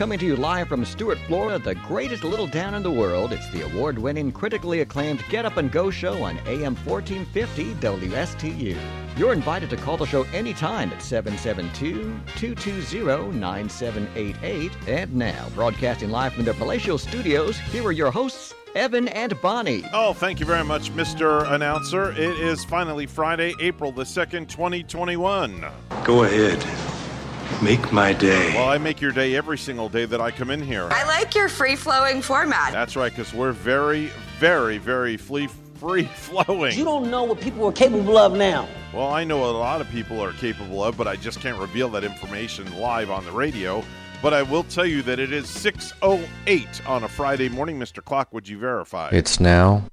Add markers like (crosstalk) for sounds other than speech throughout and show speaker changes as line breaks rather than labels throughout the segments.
coming to you live from Stuart, Florida, the greatest little town in the world. It's the award winning, critically acclaimed Get Up and Go show on AM 1450 WSTU. You're invited to call the show anytime at 772 220 9788. And now, broadcasting live from their palatial studios, here are your hosts, Evan and Bonnie.
Oh, thank you very much, Mr. Announcer. It is finally Friday, April the 2nd, 2021.
Go ahead. Make my day.
Well, I make your day every single day that I come in here.
I like your free flowing format.
That's right, because we're very, very, very free free (laughs) flowing.
You don't know what people are capable of now.
Well, I know a lot of people are capable of, but I just can't reveal that information live on the radio. But I will tell you that it is 6.08 on a Friday morning. Mr. Clock, would you verify?
It's now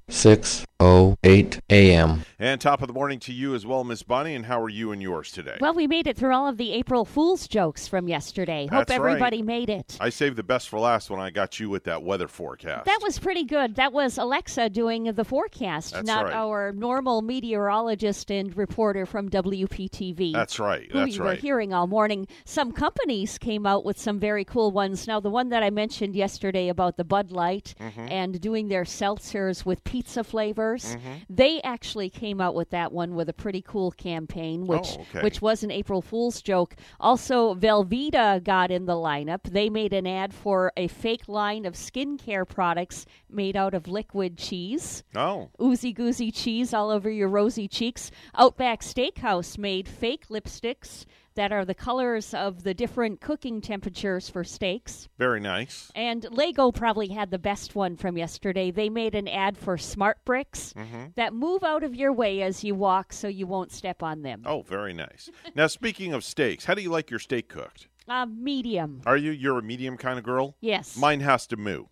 6.08 a.m.
And top of the morning to you as well, Miss Bonnie. And how are you and yours today?
Well, we made it through all of the April Fool's jokes from yesterday.
That's
Hope everybody
right.
made it.
I saved the best for last when I got you with that weather forecast.
That was pretty good. That was Alexa doing the forecast,
That's
not
right.
our normal meteorologist and reporter from WPTV.
That's right.
That's who
That's
we were hearing all morning. Some companies came out with some very cool ones. Now, the one that I mentioned yesterday about the Bud Light
Mm-hmm.
and doing their seltzers with pizza flavors, mm-hmm. they actually came out with that one with a pretty cool campaign, oh, which
Oh, okay.
which was an April Fool's joke. Also, Velveeta got in the lineup. They made an ad for a fake line of skincare products made out of liquid cheese
Oh,
oozy goozy cheese all over your rosy cheeks. Outback Steakhouse made fake lipsticks that are the colors of the different cooking temperatures for steaks.
very nice.
And Lego probably had the best one from yesterday. They made an ad for smart bricks that move out of your way as you walk so you won't step on them.
Oh, very nice. now, speaking of steaks, how do you like your steak cooked?
Uh, medium.
Are you you're a medium kind of girl?
Yes.
Mine has to moo.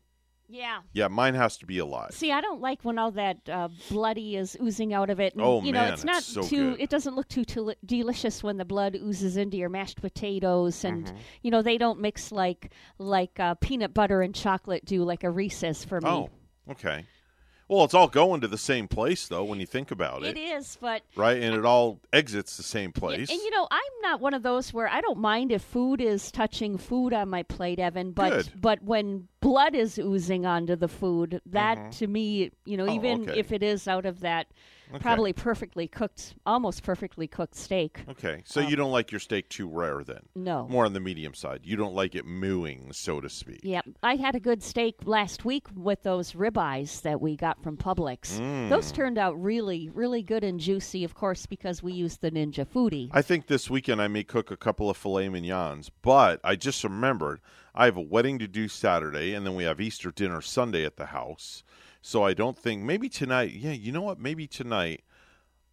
Yeah.
Yeah, mine has to be alive.
See, I don't like when all that uh, bloody is oozing out of it. And,
Oh,
you know,
man,
it's not
it's so
too.
good.
It doesn't look too, too delicious when the blood oozes into your mashed potatoes, and
Mm-hmm.
you know they don't mix like like uh, peanut butter and chocolate do, like a Reese's for me.
Oh, okay. Well, it's all going to the same place though when you think about
it
it,
is, but.
right? And it all exits the same place.
and you know, I'm not one of those where I don't mind if food is touching food on my plate, Evan. But
Good.
but when blood is oozing onto the food, that to me, you know,
Mm-hmm. Oh,
even
okay.
if it is out of that probably perfectly cooked, almost perfectly cooked steak.
okay, so you don't like your steak too rare then?
Um, No.
More on the medium side. You don't like it mooing, so to speak.
Yep. I had a good steak last week with those ribeyes that we got from Publix.
Mm.
Those turned out really, really good and juicy, of course, because we used the Ninja Foodi.
I think this weekend I may cook a couple of filet mignons, but I just remembered I have a wedding to do Saturday, and then we have Easter dinner Sunday at the house. So I don't think maybe tonight. Yeah, you know what? Maybe tonight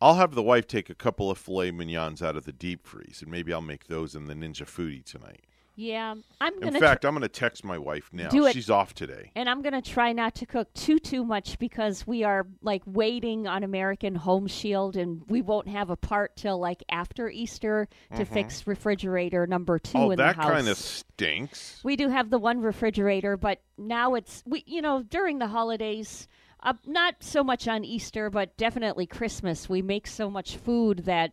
I'll have the wife take a couple of filet mignons out of the deep freeze, and maybe I'll make those in the Ninja Foodi tonight.
Yeah, I'm
In
gonna.
fact, I'm going to text my wife now.
Do it.
She's off today.
and I'm gonna try not to cook too too much because we are like waiting on American Home Shield, and we won't have a part till like after Easter to fix refrigerator number two
Mm-hmm. Oh,
in
that
the house.
kind of stinks.
We do have the one refrigerator, but now it's we you know during the holidays, uh, not so much on Easter, but definitely Christmas. We make so much food that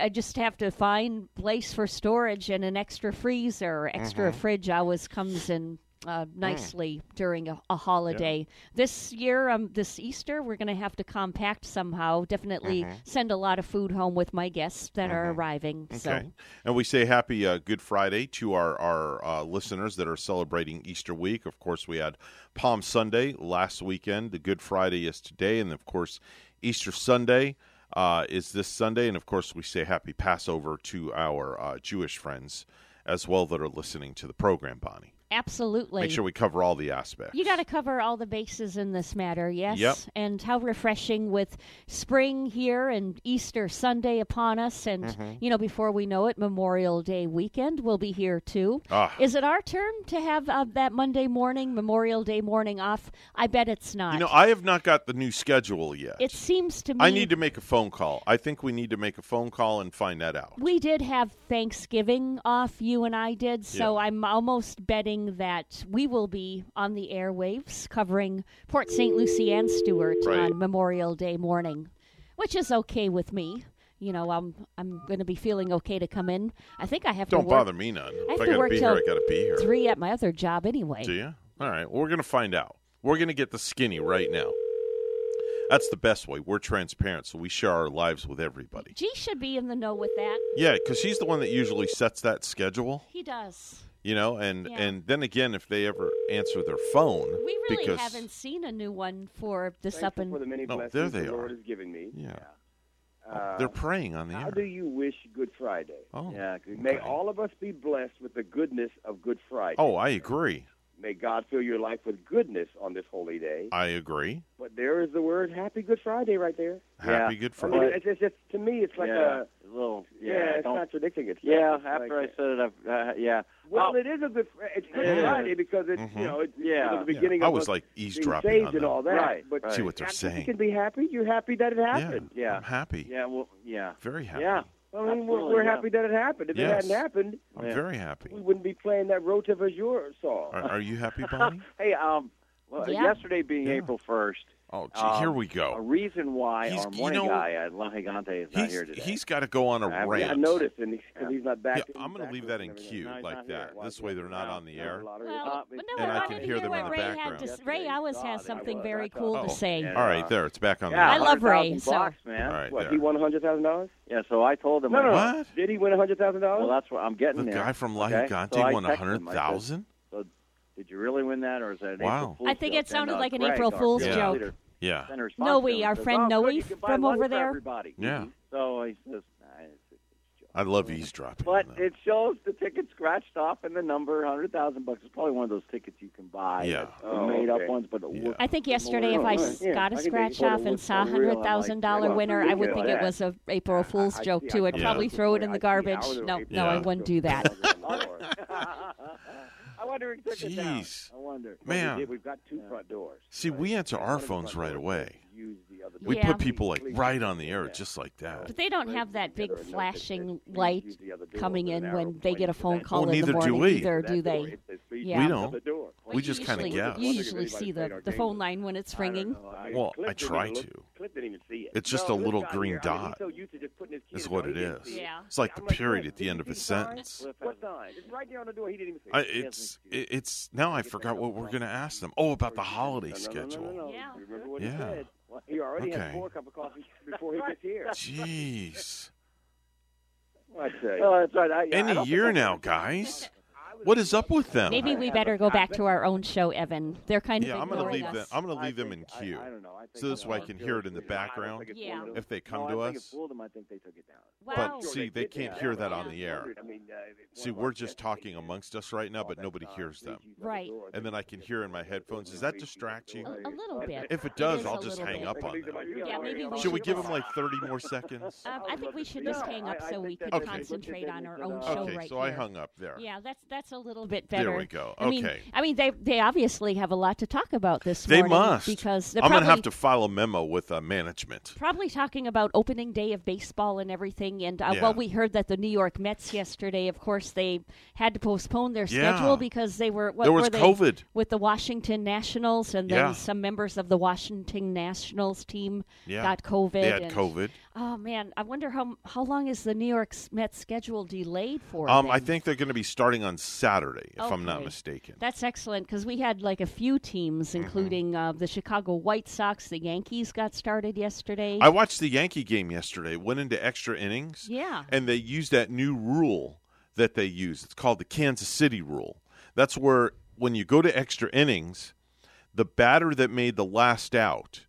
I just have to find place for storage and an extra freezer, extra fridge always comes in. Uh, nicely during a, a holiday. This year, um, this Easter, we're going to have to compact somehow. Definitely send a lot of food home with my guests that are arriving. So
Okay. And we say happy uh, Good Friday to our, our uh, listeners that are celebrating Easter week. Of course, we had Palm Sunday last weekend. The Good Friday is today. And of course, Easter Sunday uh, is this Sunday. And of course, we say happy Passover to our uh, Jewish friends as well that are listening to the program, Bonnie.
Absolutely.
Make sure we cover all the aspects.
You got to cover all the bases in this matter, yes?
Yep.
And how refreshing with spring here and Easter Sunday upon us. And,
Mm-hmm.
you know, before we know it, Memorial Day weekend will be here too.
Ah.
Is it our turn to have uh, that Monday morning, Memorial Day morning off? I bet it's not.
You know, I have not got the new schedule yet.
it seems to me.
I need to make a phone call. I think we need to make a phone call and find that out.
We did have Thanksgiving off, you and I did, so
Yeah.
I'm almost betting that we will be on the airwaves covering Port St. Lucie and Stuart
Right.
on Memorial Day morning, which is okay with me. you know, I'm I'm going to be feeling okay to come in. I think I have
Don't
to work
bother me none.
I have
if
to
got to
work
be here,
till
I got to be here.
three at my other job anyway.
Do you? All right. Well, we're going to find out. We're going to get the skinny right now. That's the best way. We're transparent, so we share our lives with everybody.
G should be in the know with that.
Yeah, because she's the one that usually sets that schedule.
He does.
You know, and
Yeah.
and then again, if they ever answer their phone,
We really
because
haven't seen a new one for this up
Thankful
and
for the many
No,
blessings
there they
the
are.
Lord has given me.
yeah,
Uh,
they're praying on the
how
air.
do you wish Good Friday?
oh,
Yeah, good
May
Okay.
all of us be blessed with the goodness of Good Friday.
oh, I agree.
May God fill your life with goodness on this holy day.
I agree.
But there is the word Happy Good Friday right there.
Happy Good
I
Friday.
mean, it's, it's just to me, it's like
yeah,
a
a little.
yeah,
Yeah,
it's
don't-
contradicting itself.
yeah.
It's
After
like-
I said it, I've, uh, yeah.
well,
Oh,
it is a good. It's Good
It is.
Friday because it's
Mhm.
you know it's
Yeah.
the beginning
Yeah, I
of
was like eavesdropping on
and all that.
Right,
But
right.
See what they're saying.
you can be happy. You're happy that it
Yeah,
happened.
Yeah.
I'm happy.
yeah, well, yeah,
Very happy.
yeah.
I mean, we're, we're
yeah.
happy that it happened. If
Yes.
it hadn't happened,
I'm
Yeah.
very happy.
we wouldn't be playing that Rotive Azure song.
Are, are you happy, (laughs) Bonnie?
Hey, um, well,
Yeah.
yesterday being
Yeah.
April first,
Oh, gee,
Um,
here we go.
a reason why
He's-
our
you
morning
know-
guy at La Gigante is not here today.
he's got to go on a
I- I
rant.
I noticed, and because he's not back.
Yeah,
he's
I'm going to leave that in queue
No,
like
not here.
that. This way they're not
not?
on the
No,
air.
a
well,
Uh,
but no,
and
I
I can
to
hear them in the
Ray
background.
had to. Ray always has something
was.
very cool
thought-
to
Oh.
say.
Yeah.
All right, there. It's back on
yeah,
I love Ray,
100,000
so-
bucks, man.
All right,
What?
there.
He won a hundred thousand dollars?
Yeah, so I told him.
No, no, no.
What?
Did he win a hundred thousand
Well, that's what I'm getting
The guy from La? Gigante won a
texted
hundred
him. I said,
thousand.
Did you really win that, or is that an
Wow.
April Fool's
I think
joke?
it sounded
And, uh,
like an
Greg,
April Fool's
business
joke.
leader,
Yeah.
sent a
Noe,
response to him,
our
says,
friend
"Oh,
Noe
good, you can buy
from over there."
Everybody.
Yeah.
So he says, nah, it's, it's a joke.
I love eavesdropping.
But it shows the ticket scratched off and the number, hundred thousand bucks. is probably one of those tickets you can buy.
Yeah.
Oh,
made
okay.
up ones, but
Yeah.
I think yesterday, if I
yeah,
got
I
a
can
scratch off and saw a
for real,
hundred
I'm like,
thousand dollar winner, I would think it was a April Fool's
I- I
joke too.
I
I'd probably throw it in the
story- I see
garbage. No, no, I wouldn't do that. (laughs) (laughs) (laughs)
I wonder took it down.
Jeez.
I wonder.
Man.
We have got two front doors.
See, we answer our phones right away.
use
We
door.
Yeah.
put people like right on the air, just like that.
But they don't have that big
Together and note that
flashing
please
light
use the other door
coming in when they get a phone call
Well,
in the
neither do
morning.
we.
Either do they?
It says, please
Yeah.
We don't.
Well,
We just kinda
usually-
guess.
You usually see the, the phone line when it's ringing.
I
Well, I try to.
Cliff didn't even see it.
It's just a little green
here. I mean,
dot.
he's so used to just putting his key
Is what
the
it
door. He didn't
is.
see it.
Yeah.
It's like the period at the end of a
see the sign?
sentence.
What sign? It's right there on the door. He didn't even see
I,
it.
it's it- it's now I forgot what we're going to ask them. Oh, about the holiday schedule.
Yeah.
Remember what
Yeah.
he said? He already
Okay.
had four cup of coffee (laughs) before he gets here. (laughs)
Jeez.
I say.
Oh, that's right. I, yeah,
Any year now, guys. What is up with them?
Maybe we better go back to our own show, Evan. They're kind of
Yeah, I'm going to
ignoring
leave them. I'm going to leave them in queue.
I, I don't know. I think
So this way I
uh,
can hear it in the background
Yeah.
if they come to
I think it
us.
fooled. I think they took it down.
Wow.
But see, they can't hear that on the air.
I mean, uh,
See, we're just talking amongst us right now, but nobody hears them.
Right.
And then I can hear in my headphones. Does that distract you?
A, a little bit. (laughs)
If it
It
does,
is
I'll just hang
bit.
up on them.
Yeah, maybe we
Should we give them like 30 more seconds?
Um, I think we should just hang up so we can
Okay.
concentrate on our own show
Okay,
right
so I hung up there.
Yeah, that's that's a little bit better.
There we go.
I mean,
Okay.
I mean, they they obviously have a lot to talk about this
They
morning
must.
because
I'm going to have to file a memo with uh, management.
probably talking about opening day of baseball and everything. And uh,
Yeah.
well, we heard that the New York Mets yesterday, of course, they had to postpone their
Yeah.
schedule because they were what
There was
were they
COVID.
with the Washington Nationals, and then
Yeah.
some members of the Washington Nationals team got COVID.
They had COVID.
Oh man, I wonder how how long is the New York Mets schedule delayed for?
Um, I think they're going to be starting on Saturday, if I'm not mistaken.
That's excellent because we had like a few teams,
Mm-hmm.
including uh, the Chicago White Sox. The Yankees got started yesterday.
I watched the Yankee game yesterday. Went into extra innings.
Yeah.
And they used that new rule that they use. It's called the Kansas City rule. That's where when you go to extra innings, the batter that made the last out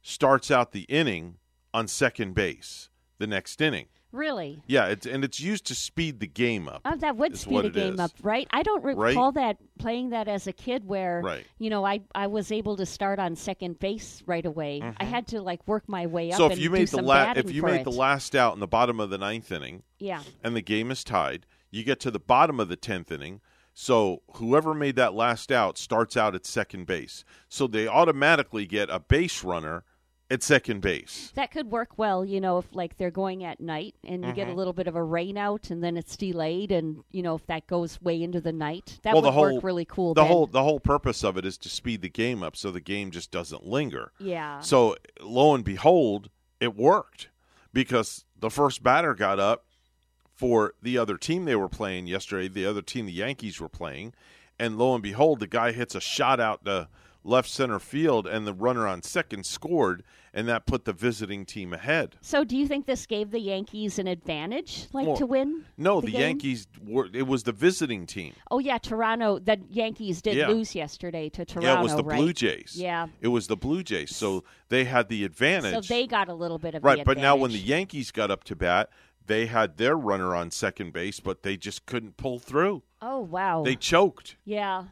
starts out the inning on second base the next inning.
really?
Yeah, it's, and it's used to speed the game up.
Oh, that would speed a game
is.
up, right? I don't
Right?
recall that playing that as a kid, where
Right.
you know I I was able to start on second base right away. I had to like work my way up.
Mm-hmm. So if
and
you made the
some
la- if you made
it.
the last out in the bottom of the ninth inning,
yeah,
and the game is tied, you get to the bottom of the 10th inning. So whoever made that last out starts out at second base. So they automatically get a base runner at second base.
that could work well. You know, if like they're going at night and you
Mm-hmm.
get a little bit of a rain out and then it's delayed, and you know if that goes way into the night, that
well,
would
the whole
work really cool.
The
then.
whole the whole purpose of it is to speed the game up so the game just doesn't linger.
yeah.
So lo and behold, it worked because the first batter got up for the other team they were playing yesterday, the other team the Yankees were playing, and lo and behold, the guy hits a shot out to left center field, and the runner on second scored, and that put the visiting team ahead.
So, do you think this gave the Yankees an advantage, like
Well,
to win?
No,
the,
the? Yankees were. It was the visiting team.
Oh yeah, Toronto. The Yankees did
Yeah.
lose yesterday to Toronto.
yeah, it was the
right?
Blue Jays.
Yeah.
it was the Blue Jays. So they had the advantage.
So they got a little bit of
right, but now when the. Yankees got up to bat, they had their runner on second base, but they just couldn't pull through.
oh wow,
They choked.
yeah,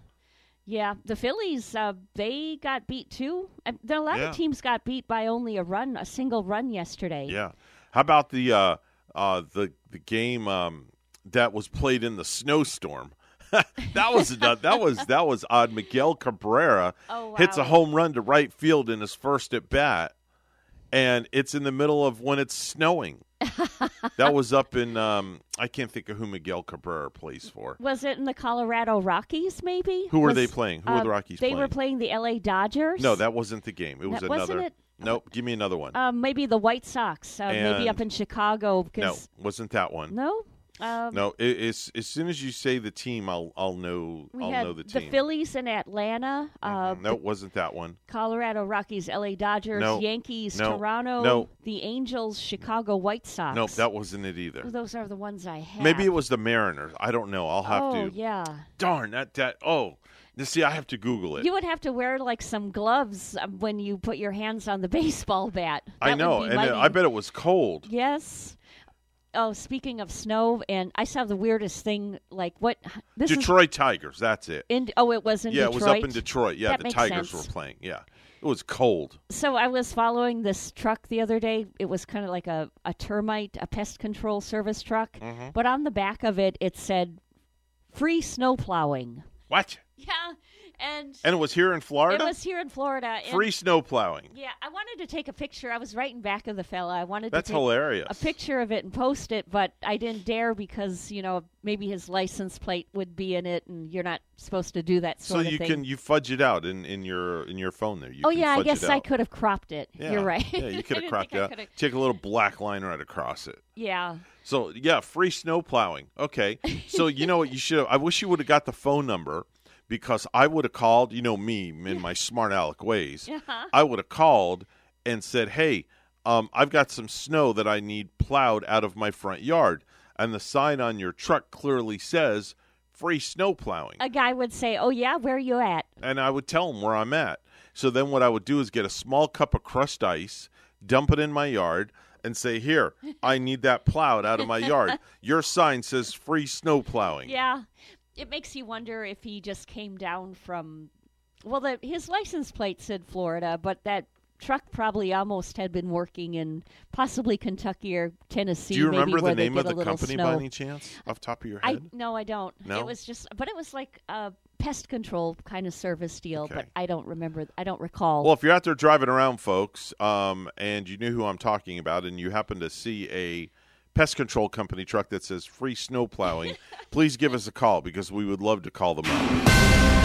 yeah. The Phillies, uh, they got beat too. There- a lot
Yeah.
of teams got beat by only a run, a single run yesterday.
Yeah. How about the uh, uh, the the game um, that was played in the snowstorm? (laughs) that was that was that was odd. Miguel Cabrera (laughs)
Oh,
hits a home run to right field in his first at bat, and it's in the middle of when it's snowing. (laughs) that was up in um, I can't think of who Miguel Cabrera plays for.
Was it in the Colorado Rockies? Maybe.
Who were
Was-
they playing? Who were
uh,
the Rockies playing?
They
playing?
were playing the L.A. Dodgers.
No, that wasn't the game. It was
That- wasn't
another.
it?
Nope. Give me another one.
Um, maybe the White Sox. Uh, maybe up in Chicago.
no, wasn't that one.
no. Um,
No, it, it's as soon as you say the team, I'll I'll know I'll
had
know the team.
The Phillies in Atlanta, uh,
no, it wasn't that one.
Colorado Rockies, L.A. Dodgers,
No.
Yankees,
No.
Toronto,
No.
the Angels, Chicago White Sox.
Nope, that wasn't it either.
Those are the ones I have.
Maybe it was the Mariners. I don't know. I'll have
oh,
to.
yeah.
Darn that that. Oh, see, I have to Google it.
You would have to wear like some gloves um, when you put your hands on the (laughs) baseball bat.
I
That would
know, and uh, I bet it was cold.
Yes. Oh, speaking of snow, and I saw the weirdest thing. Like what? This is
Detroit Tigers. That's it.
in. Oh, it was in
yeah,
Detroit.
it was up in Detroit. Yeah,
That
the Tigers
sense.
were playing. Yeah, it was cold.
So I was following this truck the other day. It was kind of like a, a termite, a pest control service truck.
Mm-hmm.
But on the back of it, it said free snow plowing.
What?
Yeah. And,
And it was here in Florida.
it was here in Florida.
free snow plowing.
Yeah, I wanted to take a picture. I was right in back of the fella. I wanted
That's
to take
hilarious.
a picture of it and post it, but I didn't dare because, you know, maybe his license plate would be in it and you're not supposed to do that
So
sort
you
of thing.
can you fudge it out in, in your in your phone there. You
oh yeah, I guess I could have cropped it.
Yeah.
You're right.
Yeah, you (laughs) could have cropped it out. Take a little black line right across it.
Yeah.
So yeah, free snow plowing. Okay. So you know what you should have I wish you would have got the phone number because I would have called, you know me in my smart aleck ways.
Uh-huh.
I would have called and said, "Hey, um, I've got some snow that I need plowed out of my front yard." And the sign on your truck clearly says free snow plowing.
A guy would say, "Oh yeah, where are you at?"
and I would tell him where I'm at. So then what I would do is get a small cup of crushed ice, dump it in my yard, and say, "Here, (laughs) I need that plowed out of my yard." (laughs) Your sign says free snow plowing.
Yeah. It makes you wonder if he just came down from well, the, his license plate said Florida, but that truck probably almost had been working in possibly Kentucky or Tennessee.
Do you remember the name of the company
snow.
by any chance, off top of your
I
head?
no, I don't.
No?
It was just, but it was like a pest control kind of service deal.
Okay.
But I don't remember. I don't recall.
Well, if you're out there driving around, folks, um, and you knew who I'm talking about, and you happen to see a pest control company truck that says free snow plowing, (laughs) please give us a call because we would love to call them up.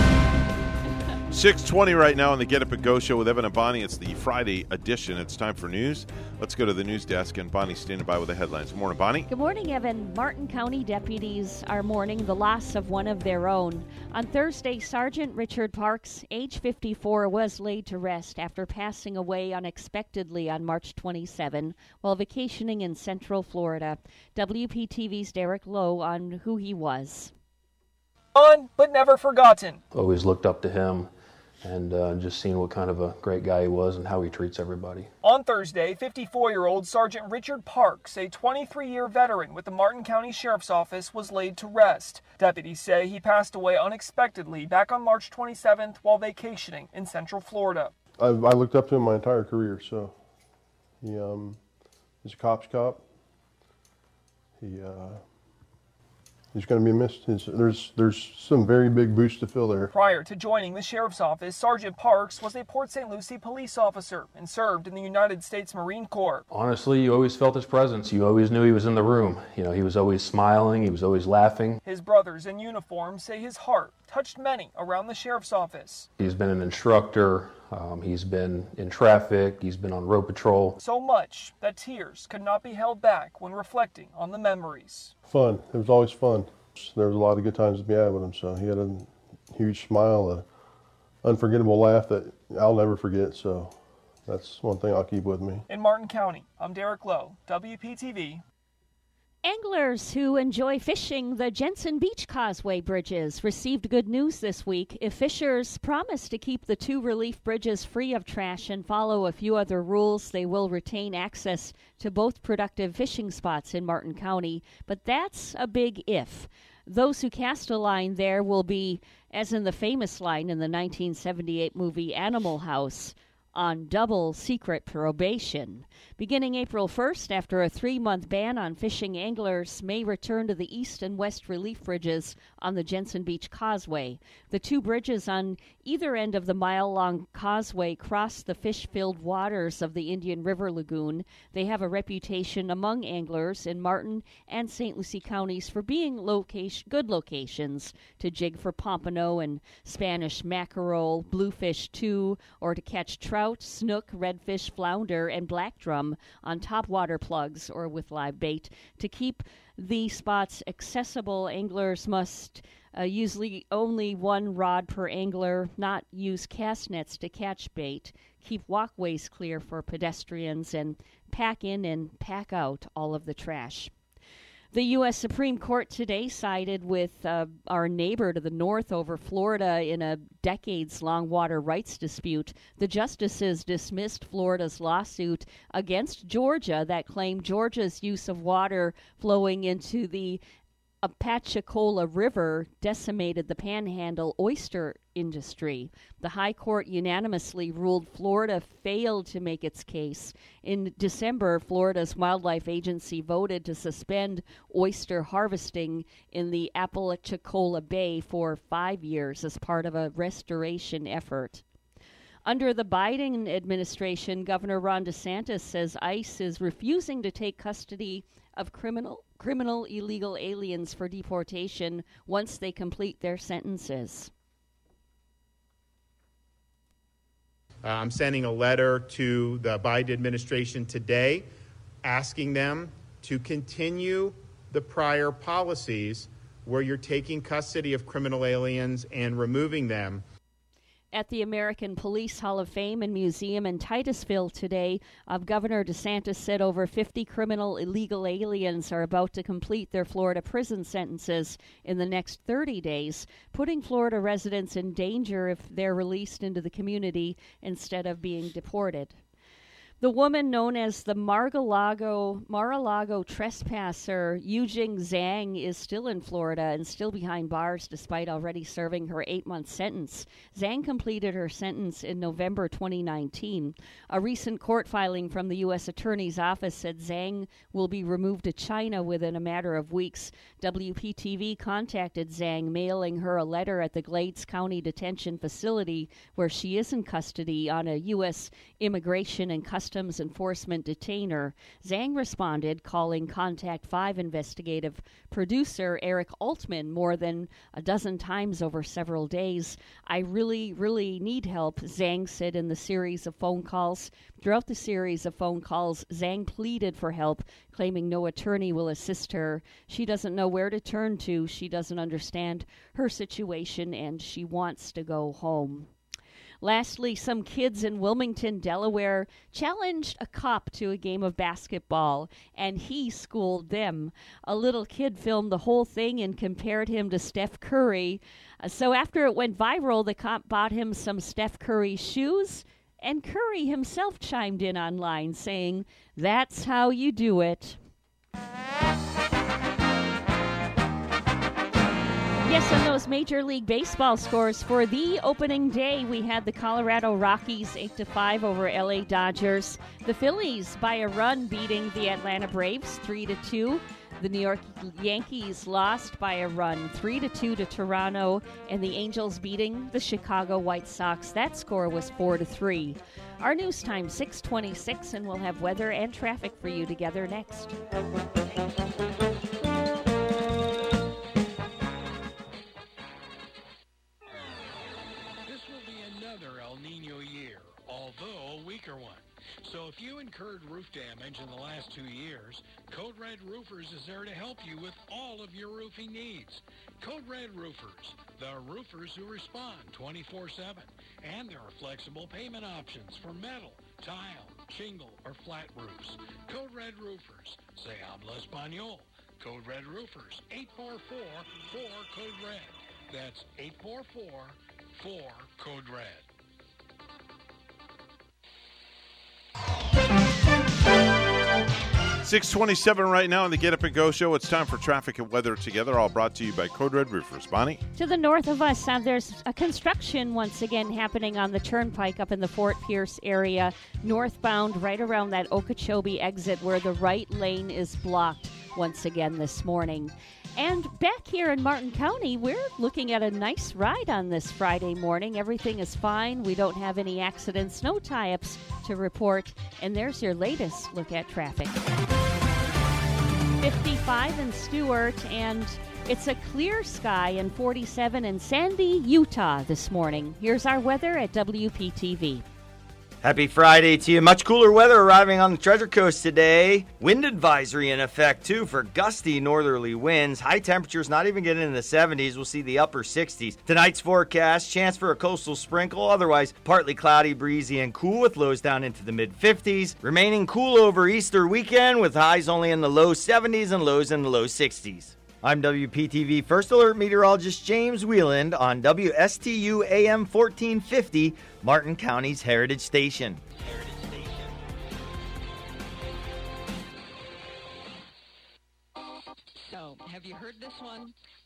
620 right now on the Get Up and Go show with Evan and Bonnie. It's the Friday edition. It's time for news. Let's go to the news desk, and Bonnie's standing by with the headlines. Good Morning, Bonnie.
Good morning, Evan. Martin County deputies are mourning the loss of one of their own. On Thursday, Sergeant Richard Parks, age 54, was laid to rest after passing away unexpectedly on March 27 while vacationing in Central Florida. WPTV's Derek Lowe on who he was.
On, but never forgotten.
Always looked up to him and uh, just seeing what kind of a great guy he was and how he treats everybody.
On Thursday, 54 year old Sergeant Richard Parks, a 23 year veteran with the Martin County Sheriff's Office, was laid to rest. Deputies say he passed away unexpectedly back on March 27th while vacationing in Central Florida.
I, I looked up to him my entire career, so he um, he's a cop's cop. He uh, he's going to be missed. His, there's there's some very big boots to fill there.
Prior to joining the Sheriff's Office, Sergeant Parks was a Port St. Lucie police officer and served in the United States Marine Corps.
Honestly, you always felt his presence. You always knew he was in the room. You know, he was always smiling, he was always laughing.
His brothers in uniform say his heart touched many around the Sheriff's Office.
He's been an instructor, Um, he's been in traffic, he's been on road patrol.
So much that tears could not be held back when reflecting on the memories.
Fun. It was always fun. There was a lot of good times to be had with him. So he had a huge smile, an unforgettable laugh that I'll never forget. So that's one thing I'll keep with me.
In Martin County, I'm Derek Lowe, WPTV.
Anglers who enjoy fishing the Jensen Beach Causeway bridges received good news this week. If fishers promise to keep the two relief bridges free of trash and follow a few other rules, they will retain access to both productive fishing spots in Martin County. But that's a big if. Those who cast a line there will be, as in the famous line in the 1978 movie Animal House, on double secret probation. Beginning April 1st, after a three month ban on fishing, anglers may return to the east and west relief bridges on the Jensen Beach Causeway. The two bridges on either end of the mile long causeway cross the fish filled waters of the Indian River Lagoon. They have a reputation among anglers in Martin and St. Lucie counties for being location, good locations to jig for pompano and Spanish mackerel, bluefish too, or to catch trout, snook, redfish, flounder, and black drum on top water plugs or with live bait. To keep the spots accessible, anglers must uh, usually only one rod per angler, not use cast nets to catch bait, keep walkways clear for pedestrians, and pack in and pack out all of the trash. The U.S. Supreme Court today sided with uh, our neighbor to the north over Florida in a decades long water rights dispute. The justices dismissed Florida's lawsuit against Georgia that claimed Georgia's use of water flowing into the Apalachicola River decimated the panhandle oyster industry. The High Court unanimously ruled Florida failed to make its case. In December, Florida's Wildlife Agency voted to suspend oyster harvesting in the Apalachicola Bay for five years as part of a restoration effort. Under the Biden administration, Governor Ron DeSantis says ICE is refusing to take custody of criminal criminal illegal aliens for deportation once they complete their sentences.
Uh, I'm sending a letter to the Biden administration today asking them to continue the prior policies where you're taking custody of criminal aliens and removing them
at the American Police Hall of Fame and Museum in Titusville today. Uh, Governor DeSantis said over 50 criminal illegal aliens are about to complete their Florida prison sentences in the next 30 days, putting Florida residents in danger if they're released into the community instead of being deported. The woman known as the Mar-a-Lago, Mar-a-Lago trespasser, Yujing Zhang, is still in Florida and still behind bars despite already serving her eight month sentence. Zhang completed her sentence in November 2019. A recent court filing from the U.S. Attorney's Office said Zhang will be removed to China within a matter of weeks. WPTV contacted Zhang, mailing her a letter at the Glades County Detention Facility where she is in custody on a U.S. Immigration and Customs Customs Enforcement detainer. Zhang responded, calling Contact 5 investigative producer Eric Altman more than a dozen times over several days. I really, really need help, Zhang said in the series of phone calls. Throughout the series of phone calls, Zhang pleaded for help, claiming no attorney will assist her. She doesn't know where to turn to, she doesn't understand her situation, and she wants to go home. Lastly, some kids in Wilmington, Delaware, challenged a cop to a game of basketball, and he schooled them. A little kid filmed the whole thing and compared him to Steph Curry. Uh, so after it went viral, the cop bought him some Steph Curry shoes. And Curry himself chimed in online saying, That's how you do it. Yes, and those Major League Baseball scores for the opening day, we had the Colorado Rockies eight to five over LA Dodgers. The Phillies by a run beating the Atlanta Braves three to two. The New York Yankees lost by a run, three to two to Toronto, and the Angels beating the Chicago White Sox. That score was four to three. Our news time six twenty six, and we'll have weather and traffic for you together next.
Weaker one. So if you incurred roof damage in the last two years, Code Red Roofers is there to help you with all of your roofing needs. Code Red Roofers, the roofers who respond 24-7. And there are flexible payment options for metal, tile, shingle, or flat roofs. Code Red Roofers, se habla español. Code Red Roofers, 844-4-CODE-RED. That's 844-4-CODE-RED.
627 right now on the Get Up and Go show. It's time for traffic and weather together, all brought to you by Code Red Roofers. Bonnie?
To the north of us, uh, there's a construction once again happening on the turnpike up in the Fort Pierce area, northbound, right around that Okeechobee exit where the right lane is blocked once again this morning. And back here in Martin County, we're looking at a nice ride on this Friday morning. Everything is fine. We don't have any accidents, no tie ups to report. And there's your latest look at traffic. 55 in Stuart, and it's a clear sky in 47 in Sandy, Utah this morning. Here's our weather at WPTV.
Happy Friday to you. Much cooler weather arriving on the Treasure Coast today. Wind advisory in effect, too, for gusty northerly winds. High temperatures not even getting in the 70s. We'll see the upper 60s. Tonight's forecast chance for a coastal sprinkle, otherwise partly cloudy, breezy, and cool with lows down into the mid 50s. Remaining cool over Easter weekend with highs only in the low 70s and lows in the low 60s. I'm WPTV First Alert Meteorologist James Wieland on WSTU AM 1450, Martin County's Heritage Station.
So, have you heard this one?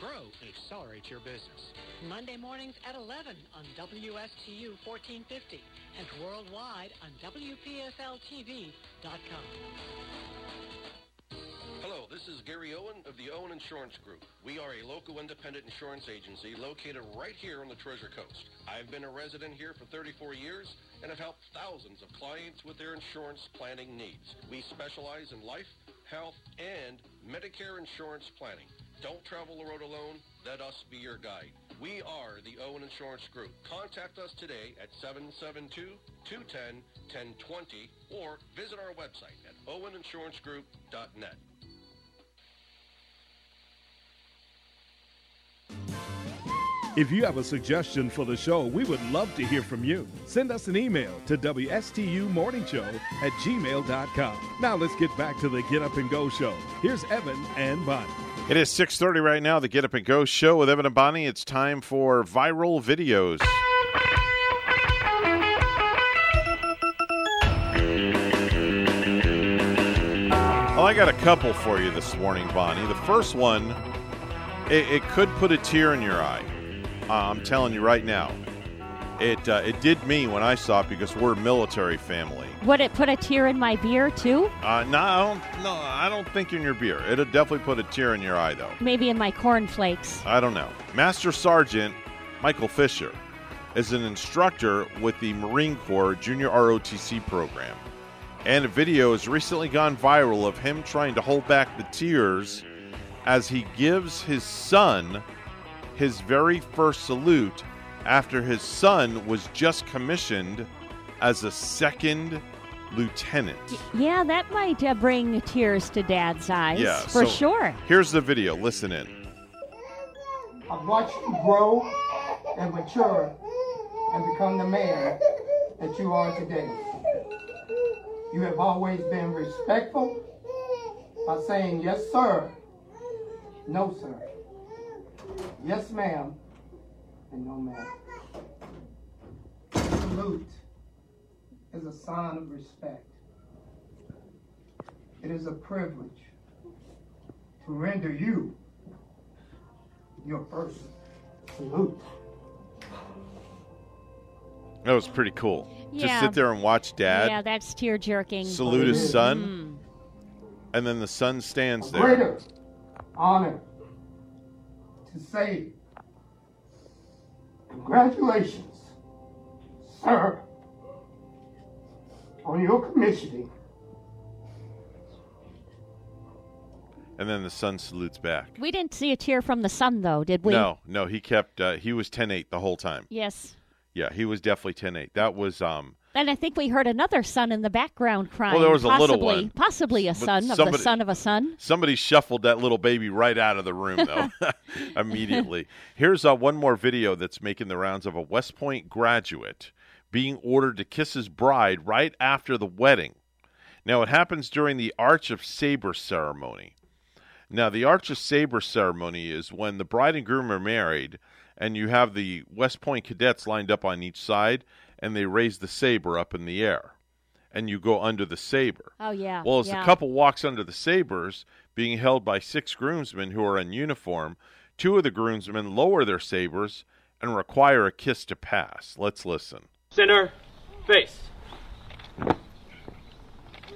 grow, and accelerate your business.
Monday mornings at 11 on WSTU 1450 and worldwide on WPSLTV.com.
Hello, this is Gary Owen of the Owen Insurance Group. We are a local independent insurance agency located right here on the Treasure Coast. I've been a resident here for 34 years and have helped thousands of clients with their insurance planning needs. We specialize in life, health, and Medicare insurance planning. Don't travel the road alone. Let us be your guide. We are the Owen Insurance Group. Contact us today at 772-210-1020 or visit our website at oweninsurancegroup.net.
If you have a suggestion for the show, we would love to hear from you. Send us an email to WSTUmorningshow at gmail.com. Now let's get back to the Get Up and Go show. Here's Evan and Bonnie.
It is 6.30 right now, the Get Up and Go show with Evan and Bonnie. It's time for viral videos. Well, I got a couple for you this morning, Bonnie. The first one, it, it could put a tear in your eye. Uh, I'm telling you right now. It uh, it did me when I saw it because we're a military family.
Would it put a tear in my beer too?
Uh, no, I don't, no, I don't think in your beer. It'll definitely put a tear in your eye, though.
Maybe in my cornflakes.
I don't know. Master Sergeant Michael Fisher is an instructor with the Marine Corps Junior ROTC program. And a video has recently gone viral of him trying to hold back the tears as he gives his son his very first salute after his son was just commissioned as a second lieutenant.
Yeah, that might uh, bring tears to Dad's eyes.
Yeah,
for
so
sure.
Here's the video. Listen in.
I've watched you grow and mature and become the man that you are today. You have always been respectful by saying yes, sir, no, sir, yes, ma'am, and no, ma'am. salute is a sign of respect. It is a privilege to render you your first salute.
That was pretty cool. Just sit there and watch dad
Yeah, that's tear jerking.
salute his son,
Mm.
and then the son stands there.
Greater honor to say, Congratulations, sir, on your commissioning.
And then the son salutes back.
We didn't see a tear from the son, though, did we?
No, no, he kept. Uh, he was 10-8 the whole time.
Yes.
Yeah, he was definitely 10-8. That was um.
And I think we heard another son in the background crying.
Well, there was a little
possibly,
one.
Possibly a son of the
somebody-
son of a son.
Somebody shuffled that little baby right out of the room, though, (laughs) (laughs) immediately. Here's uh, one more video that's making the rounds of a West Point graduate being ordered to kiss his bride right after the wedding. Now, it happens during the Arch of Saber ceremony. Now, the Arch of Saber ceremony is when the bride and groom are married, and you have the West Point cadets lined up on each side, and they raise the saber up in the air, and you go under the saber.
Oh yeah.
Well, as
yeah.
the couple walks under the sabers, being held by six groomsmen who are in uniform, two of the groomsmen lower their sabers and require a kiss to pass. Let's listen.
Center, face.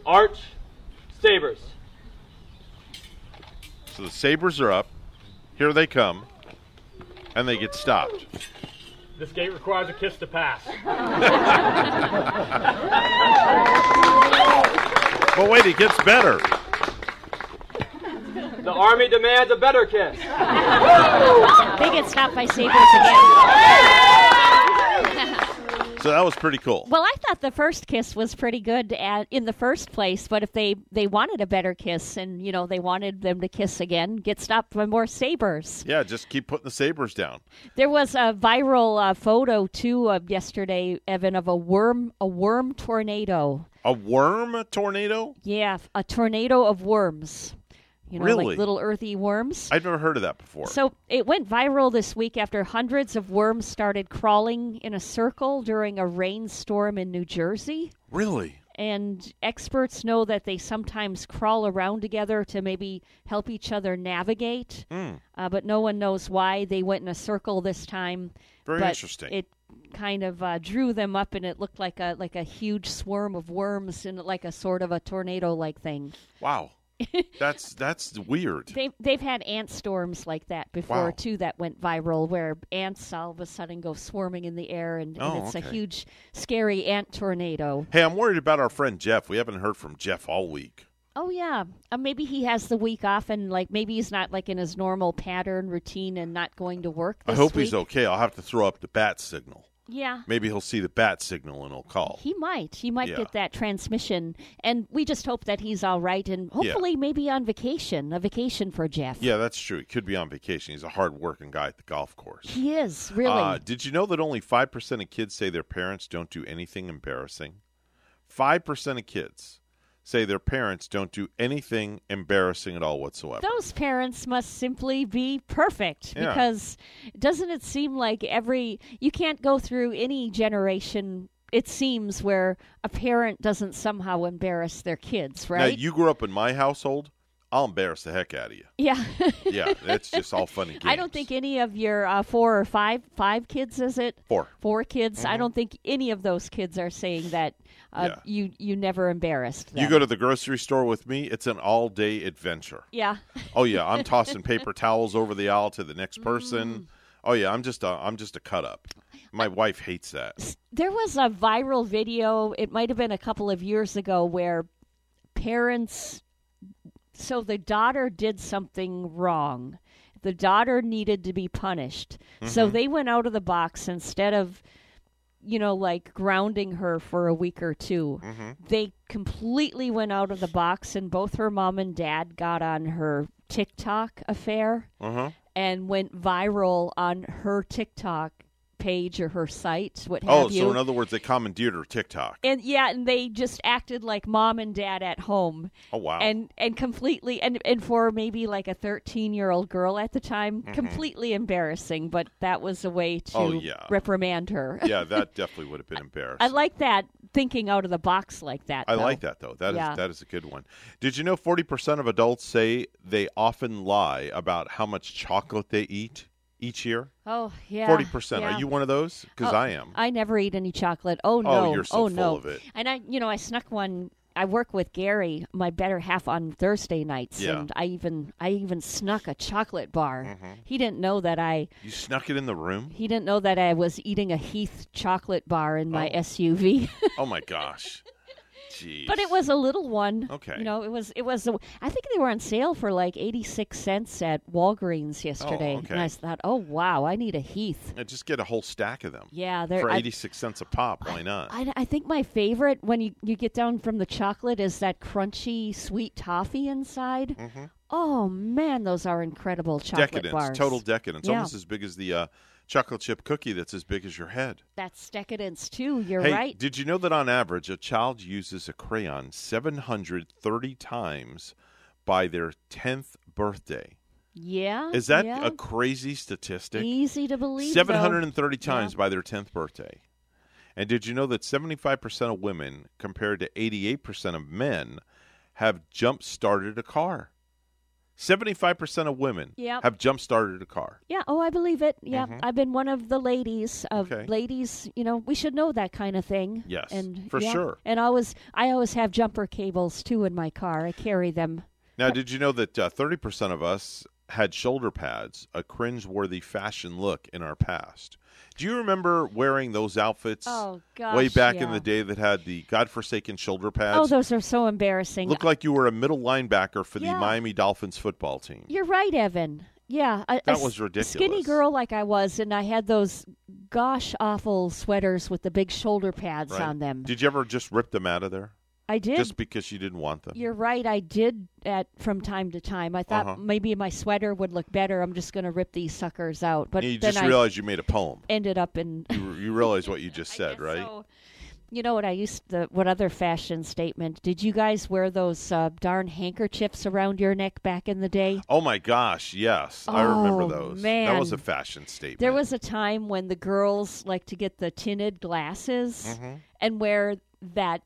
Arch, sabers.
So the sabers are up. Here they come, and they get stopped.
This gate requires a kiss to pass. (laughs)
But wait, it gets better.
The Army demands a better kiss.
they get stopped by sabers again.
So that was pretty cool.
Well, I thought the first kiss was pretty good at, in the first place, but if they, they wanted a better kiss and, you know, they wanted them to kiss again, get stopped by more sabers.
Yeah, just keep putting the sabers down.
There was a viral uh, photo, too, of yesterday, Evan, of a worm, a worm tornado.
A worm tornado?
Yeah, a tornado of worms. You know,
Really?
like little earthy worms.
I've never heard of that before.
So it went viral this week after hundreds of worms started crawling in a circle during a rainstorm in New Jersey.
Really?
And experts know that they sometimes crawl around together to maybe help each other navigate.
Mm.
Uh, but no one knows why they went in a circle this time.
Very
but
interesting.
It kind of uh, drew them up, and it looked like a like a huge swarm of worms in like a sort of a tornado-like thing.
Wow. (laughs) that's that's weird.
They've they've had ant storms like that before
Wow.
too that went viral where ants all of a sudden go swarming in the air and, and
Oh,
it's a huge scary ant tornado.
Hey, I'm worried about our friend Jeff. We haven't heard from Jeff all week.
Oh yeah, uh, maybe he has the week off and like maybe he's not like in his normal pattern routine and not going to work.
I hope
week.
he's okay. I'll have to throw up the bat signal.
Yeah.
Maybe he'll see the bat signal and he'll call.
He might. He might
Yeah.
get that transmission, and we just hope that he's all right, and hopefully maybe on vacation, a vacation for Jeff.
Yeah, that's true. He could be on vacation. He's a hard-working guy at the golf course.
He is really.
Uh, did you know that only 5% of kids say their parents don't do anything embarrassing? 5% of kids say their parents don't do anything embarrassing at all whatsoever.
Those parents must simply be perfect
Yeah.
because doesn't it seem like every you can't go through any generation it seems where a parent doesn't somehow embarrass their kids,
Now,
right?
you grew up in my household, I'll embarrass the heck out of you.
yeah.
Yeah, it's just all funny. games. (laughs)
I don't think any of your uh, four or five five kids is it?
Four.
Four kids.
Mm-hmm.
I don't think any of those kids are saying that uh,
Yeah.
you you never embarrassed them.
You go to the grocery store with me, it's an all-day adventure.
yeah.
Oh yeah, I'm (laughs) tossing paper towels over the aisle to the next person.
Mm.
Oh yeah, I'm just a I'm just a cut up. My wife hates that.
There was a viral video, it might have been a couple of years ago, where parents. So the daughter did something wrong. The daughter needed to be punished. So
Mhm.
they went out of the box instead of, you know, like grounding her for a week or 2
Mhm.
They completely went out of the box, and both her mom and dad got on her TikTok affair
Uh-huh.
and went viral on her TikTok page or her site, what
Oh,
have you.
so in other words, they commandeered her TikTok.
and yeah, and they just acted like mom and dad at home.
Oh, wow.
And and completely and and for maybe like a 13-year-old girl at the time,
Mhm.
completely embarrassing, but that was a way to
Oh, yeah.
reprimand her. (laughs)
yeah, that definitely would have been embarrassing.
I like that thinking out of the box like that.
I
though.
like that though. That is
Yeah.
that is a good one. Did you know forty percent of adults say they often lie about how much chocolate they eat each year?
Oh yeah,
Forty percent. Are you one of those? Because
Oh,
I am.
I never eat any chocolate. Oh
Oh,
no.
you're so
oh
full
no.
of it.
And I, you know, I snuck one. I work with Gary, my better half, on Thursday nights,
Yeah.
and I even, I even snuck a chocolate bar.
Mhm.
He didn't know that I.
You snuck it in the room.
He didn't know that I was eating a Heath chocolate bar in my
Oh.
SUV. (laughs)
oh my gosh. Jeez.
But it was a little one.
Okay.
You know, it was it was. A, I think they were on sale for like eighty six cents at Walgreens yesterday,
Oh, okay.
and I thought, oh wow, I need a Heath.
Yeah, just get a whole stack of them.
Yeah, they're
for eighty six cents a pop. Why not?
I, I think my favorite when you, you get down from the chocolate is that crunchy sweet toffee inside.
Mhm.
Oh man, those are incredible chocolate
decadence,
bars.
total decadence.
Yeah.
Almost as big as the uh, chocolate chip cookie that's as big as your head.
That's decadence too. You're
hey,
right.
did you know that on average a child uses a crayon 730 times by their 10th birthday?
yeah.
Is that
yeah.
a crazy statistic?
easy to believe? though.
730
Yeah.
times by their 10th birthday. And did you know that 75% of women compared to 88% of men have jump started a car? 75% of women
Yep.
have jump started a car.
Yeah. Oh, I believe it. Yeah,
Mhm.
I've been one of the ladies of
Okay.
ladies. You know, we should know that kind of thing.
Yes,
and
for
yeah.
sure.
And I always, I always have jumper cables too in my car. I carry them.
Now, did you know that uh, 30% of us had shoulder pads, a cringe-worthy fashion look in our past? Do you remember wearing those outfits
Oh,
way
gosh,
back in the day that had the godforsaken shoulder pads?
Oh, those are so embarrassing.
Looked like you were a middle linebacker for the Miami Dolphins football team.
You're right, Evan. Yeah, a, a
That
s-
was ridiculous.
Skinny girl like I was, and I had those gosh awful sweaters with the big shoulder pads
Right?
on them.
Did you ever just rip them out of there?
I did.
Just because you didn't want them?
You're right. I did at from time to time. I thought
Uh-huh.
maybe my sweater would look better. I'm just going to rip these suckers out. But
you
then
just
I
realized you made a poem.
ended up in.
You, you realize what you (laughs) just said, right?
so. You know what I used to, what other fashion statement? Did you guys wear those uh, darn handkerchiefs around your neck back in the day?
Oh my gosh, yes. I remember those.
Man.
That was a fashion statement.
There was a time when the girls like to get the tinted glasses
Mhm.
and wear that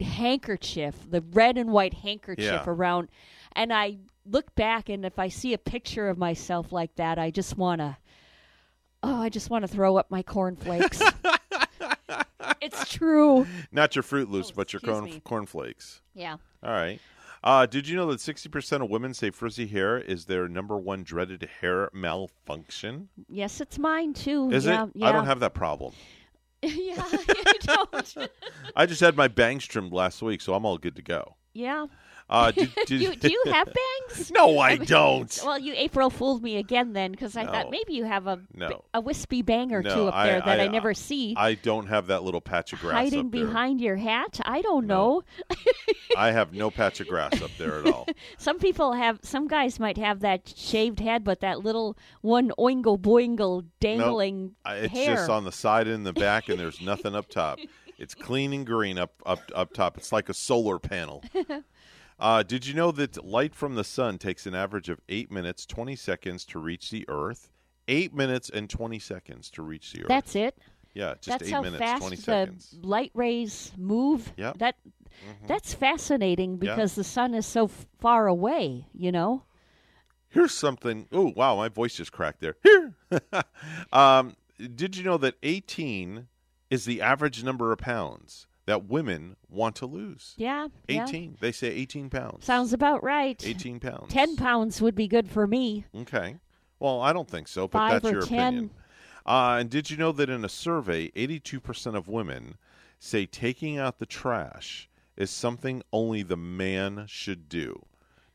handkerchief, the red and white handkerchief
Yeah.
around. And I look back, and if I see a picture of myself like that, I just want to. Oh, I just want to throw up my cornflakes. (laughs) it's true.
Not your Fruit Loops, but your corn, cornflakes.
Yeah.
All right. Uh, did you know that 60% of women say frizzy hair is their number one dreaded hair malfunction?
Yes, it's mine too.
Is
yeah,
it?
Yeah.
I don't have that problem. (laughs)
yeah, (laughs) you don't.
I just had my bangs trimmed last week, so I'm all good to go.
yeah.
Uh, did, (laughs) did,
you, do you (laughs) have bangs?
No, I
mean,
don't. (laughs)
Well, you April fooled me again then because I
No.
thought maybe you have a
No.
a wispy bang or
No,
two up there that I,
I-
never see
I don't have that little patch of grass
hiding
up there.
behind your hat. I don't know.
I have no patch of grass up there at all.
Some people have. Some guys might have that shaved head, but that little one oingle boingle dangling
I- It's
hair.
just on the side and the back, and there's nothing up top. It's clean and green up up up top. It's like a solar panel. Uh, did you know that light from the sun takes an average of eight minutes twenty seconds to reach the Earth? Eight minutes and twenty seconds to reach the Earth.
That's it.
Yeah, just
That's
eight
how
minutes
fast
twenty
the
seconds.
light rays move.
Yep.
That
Mm-hmm.
that's fascinating because the sun is so f- far away. You know.
Here's something. Oh wow, my voice just cracked there. Here. (laughs) um, did you know that eighteen is the average number of pounds that women want to lose?
Yeah. yeah.
Eighteen. They say eighteen pounds.
Sounds about right.
18 pounds.
Ten pounds would be good for me.
Okay. Well, I don't think so, but
Five
that's your
10.
opinion. Uh, and did you know that in a survey, 82% of women say taking out the trash is something only the man should do?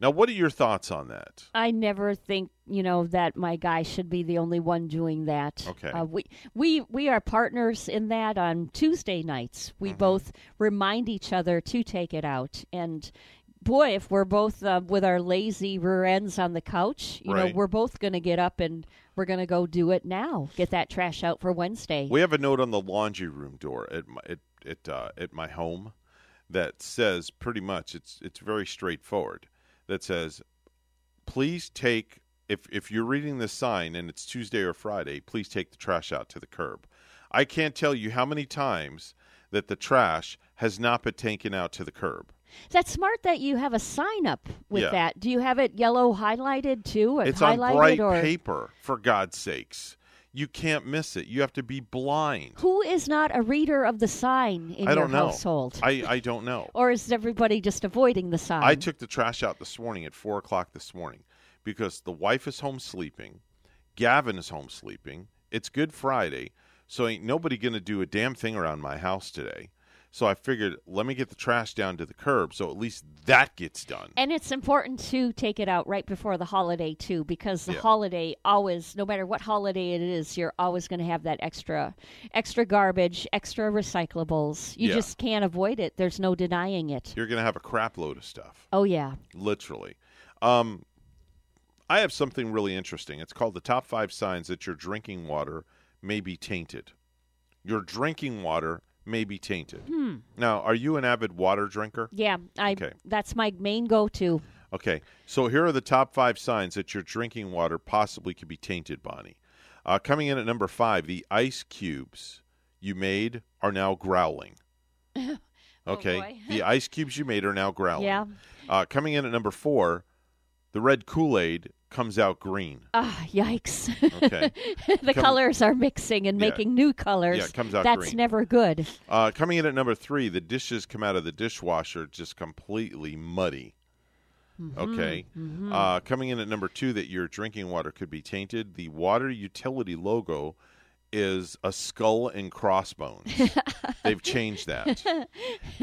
Now, what are your thoughts on that?
I never think you know that my guy should be the only one doing that.
Okay.
Uh, we we we are partners in that on Tuesday nights. We
Mm-hmm.
both remind each other to take it out and. boy, if we're both uh, with our lazy rear ends on the couch, you know, we're both going to get up and we're going to go do it now. Get that trash out for Wednesday.
We have a note on the laundry room door at my at at, uh, at my home that says pretty much it's it's very straightforward. That says, please take if if you're reading this sign and it's Tuesday or Friday, please take the trash out to the curb. I can't tell you how many times that the trash has not been taken out to the curb.
That's smart that you have a sign up with
Yeah.
that. Do you have it yellow highlighted too?
It's on bright
or
paper, for God's sakes. You can't miss it. You have to be blind.
who is not a reader of the sign in
I
your
don't know.
household?
I, I don't know. (laughs)
or is everybody just avoiding the sign?
I took the trash out this morning at four o'clock this morning because the wife is home sleeping, Gavin is home sleeping. It's Good Friday, so ain't nobody going to do a damn thing around my house today. So I figured, let me get the trash down to the curb, so at least that gets done.
And it's important to take it out right before the holiday too, because the
Yeah.
holiday always, no matter what holiday it is, you're always going to have that extra, extra garbage, extra recyclables. You
Yeah.
just can't avoid it. There's no denying it.
You're going to have a crap load of stuff.
Oh yeah.
literally. Um, I have something really interesting. It's called the top five signs that your drinking water may be tainted. Your drinking water may be tainted.
Hmm.
Now, are you an avid water drinker?
Yeah, I.
Okay.
That's my main go-to.
Okay, so here are the top five signs that your drinking water possibly could be tainted, Bonnie. Uh, coming in at number five, the ice cubes you made are now growling. (laughs) Okay,
boy.
the ice cubes you made are now (laughs) growling.
Yeah.
Uh, coming in at number four, the red Kool Aid comes out green.
Ah, yikes!
Okay. (laughs)
the
Come-
colors are mixing and
Yeah.
making new colors.
Yeah, it comes out
That's
green.
never good.
Uh, coming in at number three, the dishes come out of the dishwasher just completely muddy. Okay.
mhm.
Uh, coming in at number two, that your drinking water could be tainted. The water utility logo is a skull and crossbones. (laughs) They've changed that.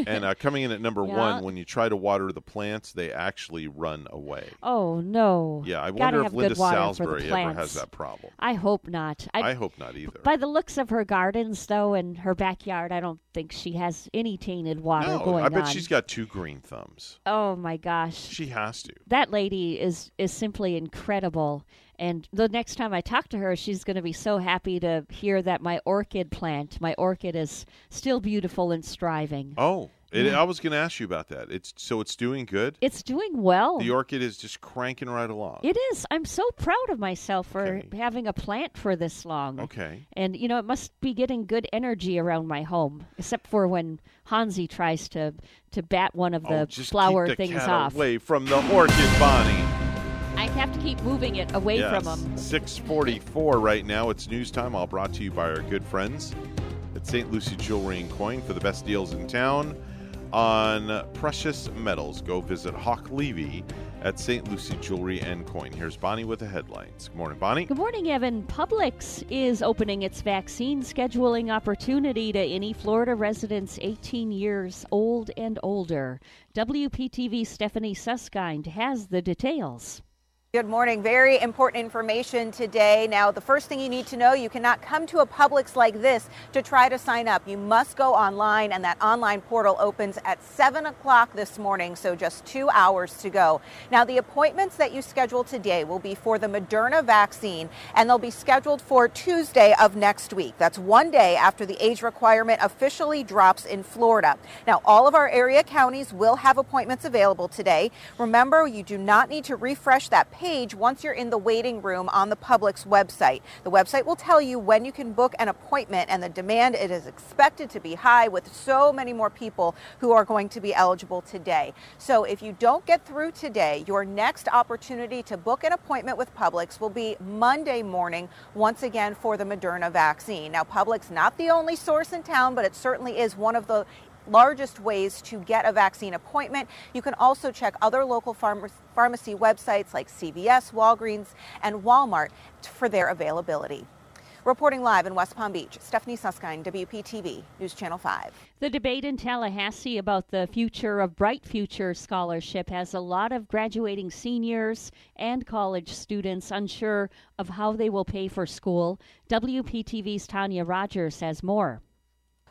And uh, coming in at number
Yeah.
one, when you try to water the plants, they actually run away.
Oh no!
Yeah, I
Gotta
wonder if Linda
good water for the
Salisbury ever has that problem.
I hope not.
I hope not either.
By the looks of her gardens, though, and her backyard, I don't think she has any tainted water
No,
going on.
I bet
on.
she's got two green thumbs.
Oh my gosh!
She has to.
That lady is is simply incredible. And the next time I talk to her, she's going to be so happy to hear that my orchid plant, my orchid, is still beautiful and striving.
Oh, it,
Yeah.
I was going to ask you about that. It's so it's doing good.
It's doing well.
The orchid is just cranking right along.
It is. I'm so proud of myself for having a plant for this long.
Okay.
And you know, it must be getting good energy around my home, except for when Hansi tries to to bat one of oh, the
oh, just
flower
keep the
things
cat
off.
away from the orchid, Bonnie.
I have to keep moving it away
yes.
from them.
644 right now. It's news time. All brought to you by our good friends at St. Lucie Jewelry and Coin for the best deals in town on precious metals. Go visit Hawk Levy at St. Lucie Jewelry and Coin. Here's Bonnie with the headlines. Good morning, Bonnie.
Good morning, Evan. Publix is opening its vaccine scheduling opportunity to any Florida residents 18 years old and older. WPTV Stephanie Suskind has the details.
Good morning. Very important information today. Now, the first thing you need to know you cannot come to a Publix like this to try to sign up. You must go online, and that online portal opens at 7 o'clock this morning, so just two hours to go. Now, the appointments that you schedule today will be for the Moderna vaccine, and they'll be scheduled for Tuesday of next week. That's one day after the age requirement officially drops in Florida. Now, all of our area counties will have appointments available today. Remember, you do not need to refresh that page once you're in the waiting room on the Publix website. The website will tell you when you can book an appointment, and the demand it is expected to be high with so many more people who are going to be eligible today. So if you don't get through today, your next opportunity to book an appointment with Publix will be Monday morning, once again for the Moderna vaccine. Now, Publix not the only source in town, but it certainly is one of the largest ways to get a vaccine appointment. You can also check other local pharma- pharmacy websites like CVS, Walgreens, and Walmart for their availability. Reporting live in West Palm Beach, Stephanie Suskind, WPTV, News Channel 5.
The debate in Tallahassee about the future of Bright Future Scholarship has a lot of graduating seniors and college students unsure of how they will pay for school. WPTV's Tanya Rogers has more.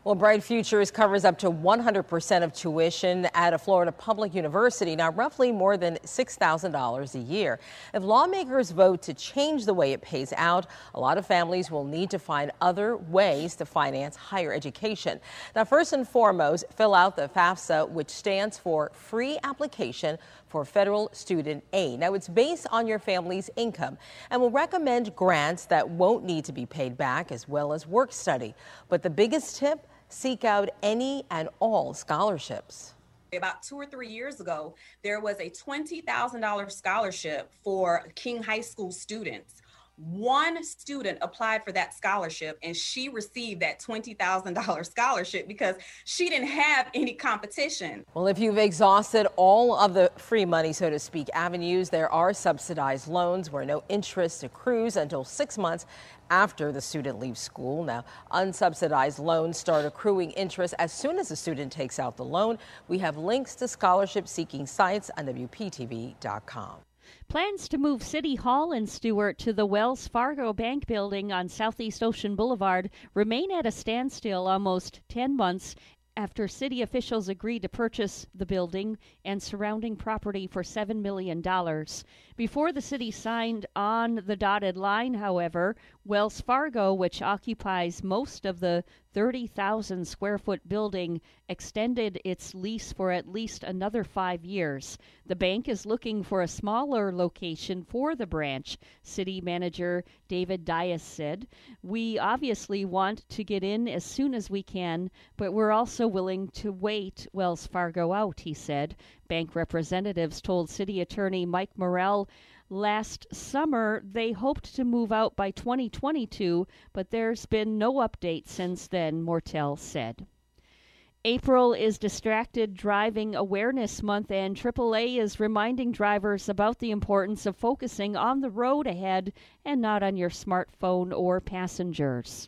Well, Bright Futures covers up to 100% of tuition at a Florida public university, now roughly more than $6,000 a year. If lawmakers vote to change the way it pays out, a lot of families will need to find other ways to finance higher education. Now, first and foremost, fill out the FAFSA, which stands for Free Application for Federal Student Aid. Now, it's based on your family's income and will recommend grants that won't need to be paid back as well as work study. But the biggest tip seek out any and all scholarships.
About two or three years ago, there was a $20,000 scholarship for King High School students. One student applied for that scholarship and she received that $20,000 scholarship because she didn't have any competition.
Well, if you've exhausted all of the free money, so to speak, avenues, there are subsidized loans where no interest accrues until six months after the student leaves school. Now, unsubsidized loans start accruing interest as soon as the student takes out the loan. We have links to scholarship seeking sites on WPTV.com.
Plans to move City Hall in Stuart to the Wells Fargo Bank building on Southeast Ocean Boulevard remain at a standstill almost 10 months after city officials agreed to purchase the building and surrounding property for $7 million. Before the city signed on the dotted line, however, Wells Fargo, which occupies most of the 30,000 square foot building, extended its lease for at least another five years. The bank is looking for a smaller location for the branch, city manager David Dyess said. We obviously want to get in as soon as we can, but we're also willing to wait Wells Fargo out, he said. Bank representatives told City Attorney Mike Mortell last summer they hoped to move out by 2022, but there's been no update since then, Mortell said. April is Distracted Driving Awareness Month, and AAA is reminding drivers about the importance of focusing on the road ahead and not on your smartphone or passengers.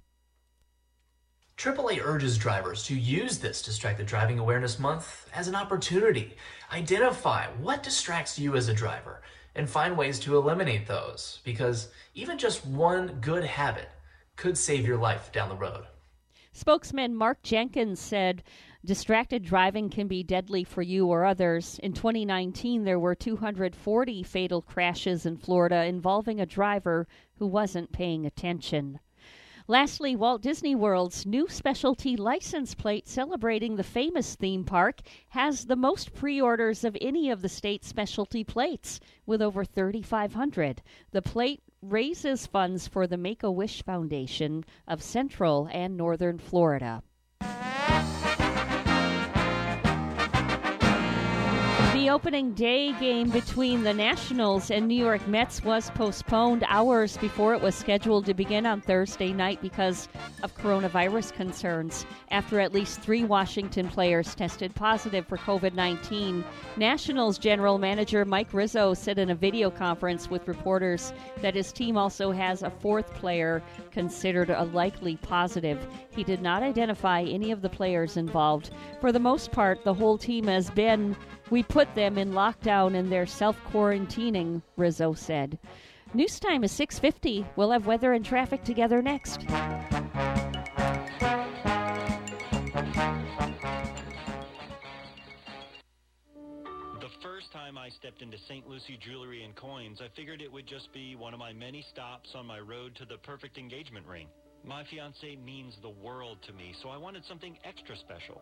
AAA urges drivers to use this Distracted Driving Awareness Month as an opportunity. Identify what distracts you as a driver and find ways to eliminate those because even just one good habit could save your life down the road.
Spokesman Mark Jenkins said distracted driving can be deadly for you or others. In 2019, there were 240 fatal crashes in Florida involving a driver who wasn't paying attention. Lastly, Walt Disney World's new specialty license plate celebrating the famous theme park has the most pre orders of any of the state's specialty plates, with over 3,500. The plate raises funds for the Make a Wish Foundation of Central and Northern Florida. The opening day game between the Nationals and New York Mets was postponed hours before it was scheduled to begin on Thursday night because of coronavirus concerns. After at least three Washington players tested positive for COVID 19, Nationals general manager Mike Rizzo said in a video conference with reporters that his team also has a fourth player considered a likely positive. He did not identify any of the players involved. For the most part, the whole team has been we put them in lockdown and they're self quarantining, Rizzo said. News time is 6:50. We'll have weather and traffic together next.
The first time I stepped into St. Lucie Jewelry and Coins, I figured it would just be one of my many stops on my road to the perfect engagement ring. My fiance means the world to me, so I wanted something extra special.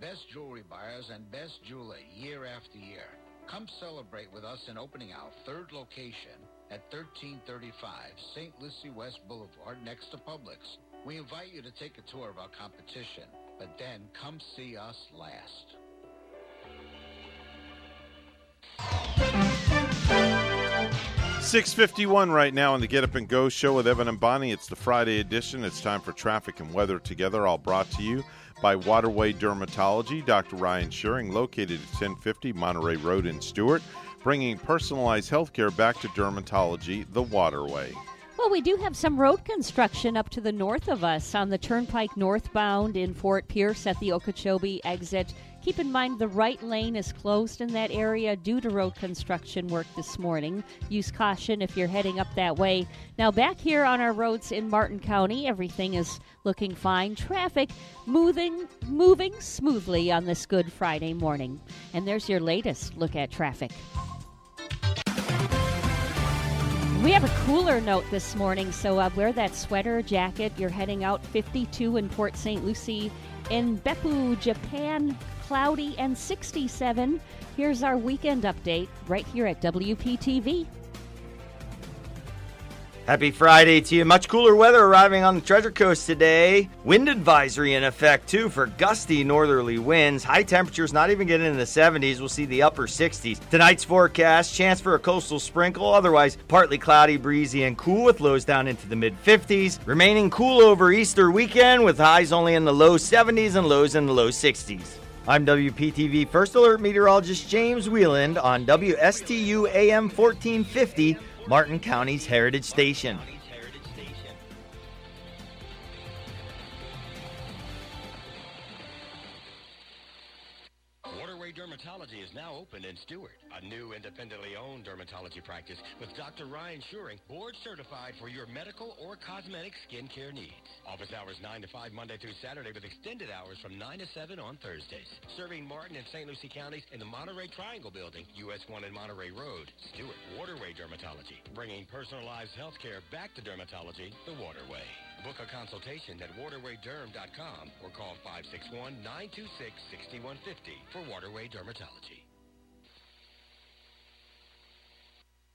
best jewelry buyers, and best jeweler year after year. Come celebrate with us in opening our third location at 1335 St. Lucie West Boulevard next to Publix. We invite you to take a tour of our competition, but then come see us last.
651 right now on the Get Up and Go show with Evan and Bonnie. It's the Friday edition. It's time for traffic and weather together, all brought to you by Waterway Dermatology. Dr. Ryan Schuring, located at 1050 Monterey Road in Stuart, bringing personalized health care back to dermatology the Waterway.
Well, we do have some road construction up to the north of us on the Turnpike northbound in Fort Pierce at the Okeechobee exit. Keep in mind the right lane is closed in that area due to road construction work this morning. Use caution if you're heading up that way. Now, back here on our roads in Martin County, everything is looking fine. Traffic moving, moving smoothly on this Good Friday morning. And there's your latest look at traffic. We have a cooler note this morning, so uh, wear that sweater, jacket. You're heading out 52 in Port St. Lucie. In Beppu, Japan, cloudy and 67. Here's our weekend update right here at WPTV.
Happy Friday to you. Much cooler weather arriving on the Treasure Coast today. Wind advisory in effect, too, for gusty northerly winds. High temperatures not even getting in the 70s. We'll see the upper 60s. Tonight's forecast chance for a coastal sprinkle, otherwise partly cloudy, breezy, and cool with lows down into the mid 50s. Remaining cool over Easter weekend with highs only in the low 70s and lows in the low 60s. I'm WPTV First Alert Meteorologist James Wieland on WSTU AM 1450. Martin County's Heritage Station.
Waterway Dermatology is now open in Stuart, independently owned dermatology practice with Dr. Ryan Shuring, board certified for your medical or cosmetic skincare needs. Office hours 9 to 5 Monday through Saturday with extended hours from 9 to 7 on Thursdays. Serving Martin and St. Lucie counties in the Monterey Triangle Building, US 1 and Monterey Road. Stuart Waterway Dermatology, bringing personalized health care back to dermatology the Waterway. Book a consultation at waterwayderm.com or call 561-926-6150 for Waterway Dermatology.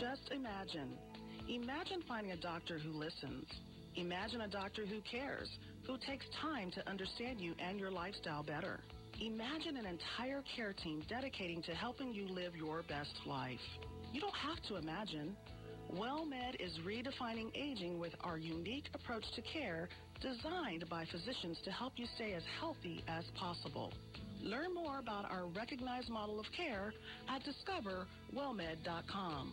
Just imagine. Imagine finding a doctor who listens. Imagine a doctor who cares, who takes time to understand you and your lifestyle better. Imagine an entire care team dedicating to helping you live your best life. You don't have to imagine. WellMed is redefining aging with our unique approach to care designed by physicians to help you stay as healthy as possible. Learn more about our recognized model of care at discoverwellmed.com.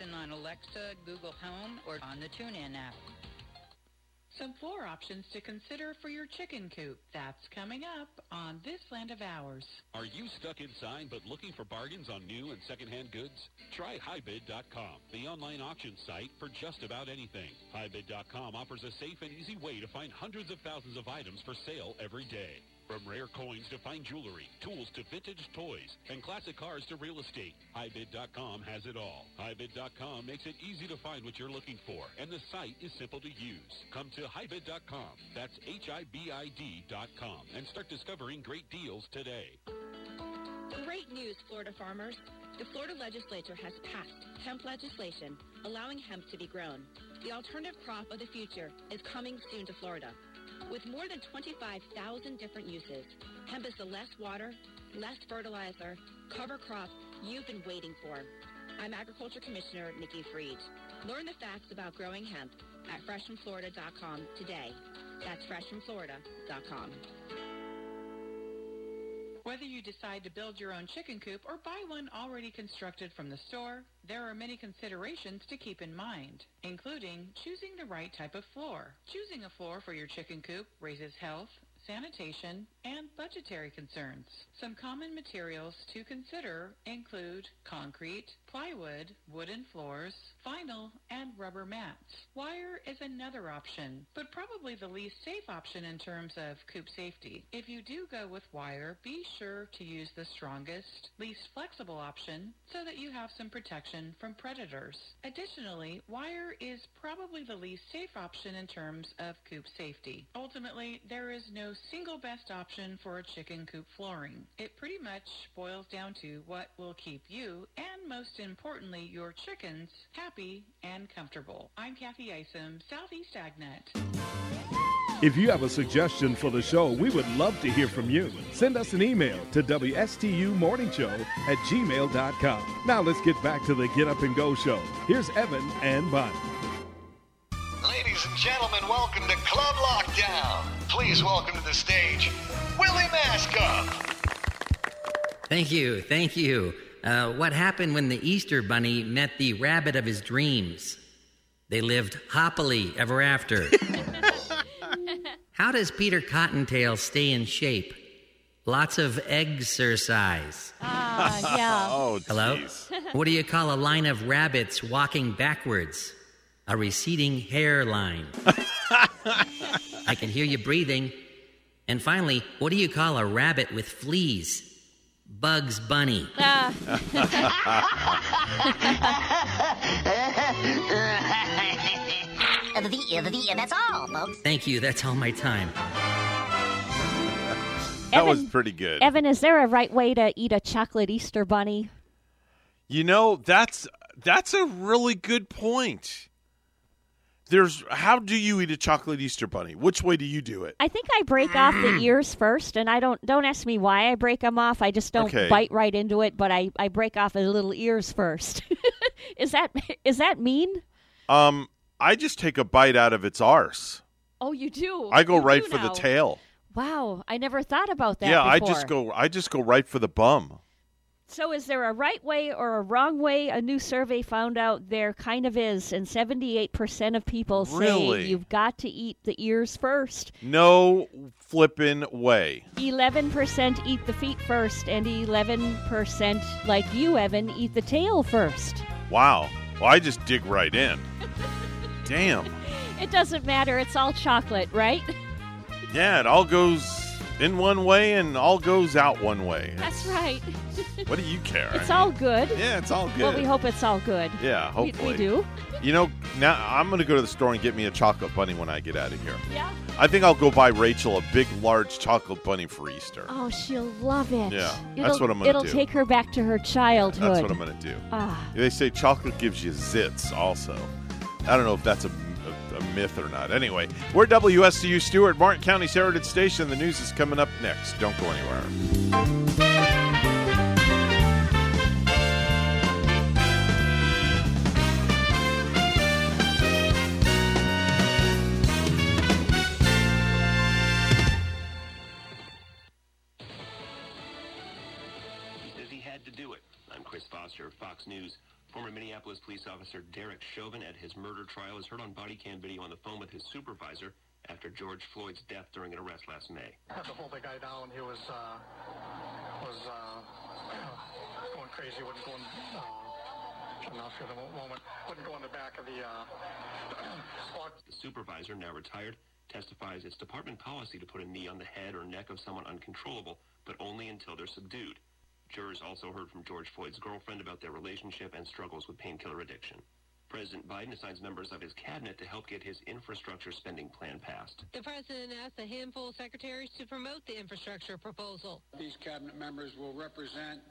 on Alexa, Google Home, or on the TuneIn app.
Some floor options to consider for your chicken coop. That's coming up on This Land of Ours.
Are you stuck inside but looking for bargains on new and secondhand goods? Try HiBid.com, the online auction site for just about anything. HiBid.com offers a safe and easy way to find hundreds of thousands of items for sale every day. From rare coins to fine jewelry, tools to vintage toys, and classic cars to real estate, HiBid.com has it all. HiBid.com makes it easy to find what you're looking for, and the site is simple to use. Come to HiBid.com, that's H-I-B-I-D.com, and start discovering great deals today.
Great news, Florida farmers. The Florida legislature has passed hemp legislation allowing hemp to be grown. The alternative crop of the future is coming soon to Florida. With more than 25,000 different uses, hemp is the less water, less fertilizer, cover crop you've been waiting for. I'm Agriculture Commissioner Nikki Fried. Learn the facts about growing hemp at freshfromflorida.com today. That's freshfromflorida.com.
Whether you decide to build your own chicken coop or buy one already constructed from the store, there are many considerations to keep in mind, including choosing the right type of floor. Choosing a floor for your chicken coop raises health, sanitation, and budgetary concerns. Some common materials to consider include concrete, plywood, wooden floors, vinyl, and rubber mats. Wire is another option, but probably the least safe option in terms of coop safety. If you do go with wire, be sure to use the strongest, least flexible option so that you have some protection from predators. Additionally, wire is probably the least safe option in terms of coop safety. Ultimately, there is no single best option for a chicken coop flooring. It pretty much boils down to what will keep you and most importantly your chickens happy and comfortable. I'm Kathy Isom, Southeast Agnet.
If you have a suggestion for the show, we would love to hear from you. Send us an email to WSTUmorningshow at gmail.com. Now let's get back to the Get Up and Go show. Here's Evan and Bonnie.
Ladies and gentlemen, welcome to Club Lockdown. Please welcome to the stage, Willie Maskup.
Thank you, thank you. Uh, what happened when the Easter Bunny met the rabbit of his dreams? They lived happily ever after. (laughs) How does Peter Cottontail stay in shape? Lots of exercise.
Ah, yeah. (laughs)
oh,
Hello? what do you call a line of rabbits walking backwards? A receding hairline. (laughs) I can hear you breathing. And finally, what do you call a rabbit with fleas? Bugs Bunny.
Ah. (laughs)
the, the, the, and that's all, folks.
Thank you. That's all my time.
That was pretty good.
Evan, is there a right way to eat a chocolate Easter bunny?
You know, that's that's a really good point. There's how do you eat a chocolate Easter bunny? Which way do you do it?
I think I break off the ears first, and I don't don't ask me why I break them off. I just don't
Okay.
bite right into it, but I, I break off the little ears first. (laughs) is that is that mean?
Um, I just take a bite out of its arse.
Oh, you do.
I go
You
right
do
for the tail.
Wow, I never thought about that.
yeah, I just go I just go right for the bum.
So, is there a right way or a wrong way? A new survey found out there kind of is, and 78% of people
Really?
say you've got to eat the ears first.
No flippin' way.
11% eat the feet first, and 11%, like you, Evan, eat the tail first.
Wow. Well, I just dig right in. (laughs) Damn.
It doesn't matter, it's all chocolate, right?
Yeah, it all goes in one way and all goes out one way.
That's right.
What do you care?
It's
I
all good.
Yeah, it's all good.
Well, we hope it's all good.
Yeah, hopefully.
We, do.
You know, now I'm going to go to the store and get me a chocolate bunny when I get out of here.
Yeah.
I think I'll go buy Rachel a big, large chocolate bunny for Easter.
Oh, she'll love it.
Yeah,
It'll,
that's what I'm gonna do.
It'll take her back to her childhood.
That's what I'm going to do.
Ah.
They say chocolate gives you zits also. I don't know if that's a myth or not. Anyway, we're WSTU Stuart, Martin County's Heritage Station. The news is coming up next. Don't go anywhere.
Fox News. Former Minneapolis police officer Derek Chauvin at his murder trial is heard on body cam video on the phone with his supervisor after George Floyd's death during an arrest last May.
had to hold the guy down. He was uh, was uh, going crazy. Wouldn't go in. Uh, I'm not sure the moment. Wouldn't go in the back of the uh, (clears throat) squad.
The supervisor, now retired, testifies it's department policy to put a knee on the head or neck of someone uncontrollable, but only until they're subdued. Jurors also heard from George Floyd's girlfriend about their relationship and struggles with painkiller addiction. President Biden assigns members of his cabinet to help get his infrastructure spending plan passed.
The president asked a handful of secretaries to promote the infrastructure proposal.
These cabinet members will represent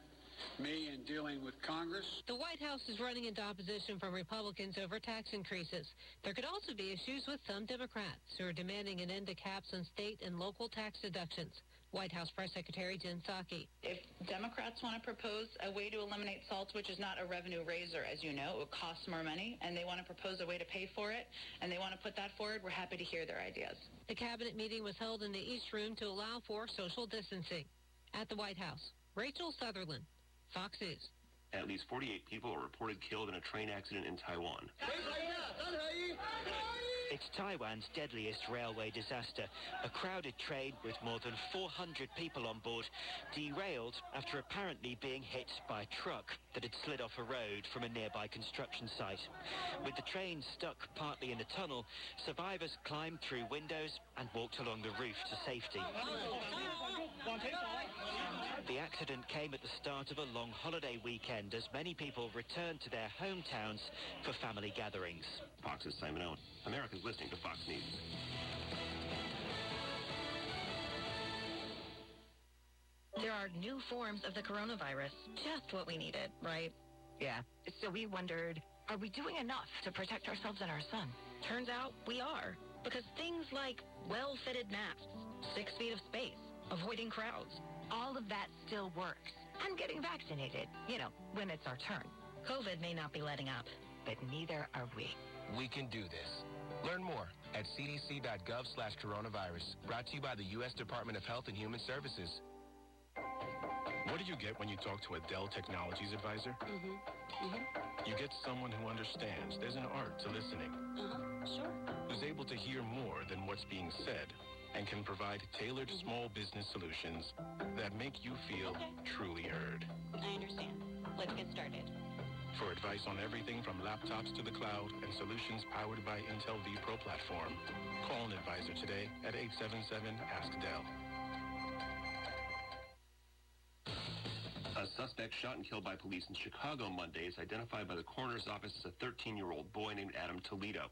me in dealing with Congress.
The White House is running into opposition from Republicans over tax increases. There could also be issues with some Democrats who are demanding an end to caps on state and local tax deductions. White House Press Secretary Jen Psaki.
If Democrats want to propose a way to eliminate SALT, which is not a revenue raiser, as you know, it would cost more money, and they want to propose a way to pay for it, and they want to put that forward, we're happy to hear their ideas.
The cabinet meeting was held in the East Room to allow for social distancing.
At the White House, Rachel Sutherland, Fox News.
At least 48 people are reported killed in a train accident in Taiwan.
It's Taiwan's deadliest railway disaster. A crowded train with more than 400 people on board derailed after apparently being hit by a truck that had slid off a road from a nearby construction site. With the train stuck partly in a tunnel, survivors climbed through windows and walked along the roof to safety. The accident came at the start of a long holiday weekend as many people returned to their hometowns for family gatherings.
Fox's Simon Owen. America's listening to Fox News.
There are new forms of the coronavirus. Just what we needed, right? Yeah. So we wondered, are we doing enough to protect ourselves and our son? Turns out we are. Because things like well-fitted masks, six feet of space, avoiding crowds, all of that still works. And getting vaccinated, you know, when it's our turn. COVID may not be letting up, but neither are we.
We can do this. Learn more at cdc.gov slash coronavirus. Brought to you by the U.S. Department of Health and Human Services.
What do you get when you talk to a Dell Technologies advisor?
Mm-hmm. Mm-hmm.
You get someone who understands there's an art to listening,
Uh-huh. Sure.
who's able to hear more than what's being said, and can provide tailored small business solutions that make you feel truly heard.
I understand. Let's get started.
For advice on everything from laptops to the cloud and solutions powered by Intel vPro platform, call an advisor today at 877-ASK-DELL. A suspect shot and killed by police in Chicago Monday is identified by the coroner's office as a 13-year-old boy named Adam Toledo.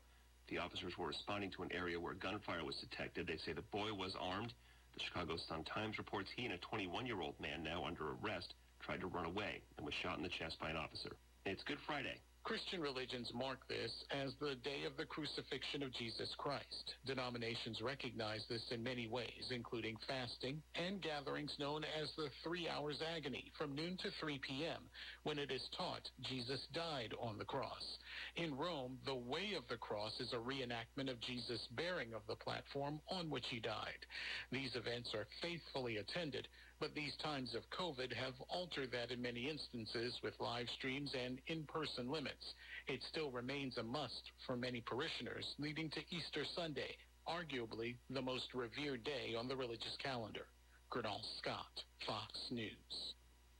The officers were responding to an area where gunfire was detected. They say the boy was armed. The Chicago Sun-Times reports he and a 21-year-old man now under arrest tried to run away and was shot in the chest by an officer. It's Good Friday.
Christian religions mark this as the day of the crucifixion of Jesus Christ. Denominations recognize this in many ways, including fasting and gatherings known as the three hours agony from noon to 3 p.m., when it is taught Jesus died on the cross. In Rome, the way of the cross is a reenactment of Jesus' bearing of the platform on which he died. These events are faithfully attended, but these times of COVID have altered that in many instances with live streams and in-person limits. It still remains a must for many parishioners, leading to Easter Sunday, arguably the most revered day on the religious calendar. Gernal Scott, Fox News.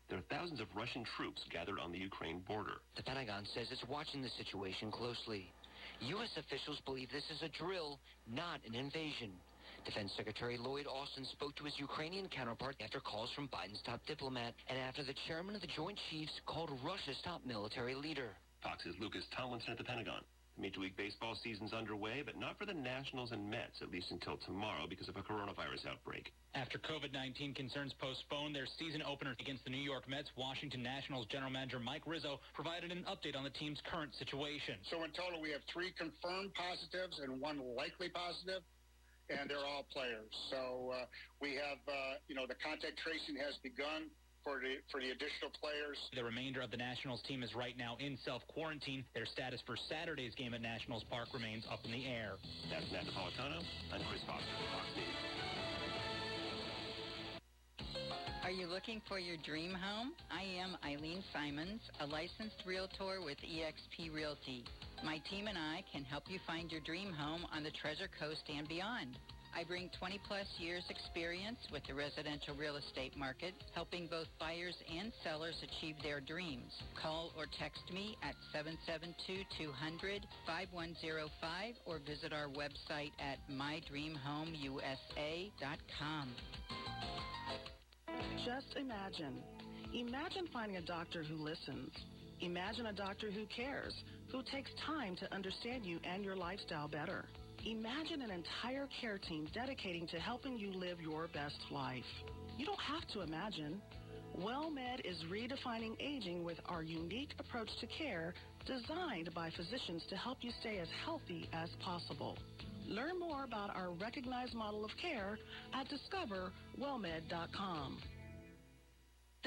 There are thousands of Russian troops gathered on the Ukraine border.
The Pentagon says it's watching the situation closely. U.S. officials believe this is a drill, not an invasion. Defense Secretary Lloyd Austin spoke to his Ukrainian counterpart after calls from Biden's top diplomat and after the chairman of the Joint Chiefs called Russia's top military leader.
Fox's Lucas Tomlinson at the Pentagon. The Major League Baseball season's underway, but not for the Nationals and Mets, at least until tomorrow because of a coronavirus outbreak.
After COVID-19 concerns postponed their season opener against the New York Mets, Washington Nationals general manager Mike Rizzo provided an update on the team's current situation.
So in total, we have three confirmed positives and one likely positive, and they're all players. So uh, we have, uh, you know, the contact tracing has begun for the for the additional players.
The remainder of the Nationals team is right now in self-quarantine. Their status for Saturday's game at Nationals Park remains up in the air.
That's Matt Napolitano. I'm Chris Foster, Fox
Are you looking for your dream home? I am Eileen Simons, a licensed realtor with eXp Realty. My team and I can help you find your dream home on the Treasure Coast and beyond. I bring 20 plus years experience with the residential real estate market, helping both buyers and sellers achieve their dreams. Call or text me at 772-200-5105 or visit our website at mydreamhomeusa.com.
Just imagine. Imagine finding a doctor who listens. Imagine a doctor who cares, who takes time to understand you and your lifestyle better. Imagine an entire care team dedicating to helping you live your best life. You don't have to imagine. WellMed is redefining aging with our unique approach to care designed by physicians to help you stay as healthy as possible. Learn more about our recognized model of care at discoverwellmed.com.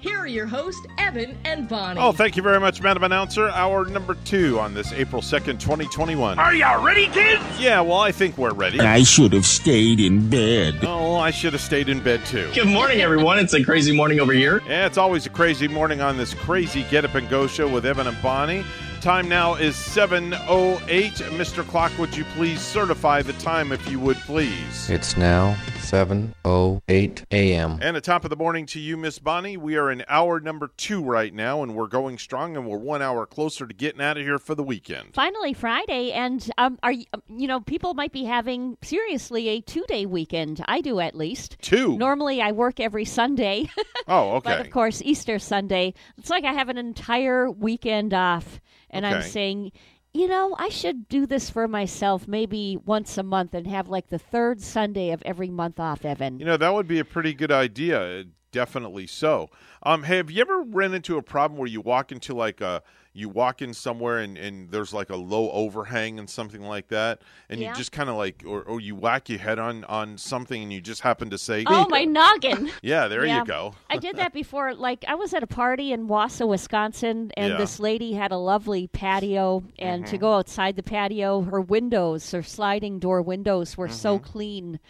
here are your hosts, Evan and Bonnie.
Oh, thank you very much, Madam Announcer. Hour number two on this April 2nd, 2021.
Are ya ready, kids?
Yeah, well, I think we're ready.
I should have stayed in bed.
Oh, I should have stayed in bed too.
Good morning, everyone. It's a crazy morning over here.
Yeah, it's always a crazy morning on this crazy Get Up and Go show with Evan and Bonnie. Time now is 7.08. Mr. Clock, would you please certify the time if you would please?
It's now 7:08 a.m.
And at top of the morning to you, Miss Bonnie. We are in hour number two right now, and we're going strong, and we're one hour closer to getting out of here for the weekend.
Finally, Friday, and um, are you, um, you know people might be having seriously a two-day weekend. I do at least
two.
Normally, I work every Sunday. (laughs)
Oh, okay.
but of course, Easter Sunday. It's like I have an entire weekend off, and I'm saying. You know, I should do this for myself maybe once a month and have like the third Sunday of every month off, Evan.
You know, that would be a pretty good idea. Definitely so. Um, have you ever ran into a problem where you walk into like a you walk in somewhere and, and there's like a low overhang and something like that, and
Yeah.
you just kind of like, or, or you whack your head on on something and you just happen to say,
Oh, my noggin. (laughs)
Yeah, there
Yeah.
you go.
I did that before. Like I was at a party in Wausau, Wisconsin, and
Yeah.
this lady had a lovely patio. And to
Mhm.
go outside the patio, her windows, her sliding door windows, were so
Mm-hmm.
clean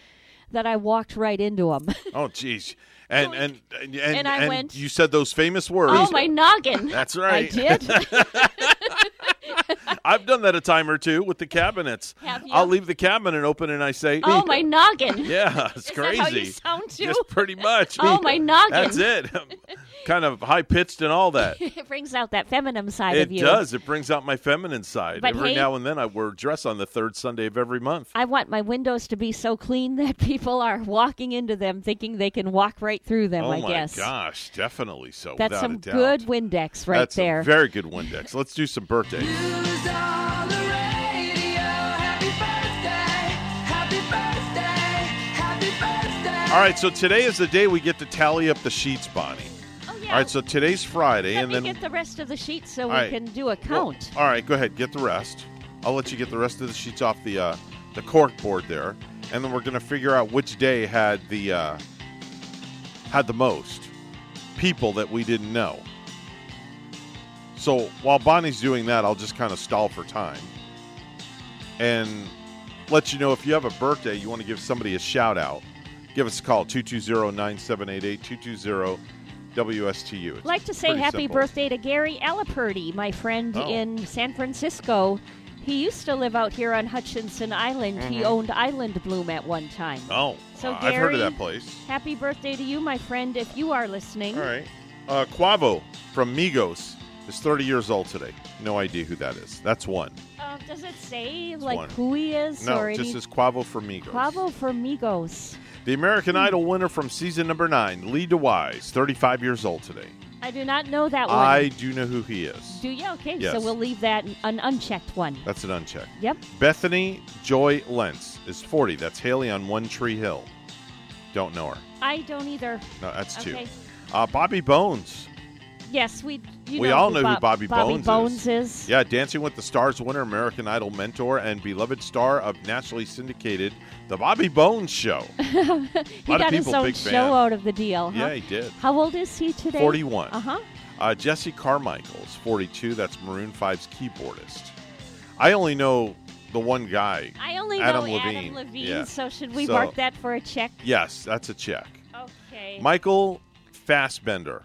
that I walked right into them. (laughs)
Oh, jeez. And and and, and,
And I
and
went-
you said those famous words.
oh, my noggin!
That's right.
I did. (laughs) (laughs) (laughs)
I've done that a time or two with the cabinets. I'll leave the cabinet open and I say,
oh, my noggin! (laughs)
Yeah, it's
Is
crazy.
How you sound too?
Just pretty much. (laughs)
Oh, my noggin.
That's it. kind of high pitched and all that.
it brings out that feminine side
It
of you.
It does. It brings out my feminine side.
But
every
hey-
now and then I wear a dress on the third Sunday of every month.
I want my windows to be so clean that people are walking into them thinking they can walk right through them.
oh
I
my
guess
gosh, definitely so.
that's some
a doubt.
good Windex right
That's
there.
a very good Windex. Let's do some birthdays. All right, so today is the day we get to tally up the sheets, Bonnie.
Oh, yeah.
All right, so today's Friday,
Let
and
me
then
get the rest of the sheets so
All
we can do a count.
all right, go ahead, get the rest. I'll let you get the rest of the sheets off the uh, the cork board there, and then we're gonna figure out which day had the uh, had the most people that we didn't know. So while Bonnie's doing that, I'll just kind of stall for time and let you know if you have a birthday, you want to give somebody a shout out. Give us a call 220-9788 220 WSTU. It's
like to say happy
simple.
birthday to Gary Alaperty, my friend
Oh.
in San Francisco. He used to live out here on Hutchinson Island. He
Mhm.
owned Island Bloom at one time.
Oh,
So
uh, I've heard of that place.
Happy birthday to you, my friend, if you are listening.
All right. Uh, Quavo from Migos is 30 years old today. No idea who that is. That's one.
Uh, does it say like
one.
who he is
No,
or
it just
any?
says Quavo from Migos.
Quavo for Migos.
The American Idol winner from season number nine, Lee DeWyze, 35 years old today.
I do not know that one.
I do know who he is.
do you? Okay,
Yes.
so we'll leave that an unchecked one.
That's an unchecked.
Yep.
Bethany Joy Lenz is 40. That's Haley on One Tree Hill. Don't know her.
I don't either.
No, that's
Okay.
two. Uh, Bobby Bones.
Yes, we.
We
know
all
who
know
Bob-
who Bobby,
Bobby
Bones,
is.
Yeah, Dancing with the Stars winner, American Idol mentor, and beloved star of nationally syndicated The Bobby Bones Show. (laughs)
he got his
people
own
big
show
fan.
out of the deal. Huh?
Yeah, he did.
How old is he today?
41.
Uh huh.
Uh, Jesse Carmichael is 42. That's Maroon 5's keyboardist. I only know the one guy.
I only
Adam
know
Levine.
Adam Levine,
Yeah.
so should we
So-
mark that for a check?
Yes, that's a check.
Okay.
Michael Fassbender,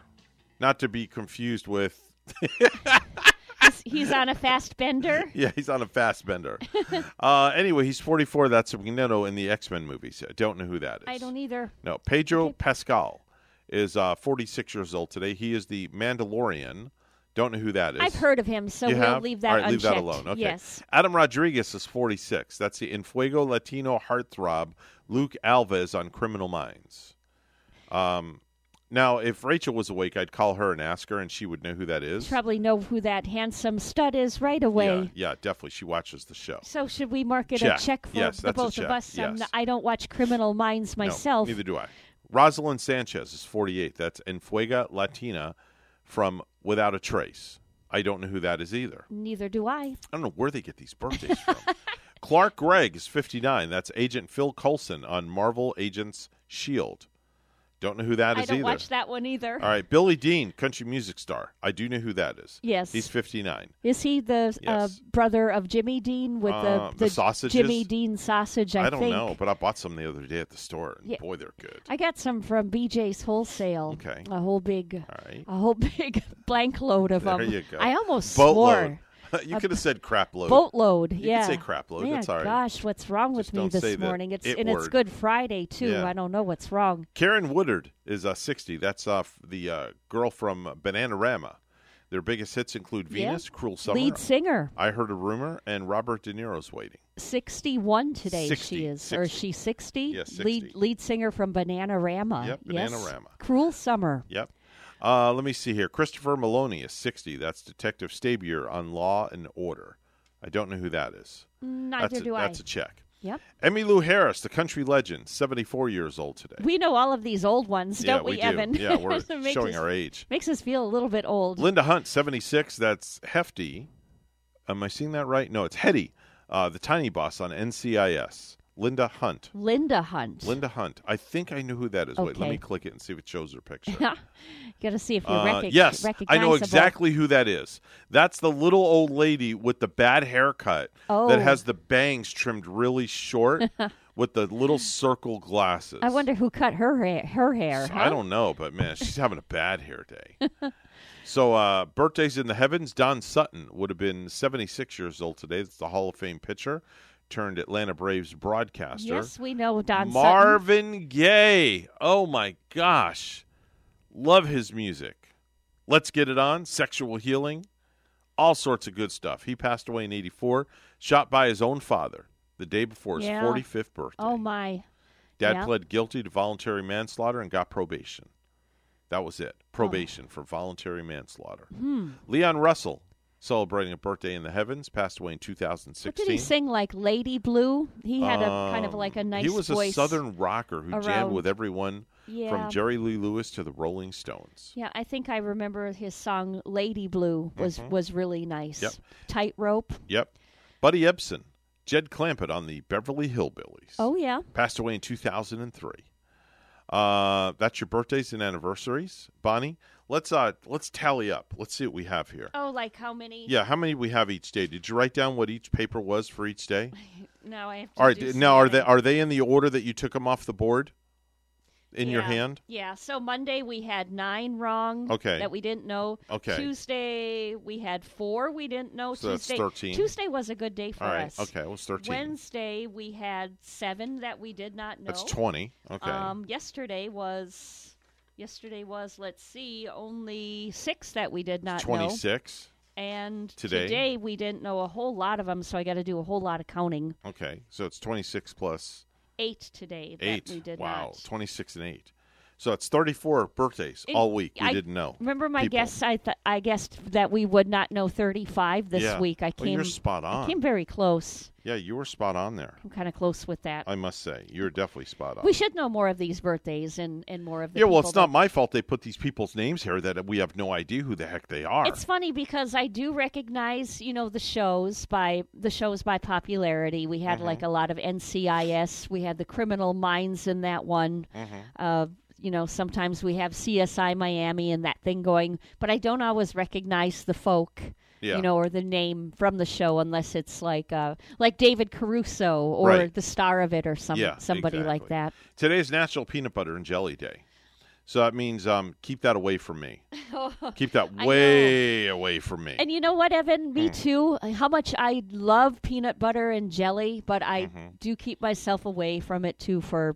not to be confused with. (laughs)
he's, he's on a fast bender. (laughs)
Yeah, he's on a fast bender. (laughs) uh, anyway, he's 44. That's a Magneto in the X Men movies. I don't know who that is.
I don't either.
No, Pedro Pascal is uh, 46 years old today. He is the Mandalorian. Don't know who that is.
I've heard of him, so
You
we'll
have?
leave that
All right, leave that alone. Okay.
Yes.
Adam Rodriguez is 46. That's the Infuego Latino heartthrob Luke Alvez on Criminal Minds. Um, now, if Rachel was awake, I'd call her and ask her, and she would know who that is.
Probably know who that handsome stud is right away.
Yeah, yeah, definitely. She watches the show.
So should we mark it
Check.
a check for
Yes,
the both of us?
Yes.
not- I don't watch Criminal Minds
No,
myself.
neither do I. Roselyn Sanchez is 48. That's Enfuega Latina from Without a Trace. I don't know who that is either.
Neither do I.
I don't know where they get these birthdays from. (laughs) Clark Gregg is 59. That's Agent Phil Coulson on Marvel Agents S.H.I.E.L.D. Don't know who that
I
is
don't
either.
watch that one either.
All right, Billy Dean, country music star. I do know who that is.
Yes.
He's 59.
Is he the uh,
Yes.
brother of Jimmy Dean with
Uh,
the,
the sausages?
Jimmy Dean sausage? I,
I don't
think.
know, but I bought some the other day at the store, and
Yeah.
boy, they're good.
I got some from BJ's Wholesale.
Okay.
A whole big,
right.
a whole (laughs) big blank load of
There
them.
you go.
I almost
Boatload.
swore. (laughs)
you could have said crap load.
Boatload,
You
yeah.
could say crap load.
Man,
That's all right.
Gosh, what's wrong with
Just
me this morning? It's
it
and it's. Good Friday too.
Yeah.
I don't know what's wrong.
Keren Woodward is uh, 60. That's uh, the uh, girl from Bananarama. Their biggest hits include
Yeah.
Venus, Cruel Summer,
Lead singer.
I Heard a Rumor, and Robert De Niro's Waiting.
Sixty-one today.
60,
she is, or is she sixty?
Yes,
Lead
60.
lead singer from Bananarama.
Yep,
Yes.
Bananarama.
Cruel Summer.
Yep. Uh, let me see here. Christopher Meloni is 60. That's Detective Stabler on Law and Order. I don't know who that is.
Neither
that's a,
do I.
That's a check.
Yep.
Emmylou Harris, the country legend, 74 years old today.
We know all of these old ones,
Yeah,
don't
we
we,
do.
Evan?
Yeah, we're (laughs) showing
us-
our age.
Makes us feel a little bit old.
Linda Hunt, 76. That's Hefty. Am I seeing that right? No, it's Hetty, uh, the tiny boss on NCIS. Linda Hunt.
Linda Hunt.
Linda Hunt. I think I know who that is. Wait, let me click it and see if it shows her picture.
you Got to see if you're
Uh,
recog-
yes, I know
recognizable.
exactly who that is. That's the little old lady with the bad haircut
Oh.
that has the bangs trimmed really short (laughs) with the little circle glasses.
I wonder who cut her hair. Her hair.
I
huh?
don't know, but man, she's having a bad hair day. (laughs) so, uh, birthdays in the heavens. Don Sutton would have been 76 years old today. That's the Hall of Fame pitcher, turned Atlanta Braves broadcaster.
Yes, we know Don Sutton.
Marvin Gaye. Oh my gosh. Love his music. Let's get it on. Sexual healing. All sorts of good stuff. He passed away in 84, shot by his own father the day before his
Yeah.
45th birthday.
Oh my.
Dad
Yeah.
pled guilty to voluntary manslaughter and got probation. That was it. Probation for voluntary manslaughter.
Oh. Hmm.
Leon Russell, celebrating a birthday in the heavens, passed away in
What
2016.
did he sing like Lady Blue? He had a kind of
Um,
like a nice
He was a southern rocker who jammed with everyone
Yeah.
from Jerry Lee Lewis to the Rolling Stones.
Yeah, I think I remember his song "Lady Blue" was
Mhm.
was really nice.
Yep.
Tightrope.
Yep. Buddy Ebsen, Jed Clampett on the Beverly Hillbillies.
Oh yeah.
Passed away in 2003. Uh, that's your birthdays and anniversaries, Bonnie. Let's uh let's tally up. Let's see what we have here.
Oh, like how many?
Yeah, how many we have each day? Did you write down what each paper was for each day? (laughs)
No, I have to.
All right. Now, are they are they in the order that you took them off the board in your hand?
Yeah. So Monday we had nine wrong.
Okay.
That we didn't know.
Okay.
Tuesday we had four we didn't know.
So that's
Tuesday,
13.
Tuesday was a good day for
All right.
us.
Okay, it was 13.
Wednesday we had seven that we did not know.
That's 20. Okay.
Um, yesterday was. Yesterday was let's see, only six that we did not know.
26.
And
Today?
we didn't know a whole lot of them, so I got to do a whole lot of counting.
Okay, so it's 26 plus
Eight today that
eight.
we did
wow,
not.
26 and eight. So it's 34 birthdays all week. We
I
didn't know.
Remember my
People.
guess? I th- I guessed that we would not know 35 this
Yeah.
week. I
Well,
came.
you're spot
I
on.
came very close.
Yeah, you were spot on there.
I'm kind of close with that.
I must say, you're definitely spot on.
we should know more of these birthdays and, and more of the
yeah, well,
people
it's not
that-
my fault they put these people's names here that we have no idea who the heck they are.
It's funny because I do recognize, you know, the shows by the shows by popularity. We had like a lot of NCIS. We had the Criminal Minds in that one.
Mm-hmm.
Uh, you know, sometimes we have CSI Miami and that thing going, but I don't always recognize the folk.
Yeah.
You know, or the name from the show, unless it's like uh, like David Caruso or
Right.
the star of it or some
Yeah,
somebody like
exactly.
that.
Today's National Peanut Butter and Jelly Day. So that means um, keep that away from me. (laughs) Keep that way away from me.
And you know what, Evan? Me
Mm.
too. How much I love peanut butter and jelly, but I
Mhm.
do keep myself away from it too for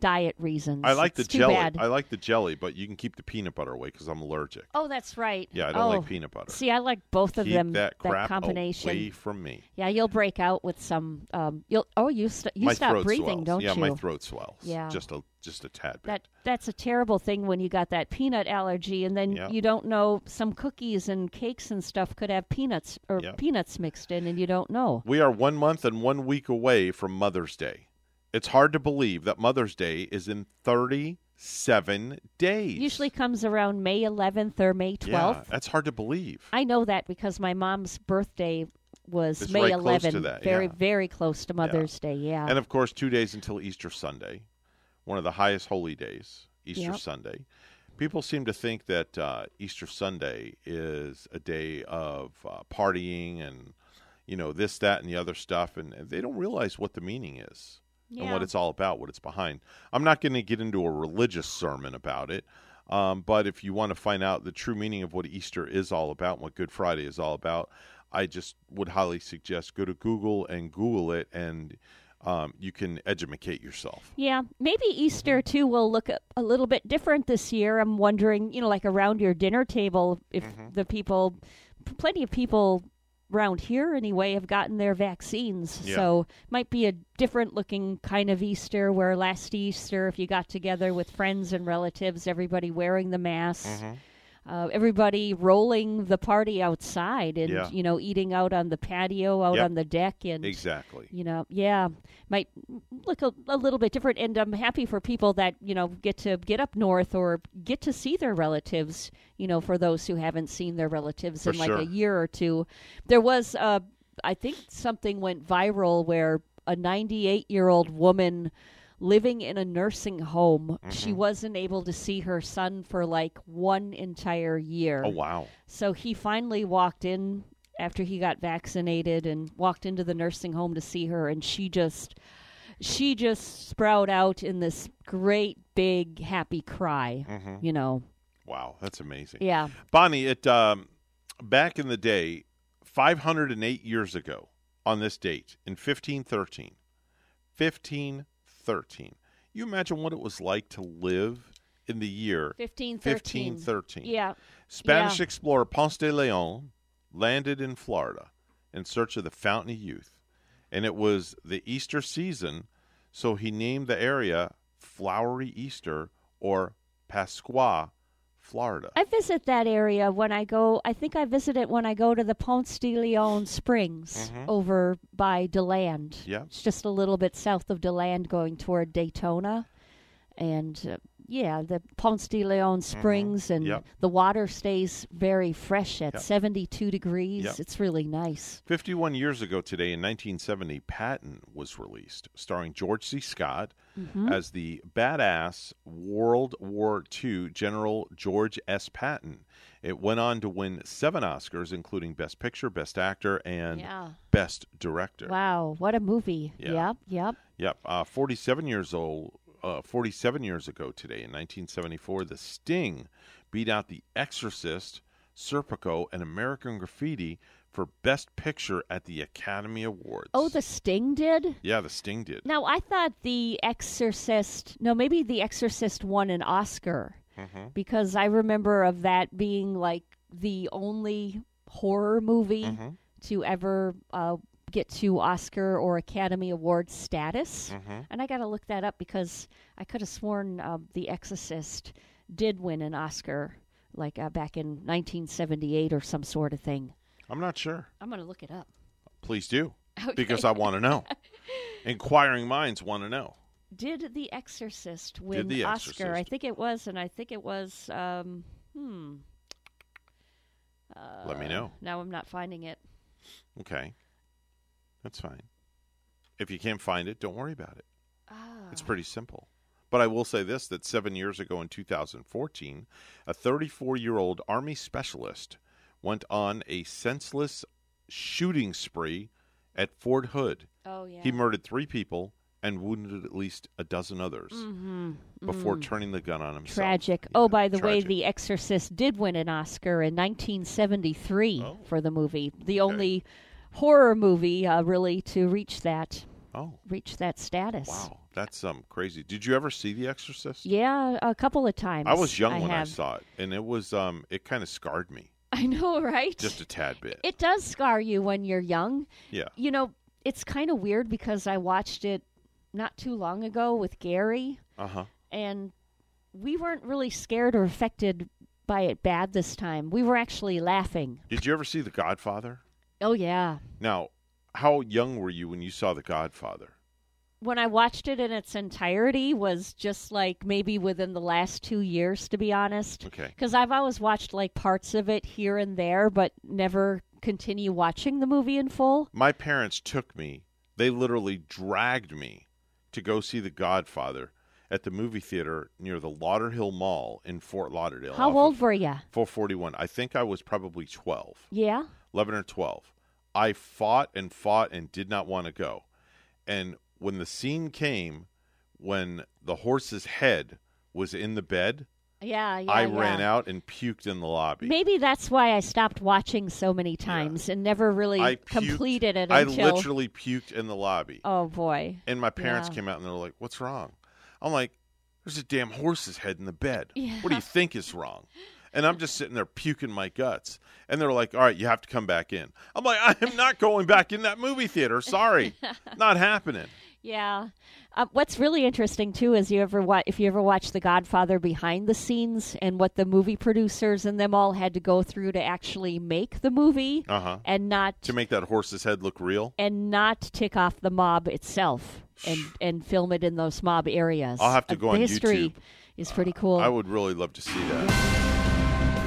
diet reasons.
I like
It's
the jelly.
bad.
I like the jelly, but you can keep the peanut butter away because I'm allergic.
oh, that's right.
Yeah, I don't
oh.
like peanut butter.
See, I like both of
Keep
them.
that crap
combination.
away from me.
Yeah, you'll break out with some. Um, you'll. Oh, you st- you
my
stop breathing,
swells.
don't
yeah,
you?
Yeah, my throat swells.
Yeah.
just a just a tad bit.
That that's a terrible thing when you got that peanut allergy, and then
Yeah.
you don't know some cookies and cakes and stuff could have peanuts or
Yeah.
peanuts mixed in, and you don't know.
We are one month and one week away from Mother's Day. It's hard to believe that Mother's Day is in 37 days.
Usually comes around May 11th or May 12th.
Yeah, that's hard to believe.
I know that because my mom's birthday was
It's
May
right
11th,
to that,
very
yeah.
very close to Mother's Day. Yeah.
And of course, two days until Easter Sunday, one of the highest holy days, Easter
Yep.
Sunday. People seem to think that uh, Easter Sunday is a day of uh, partying and, you know, this, that, and the other stuff, and they don't realize what the meaning is and what it's all about, what it's behind. I'm not going to get into a religious sermon about it, um, but if you want to find out the true meaning of what Easter is all about and what Good Friday is all about, I just would highly suggest go to Google and Google it, and um, you can educate yourself.
Yeah, maybe Easter too will look a, a little bit different this year. I'm wondering, you know, like around your dinner table, if
Mm-hmm.
the people, plenty of people around here anyway, have gotten their vaccines.
Yeah.
So might be a different looking kind of Easter. Where last Easter, if you got together with friends and relatives, everybody wearing the mask.
Mm-hmm.
Uh, everybody rolling the party outside and
Yeah.
you know eating out on the patio out
Yep.
on the deck and
Exactly.
you know yeah might look a, a little bit different and i'm happy for people that you know get to get up north or get to see their relatives you know for those who haven't seen their relatives
For
in like
sure.
a year or two there was uh i think something went viral where a 98 year old woman living in a nursing home she
Mhm.
wasn't able to see her son for like one entire year
Oh, wow.
so he finally walked in after he got vaccinated and walked into the nursing home to see her and she just she just sprout out in this great big happy cry,
Mhm.
you know.
Wow, that's amazing.
Yeah.
Bonnie, it um, back in the day, 508 years ago on this date in 1513, 1513. You imagine what it was like to live in the year
1513.
1513.
Yeah.
Spanish
Yeah.
explorer Ponce de Leon landed in Florida in search of the Fountain of Youth, and it was the Easter season, so he named the area Flowery Easter or Pascua, Florida.
I visit that area when I go. I think I visit it when I go to the Ponce de Leon Springs
Mhm.
over by DeLand.
Yeah.
It's just a little bit south of DeLand going toward Daytona. And uh, yeah, the Ponce de Leon Springs and
Mm-hmm. Yep.
the water stays very fresh at
Yep.
72 degrees.
Yep.
It's really nice.
51 years ago today, in 1970, Patton was released, starring George C. Scott
Mhm.
as the badass World War II General George S. Patton. It went on to win seven Oscars, including Best Picture, Best Actor, and
Yeah.
Best Director.
Wow, what a movie.
Yeah.
Yep, yep.
Yep. Uh, 47 years old. Uh, 47 years ago today, in 1974, The Sting beat out The Exorcist, Serpico, and American Graffiti for Best Picture at the Academy Awards.
Oh, The Sting did?
yeah, The Sting did.
Now, I thought The Exorcist, no, maybe The Exorcist won an Oscar
Mhm.
because I remember of that being like the only horror movie
Mhm.
to ever uh, get to Oscar or Academy Award status.
Mhm.
And I got to look that up because I could have sworn um, The Exorcist did win an Oscar, like uh, back in 1978 or some sort of thing.
I'm not sure.
I'm going to look it up.
Please do, (laughs)
Okay.
because I want to know. (laughs) Inquiring minds want to know.
Did The Exorcist win
The
Oscar? I think it was, and I think it was. Um, hmm.
Let me
Uh,
know.
Now I'm not finding it.
Okay, that's fine. If you can't find it, don't worry about it.
Ah.
It's pretty simple. But I will say this that seven years ago in 2014, a 34 year old Army specialist went on a senseless shooting spree at Fort Hood.
Oh, yeah.
He murdered three people and wounded at least a dozen others
Mhm.
before
Mm.
turning the gun on himself.
Tragic. oh, by the way. The Exorcist did win an Oscar in 1973
Oh.
for the movie. The only horror movie, uh, really, to reach that
Oh.
reach that status.
Wow, that's um crazy. Did you ever see The Exorcist?
Yeah, a couple of times.
I was young when I saw it, and it was um it kind of scarred me (laughs)
I know, right?
just a tad bit.
It does scar you when you're young.
Yeah.
You know, it's kind of weird because I watched it not too long ago with Gary,
Uh huh.
and we weren't really scared or affected by it bad this time. We were actually laughing.
Did you ever see The Godfather?
Oh, yeah.
Now, how young were you when you saw The Godfather?
When I watched it in its entirety was just like maybe within the last two years, to be honest.
Okay.
Because I've always watched like parts of it here and there, but never continue watching the movie in full.
My parents took me. They literally dragged me to go see The Godfather at the movie theater near the Lauderhill Mall in Fort Lauderdale.
How old were you?
441. I think I was probably 12.
Yeah.
11 or 12. I fought and fought and did not want to go. And when the scene came, when the horse's head was in the bed,
Yeah, yeah.
I
yeah.
ran out and puked in the lobby.
Maybe that's why I stopped watching so many times and never really
I puked-
completed it
I literally puked in the lobby.
Oh boy.
And my parents
Yeah.
came out and they were like, "What's wrong?" I'm like, "There's a damn horse's head in the bed.
Yeah.
What do you think is wrong?" (laughs) And I'm just sitting there puking my guts. And they're like, "All right, you have to come back in." I'm like, "I am not going back in that movie theater. Sorry, (laughs) not happening."
Yeah. Uh, what's really interesting too is you ever wa- if you ever watch The Godfather behind the scenes and what the movie producers and them all had to go through to actually make the movie
Uh huh.
and not
To make that horse's head look real.
and not tick off the mob itself and and film it in those mob areas.
I'll have to
Uh,
go
the
on
history
YouTube.
is pretty cool.
I would really love to see that.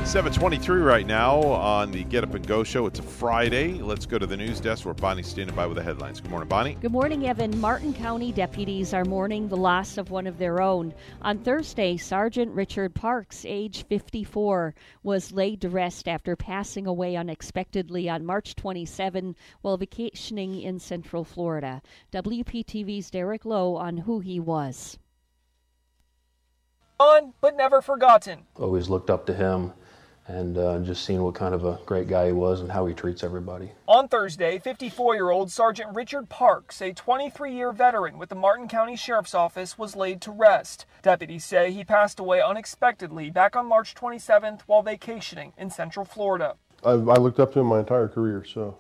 723 right now on the Get Up and Go show. It's a Friday. Let's go to the news desk where Bonnie's standing by with the headlines. Good morning, Bonnie.
Good morning, Evan. Martin County deputies are mourning the loss of one of their own. On Thursday, Sergeant Richard Parks, age 54, was laid to rest after passing away unexpectedly on March 27 while vacationing in Central Florida. WPTV's Derek Lowe on who he was.
On, but never forgotten.
always looked up to him and uh, just seeing what kind of a great guy he was and how he treats everybody.
On Thursday, 54 year old Sergeant Richard Parks, a 23 year veteran with the Martin County Sheriff's Office, was laid to rest. Deputies say he passed away unexpectedly back on March 27th while vacationing in Central Florida.
I, I looked up to him my entire career. So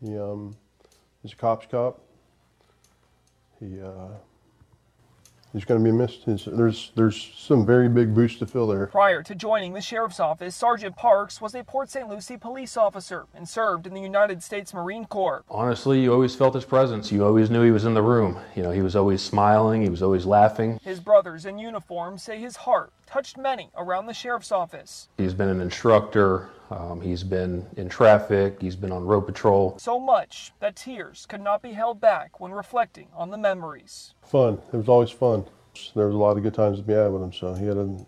he um, he's a cop's cop. He uh, he's going to be missed. His, there's there's some very big boots to fill there.
Prior to joining the Sheriff's Office, Sergeant Parks was a Port St. Lucie police officer and served in the United States Marine Corps.
Honestly, you always felt his presence. You always knew he was in the room. You know, he was always smiling, he was always laughing.
His brothers in uniform say his heart touched many around the Sheriff's Office.
He's been an instructor, um, he's been in traffic, he's been on road patrol.
So much that tears could not be held back when reflecting on the memories.
Fun. It was always fun. There was a lot of good times to be had with him. So he had a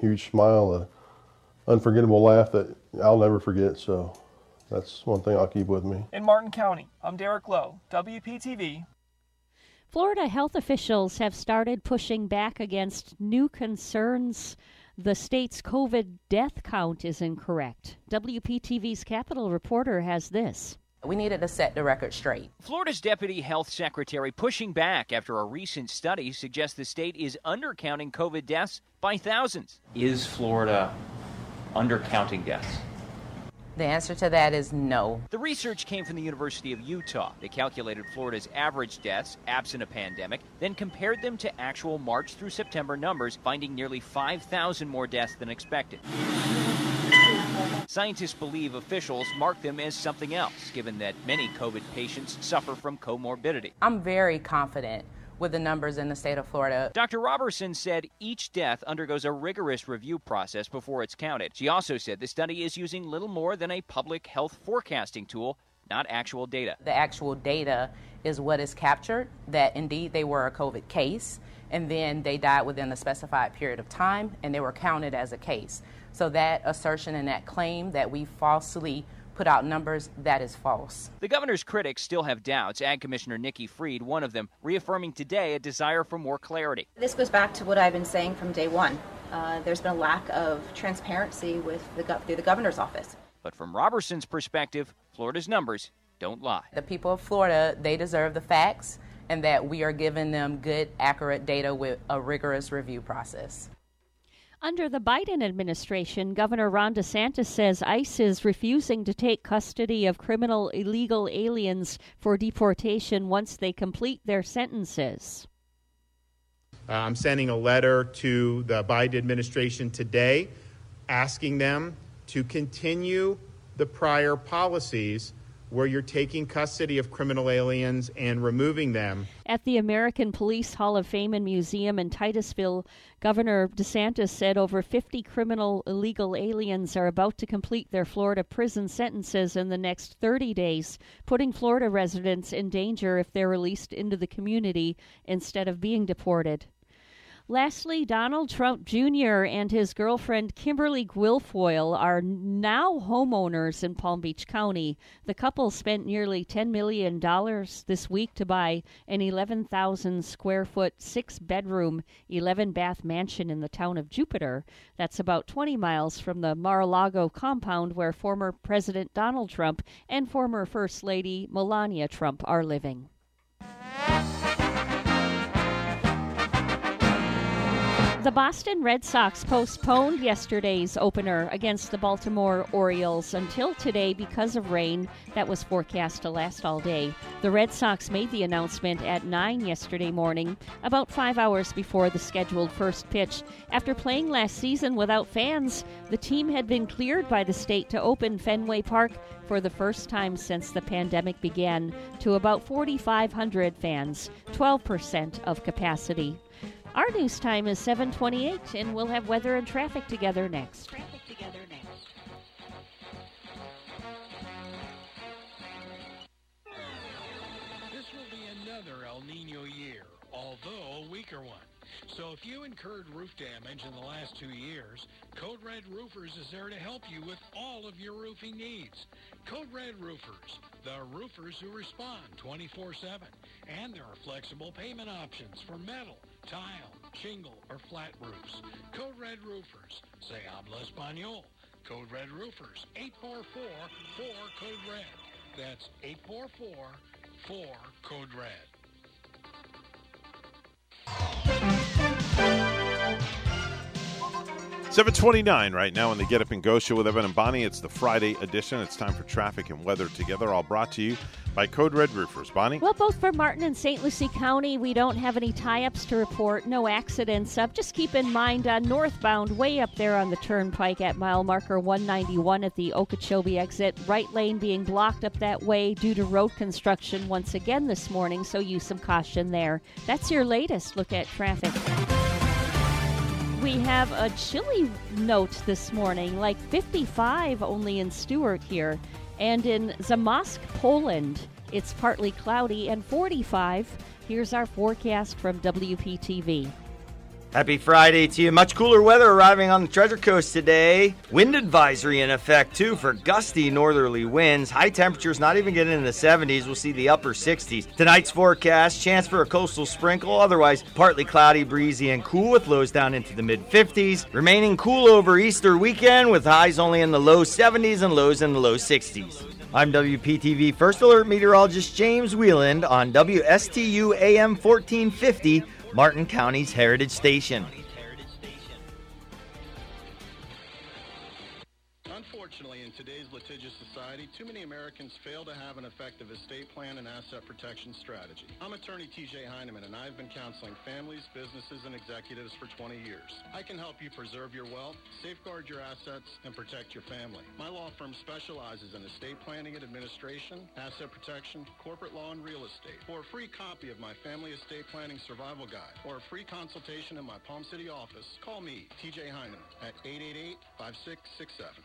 huge smile, a unforgettable laugh that I'll never forget. So that's one thing I'll keep with me.
In Martin County, I'm Derek Lowe, WPTV.
Florida health officials have started pushing back against new concerns the state's COVID death count is incorrect. WPTV's Capitol reporter has this.
We needed to set the record straight.
Florida's deputy health secretary pushing back after a recent study suggests the state is undercounting COVID deaths by thousands.
Is Florida undercounting deaths?
The answer to that is no.
The research came from the University of Utah. They calculated Florida's average deaths, absent a pandemic, then compared them to actual March through September numbers, finding nearly 5,000 more deaths than expected. Scientists believe officials mark them as something else, given that many COVID patients suffer from comorbidity.
I'm very confident with the numbers in the state of Florida.
Dr. Robertson said each death undergoes a rigorous review process before it's counted. She also said the study is using little more than a public health forecasting tool, not actual data.
The actual data is what is captured that indeed they were a COVID case and then they died within a specified period of time and they were counted as a case. So that assertion and that claim that we falsely put out numbers, that is false.
The governor's critics still have doubts. Ag Commissioner Nikki Fried, one of them, reaffirming today a desire for more clarity.
This goes back to what I've been saying from day one. Uh, there's been a lack of transparency with the gov- through the governor's office.
But from Robertson's perspective, Florida's numbers don't lie.
The people of Florida, they deserve the facts and that we are giving them good, accurate data with a rigorous review process.
Under the Biden administration, Governor Ron DeSantis says ICE is refusing to take custody of criminal illegal aliens for deportation once they complete their sentences.
Uh, I'm sending a letter to the Biden administration today asking them to continue the prior policies where you're taking custody of criminal aliens and removing them.
At the American Police Hall of Fame and Museum in Titusville, Governor DeSantis said over 50 criminal illegal aliens are about to complete their Florida prison sentences in the next 30 days, putting Florida residents in danger if they're released into the community instead of being deported. Lastly, Donald Trump Jr. and his girlfriend Kimberly Guilfoyle are now homeowners in Palm Beach County. The couple spent nearly $10 million this week to buy an 11,000 square foot, six bedroom, 11 bath mansion in the town of Jupiter. That's about 20 miles from the Mar a Lago compound where former President Donald Trump and former First Lady Melania Trump are living. The Boston Red Sox postponed yesterday's opener against the Baltimore Orioles until today because of rain that was forecast to last all day. The Red Sox made the announcement at 9 yesterday morning, about five hours before the scheduled first pitch. After playing last season without fans, the team had been cleared by the state to open Fenway Park for the first time since the pandemic began to about 4,500 fans, 12% of capacity. Our news time is 7:28 and we'll have weather and traffic together next.
Traffic together next.
This will be another El Nino year, although a weaker one. So if you incurred roof damage in the last two years, Code Red Roofers is there to help you with all of your roofing needs. Code Red Roofers, the roofers who respond 24-7. And there are flexible payment options for metal, tile, shingle, or flat roofs. Code Red Roofers, se habla español. Code Red Roofers, 844-4-CODE RED. That's 844-4-CODE RED.
Seven twenty-nine right now on the Get Up and Go show with Evan and Bonnie. It's the Friday edition. It's time for traffic and weather together. All brought to you by Code Red Roofers. Bonnie.
Well, both for Martin and St. Lucie County, we don't have any tie-ups to report. No accidents. Up. Just keep in mind uh, northbound, way up there on the turnpike at mile marker 191 at the Okeechobee exit. Right lane being blocked up that way due to road construction once again this morning. So use some caution there. That's your latest look at traffic. We have a chilly note this morning, like 55 only in Stuart here. And in Zamosk, Poland, it's partly cloudy and 45. Here's our forecast from WPTV.
Happy Friday to you. Much cooler weather arriving on the Treasure Coast today. Wind advisory in effect, too, for gusty northerly winds. High temperatures not even getting in the 70s. We'll see the upper 60s. Tonight's forecast chance for a coastal sprinkle, otherwise partly cloudy, breezy, and cool with lows down into the mid 50s. Remaining cool over Easter weekend with highs only in the low 70s and lows in the low 60s. I'm WPTV First Alert Meteorologist James Wieland on WSTU AM 1450. Martin County's Heritage Station.
Americans fail to have an effective estate plan and asset protection strategy. I'm attorney TJ Heineman, and I've been counseling families, businesses, and executives for 20 years. I can help you preserve your wealth, safeguard your assets, and protect your family. My law firm specializes in estate planning and administration, asset protection, corporate law, and real estate. For a free copy of my Family Estate Planning Survival Guide or a free consultation in my Palm City office, call me, TJ Heineman, at 888-5667.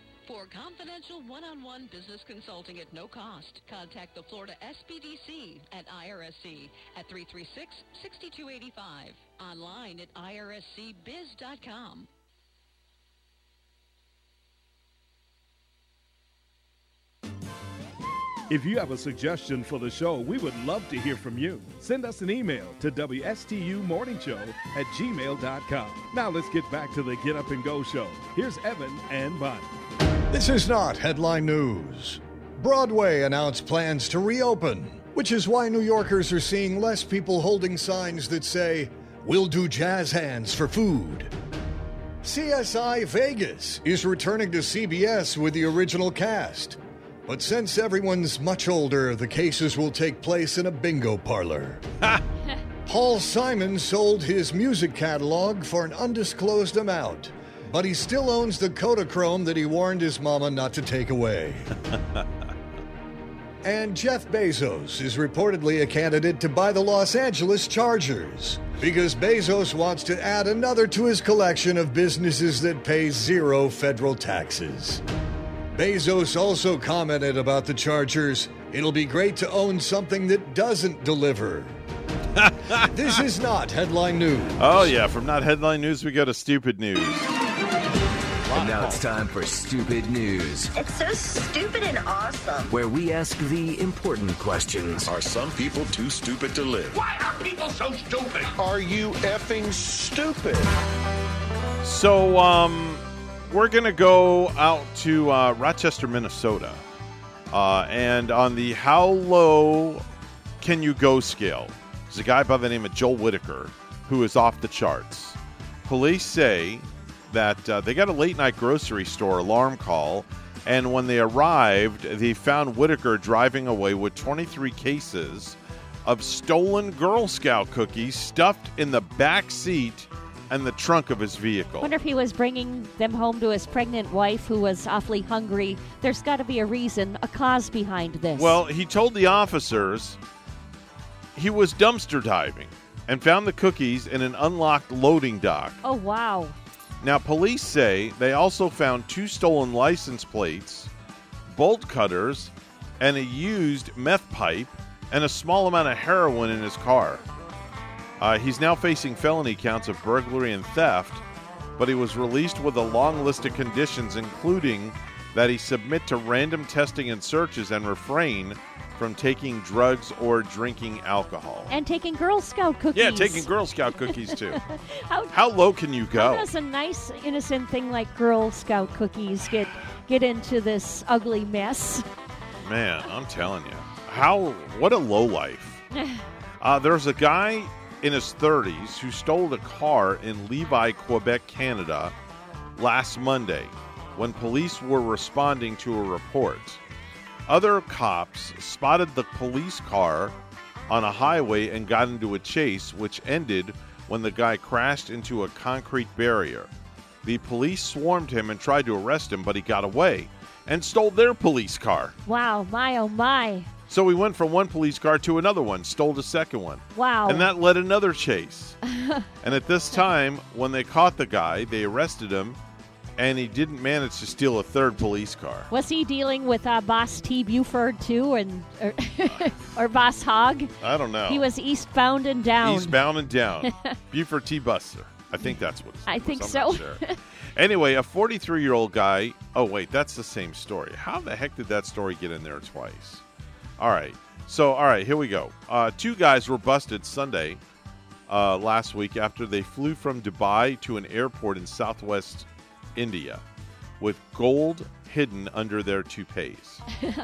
For confidential one-on-one business consulting at no cost, contact the Florida SBDC at IRSC at 336-6285. Online at irscbiz.com.
If you have a suggestion for the show, we would love to hear from you. Send us an email to WSTUmorningshow at gmail.com. Now let's get back to the Get Up and Go show. Here's Evan and Bonnie.
This is not headline news. Broadway announced plans to reopen, which is why New Yorkers are seeing less people holding signs that say, We'll do jazz hands for food. CSI Vegas is returning to CBS with the original cast. But since everyone's much older, the cases will take place in a bingo parlor. Paul Simon sold his music catalog for an undisclosed amount, but he still owns the Kodachrome that he warned his mama not to take away. (laughs) and Jeff Bezos is reportedly a candidate to buy the Los Angeles Chargers because Bezos wants to add another to his collection of businesses that pay zero federal taxes. Bezos also commented about the Chargers. It'll be great to own something that doesn't deliver. (laughs) this is not headline news.
Oh, yeah. From not headline news, we go to stupid news.
And now it's time for Stupid News,
It's so stupid and awesome.
where we ask the important questions.
Are some people too stupid to live?
Why are people so stupid?
Are you effing stupid?
So, um, we're going to go out to uh, Rochester, Minnesota. Uh, and on the how low can you go scale, there's a guy by the name of Joel Whitaker who is off the charts. Police say that uh, they got a late night grocery store alarm call, and when they arrived, they found Whitaker driving away with 23 cases of stolen Girl Scout cookies stuffed in the back seat and the trunk of his vehicle.
wonder if he was bringing them home to his pregnant wife who was awfully hungry. There's got to be a reason, a cause behind this.
Well, he told the officers he was dumpster diving and found the cookies in an unlocked loading dock.
oh, wow.
Now, police say they also found two stolen license plates, bolt cutters, and a used meth pipe, and a small amount of heroin in his car. Uh, he's now facing felony counts of burglary and theft, but he was released with a long list of conditions, including that he submit to random testing and searches and refrain from taking drugs or drinking alcohol.
And taking Girl Scout cookies.
Yeah, taking Girl Scout cookies too. (laughs)
How,
How low can you go?
how does a nice, innocent thing like Girl Scout cookies get get into this ugly mess?
Man, I'm telling you, how what a low life. (laughs) Uh, there's a guy in his 30s who stole a car in Lévis, Quebec, Canada last Monday when police were responding to a report. Other cops spotted the police car on a highway and got into a chase, which ended when the guy crashed into a concrete barrier. The police swarmed him and tried to arrest him, but he got away and stole their police car.
Wow, my oh my.
So we went from one police car to another one, stole the second one.
Wow.
And that led another chase. (laughs) and at this time, when they caught the guy, they arrested him, and he didn't manage to steal a third police car.
Was he dealing with uh, Boss T. Buford too, and or, (laughs) or Boss Hogg?
I don't know.
He was eastbound and down.
Eastbound and down. (laughs) Buford T. Buster. I think that's what
I think
I'm
so.
sure. anyway, a 43 year old guy. Oh, wait, that's the same story. How the heck did that story get in there twice? All right. So, all right, here we go. Uh, two guys were busted Sunday uh, last week after they flew from Dubai to an airport in southwest India with gold hidden under their toupees. (laughs)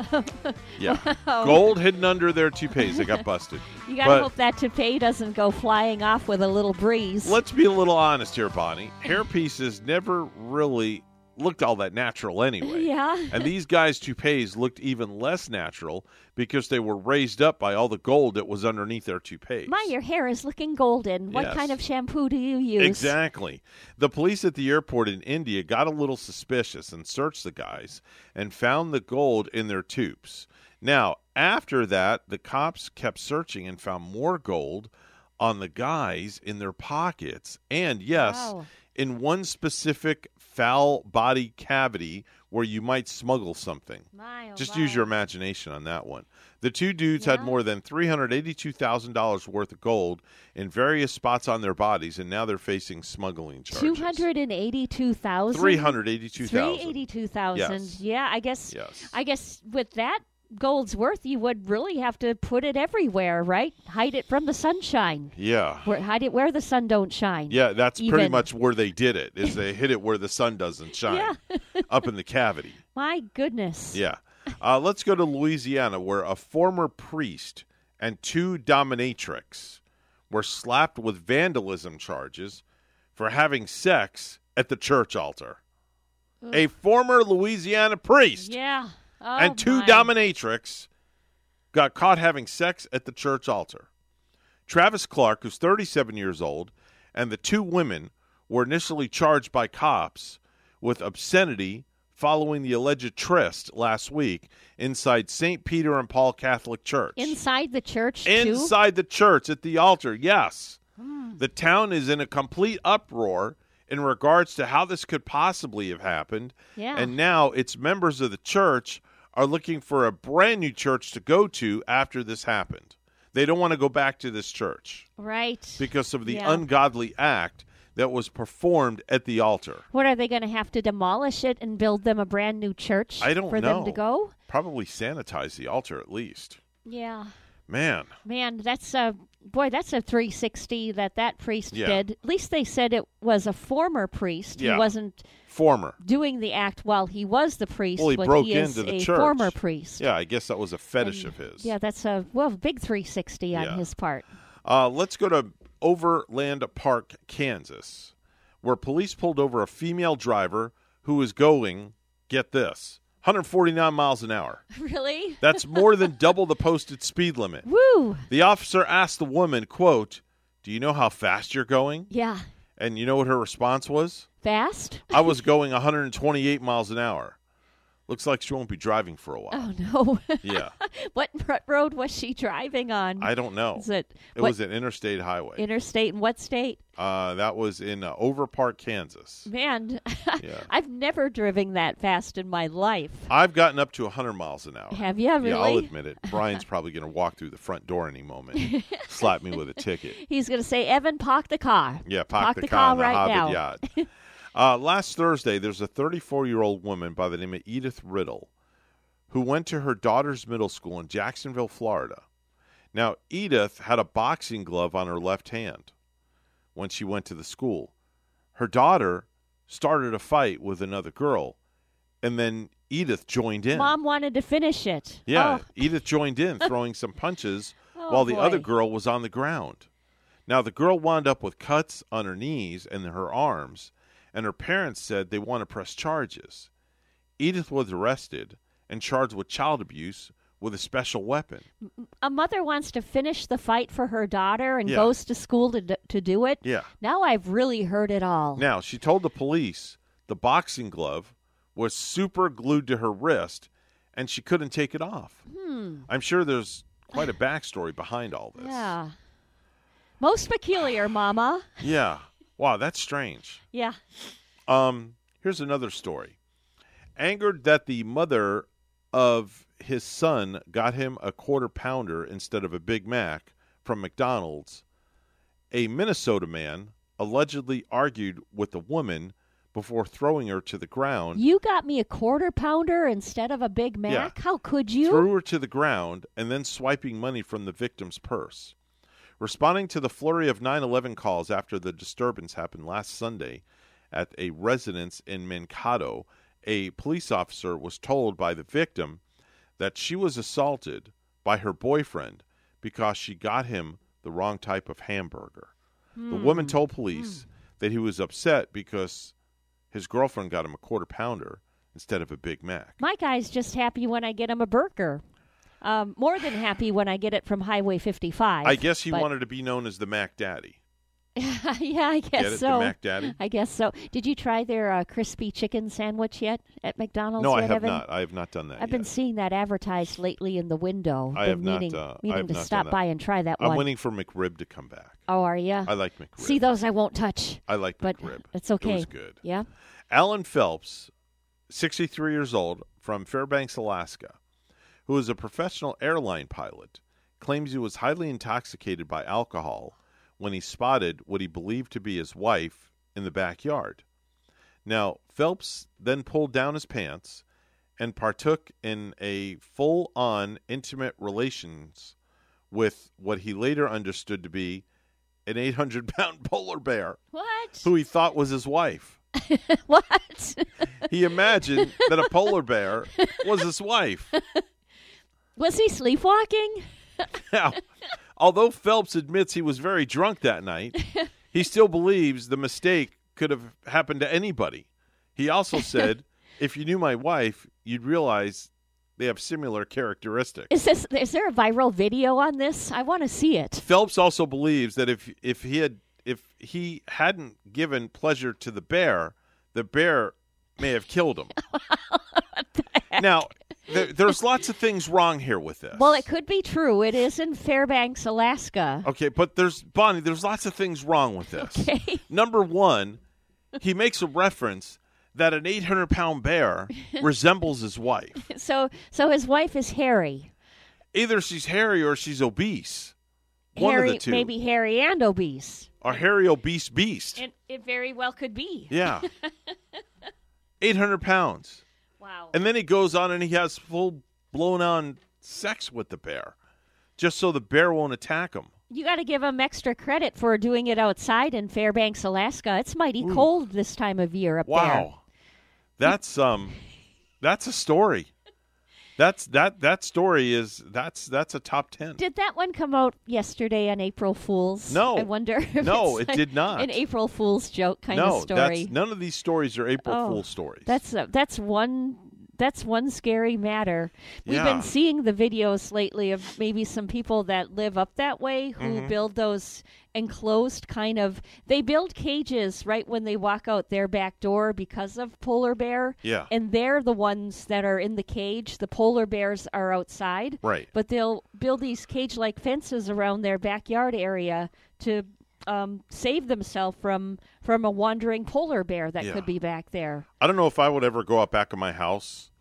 Yeah.
Wow.
Gold hidden under their toupees. They got busted. (laughs)
You gotta
But-
hope that toupee doesn't go flying off with a little breeze.
Let's be a little honest here, Bonnie. Hair pieces never really looked all that natural (laughs) anyway.
Yeah.
And these guys' toupees looked even less natural because they were raised up by all the gold that was underneath their toupees.
My, your hair is looking golden. What
Yes.
kind of shampoo do you use?
Exactly. The police at the airport in India got a little suspicious and searched the guys and found the gold in their tubes. Now, after that, the cops kept searching and found more gold on the guys in their pockets. And yes,
Wow.
in one specific foul body cavity where you might smuggle something.
My, oh
Just
my.
use your imagination on that one. The two dudes had more than $382,000 worth of gold in various spots on their bodies, and now they're facing smuggling charges.
Two hundred and eighty-two thousand.
382,000.
Three eighty-two thousand.
Yes.
Yeah, I guess.
Yes.
I guess with that gold's worth, you would really have to put it everywhere, right? Hide it from the sunshine.
Yeah.
Where, hide it where the sun don't shine.
Yeah, that's pretty much where they did it. Is they (laughs) hid it where the sun doesn't shine, Yeah. (laughs) up in the cavity.
My goodness.
Yeah. Uh, let's go to Louisiana, where a former priest and two dominatrix were slapped with vandalism charges for having sex at the church altar. A former Louisiana priest
Yeah. Oh,
and two
my.
dominatrix got caught having sex at the church altar. Travis Clark, who's 37 years old, and the two women were initially charged by cops with obscenity following the alleged tryst last week inside St. Peter and Paul Catholic Church.
Inside the church too.
Inside the church at the altar, yes.
Hmm.
The town is in a complete uproar in regards to how this could possibly have happened.
Yeah.
And now its members of the church are looking for a brand new church to go to after this happened. They don't want to go back to this church
Right.
because of the
Yeah.
ungodly act that was performed at the altar.
What are they going to have to demolish it and build them a brand new church
I don't
for
know.
them to go?
Probably sanitize the altar at least.
Yeah.
Man,
Man, that's a boy. That's a 360 that that priest
Yeah.
did. At least they said it was a former priest.
Yeah.
He wasn't
former.
doing the act while he was the priest.
Well, he
but
broke
he is
into the
a
church.
former priest.
Yeah, I guess that was a fetish of his.
Yeah, that's a well big 360 on
Yeah.
his part.
Uh, let's go to Overland Park, Kansas, where police pulled over a female driver who was going, get this, 149 miles an hour. (laughs)
Really?
That's more than double the posted speed limit.
Woo!
The officer asked the woman, quote, "Do you know how fast you're going?"
Yeah.
And you know what her response was?
Fast?
I was going 128 miles an hour. Looks like she won't be driving for a while.
Oh no. (laughs)
Yeah.
what road was she driving on?
I don't know.
Is it
It
what
was an interstate highway.
interstate in what state?
Uh, that was in uh, Overpark, Kansas.
Man, (laughs)
Yeah.
I've never driven that fast in my life.
I've gotten up to 100 miles an hour.
Have you
Yeah, I'll admit it. (laughs) Brian's probably going to walk through the front door any moment, slap me with a ticket.
He's going to say, "Evan, park the car."
Yeah, park,
Park
the,
the
car,
car
in the
right
Hobbit
now.
yacht. Uh, last Thursday, there's a 34 year old woman by the name of Edith Riddle who went to her daughter's middle school in Jacksonville, Florida. Now, Edith had a boxing glove on her left hand when she went to the school. Her daughter started a fight with another girl, and then Edith joined in.
Mom wanted to finish it.
Yeah,
Oh,
Edith joined in, throwing some (laughs) punches
Oh,
while the other girl was on the ground. Now, the girl wound up with cuts on her knees and her arms, and her parents said they want to press charges. Edith was arrested and charged with child abuse with a special weapon.
A mother wants to finish the fight for her daughter and
Yeah.
goes to school to, d- to do it.
Yeah.
Now I've really heard it all.
Now, she told the police the boxing glove was super glued to her wrist and she couldn't take it off.
Hmm.
I'm sure there's quite a backstory behind all this.
Yeah. Most peculiar, Mama.
Yeah. Wow, that's strange.
Yeah.
Um, here's another story. Angered that the mother of his son got him a quarter pounder instead of a Big Mac from McDonald's, a Minnesota man allegedly argued with a woman before throwing her to the ground.
You got me a quarter pounder instead of a Big Mac?
Yeah.
How could you?
Threw her to the ground and then swiping money from the victim's purse. Responding to the flurry of 9 11 calls after the disturbance happened last Sunday at a residence in Mankato, a police officer was told by the victim that she was assaulted by her boyfriend because she got him the wrong type of hamburger. The woman
Hmm.
told police that he was upset because his girlfriend got him a quarter pounder instead of a Big Mac.
My guy's just happy when I get him a burger. Um, more than happy when I get it from Highway 55.
I guess he
but-
wanted to be known as the Mac Daddy. (laughs)
yeah, I guess
Get it? The
so.
Mac Daddy?
I guess so. Did you try their uh, crispy chicken sandwich yet at McDonald's?
No, I have
Evan?
not. I have not done that.
I've
yet.
been seeing that advertised lately in the window.
I
Been
have not,
meaning,
uh, I
meaning
have
to
not
stop by and try that one.
I'm
one.
waiting for McRib to come back.
Oh, are you?
I like McRib.
See those I won't touch.
I like
but
McRib.
It's okay.
It was good.
Yeah.
Alan Phelps, 63 years old, from Fairbanks, Alaska, who is a professional airline pilot, claims he was highly intoxicated by alcohol when he spotted what he believed to be his wife in the backyard. Now, Phelps then pulled down his pants and partook in a full on intimate relations with what he later understood to be an 800 pound (laughs) polar bear
What?
who he thought was his wife. (laughs)
what?
He imagined that a polar bear was his wife. (laughs)
Was he sleepwalking?
Now, although Phelps admits he was very drunk that night, (laughs) he still believes the mistake could have happened to anybody. He also (laughs) said, if you knew my wife, you'd realize they have similar characteristics.
Is this? Is there a viral video on this? I want to see it.
Phelps also believes that if if he had if he hadn't given pleasure to the bear, the bear may have killed him. (laughs) now, there, there's lots of things wrong here with this.
Well, it could be true. It is in Fairbanks, Alaska.
Okay, but there's Bonnie. There's lots of things wrong with this. (laughs)
Okay.
Number one, he makes a reference that an 800 pound bear (laughs) resembles his wife.
So, so his wife is hairy.
Either she's hairy or she's obese. One
hairy,
of the two.
maybe hairy and obese.
Or hairy obese beast.
It, it very well could be.
Yeah. (laughs) 800 pounds.
Wow.
And then he goes on and he has full blown on sex with the bear, just so the bear won't attack him.
You got to give him extra credit for doing it outside in Fairbanks, Alaska. It's mighty cold this time of year up there.
Wow, that's um, that's a story. That's that that story is that's that's a top ten.
Did that one come out yesterday on April Fool's?
No.
I wonder. If
No, it did not.
An April Fool's joke kind
no,
of story.
that's none of these stories are April
Oh,
Fool stories.
That's uh, that's one that's one scary matter. We've
Yeah.
been seeing the videos lately of maybe some people that live up that way who
Mhm.
build those enclosed kind of they build cages right when they walk out their back door because of polar bear.
Yeah.
And they're the ones that are in the cage. The polar bears are outside.
Right.
But they'll build these cage like fences around their backyard area to um, save themselves from from a wandering polar bear that
Yeah.
could be back there.
I don't know if I would ever go out back of my house,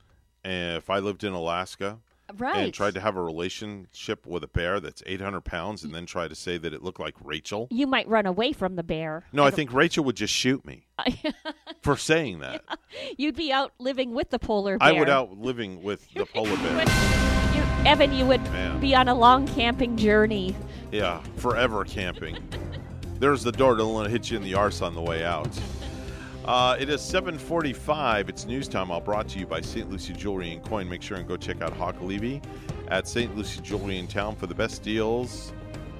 and if I lived in Alaska,
Right.
and tried to have a relationship with a bear that's 800 pounds, and then try to say that it looked like Rachel.
You might run away from the bear.
No, I think Rachel would just shoot me (laughs) for saying that. (laughs)
You'd be out living with the polar bear.
I would out living with the (laughs) polar bear.
Evan, you would
Man.
be on a long camping journey.
Yeah, forever camping. There's the door. Don't let it hit you in the arse on the way out. Uh, it is 745. It's news time. All brought to you by St. Lucie Jewelry and Coin. Make sure and go check out Hawk Levy at St. Lucie Jewelry in town for the best deals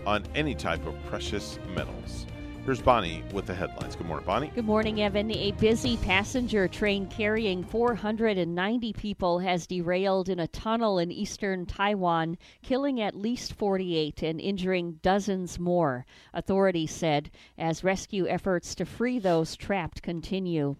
on any type of precious metals. Here's Bonnie with the headlines. Good morning, Bonnie.
Good morning, Evan. A busy passenger train carrying 490 people has derailed in a tunnel in eastern Taiwan, killing at least 48 and injuring dozens more, authorities said, as rescue efforts to free those trapped continue.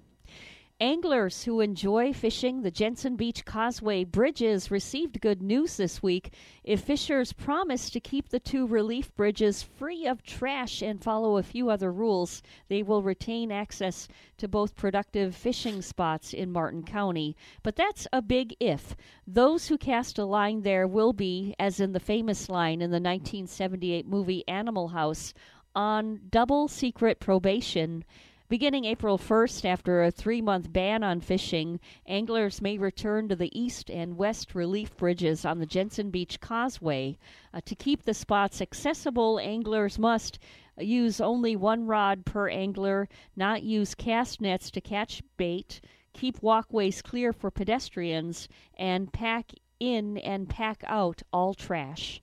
Anglers who enjoy fishing the Jensen Beach Causeway bridges received good news this week. If fishers promise to keep the two relief bridges free of trash and follow a few other rules, they will retain access to both productive fishing spots in Martin County. But that's a big if. Those who cast a line there will be, as in the famous line in the 1978 movie Animal House, on double secret probation. Beginning April 1st, after a three month ban on fishing, anglers may return to the east and west relief bridges on the Jensen Beach Causeway. Uh, to keep the spots accessible, anglers must use only one rod per angler, not use cast nets to catch bait, keep walkways clear for pedestrians, and pack in and pack out all trash.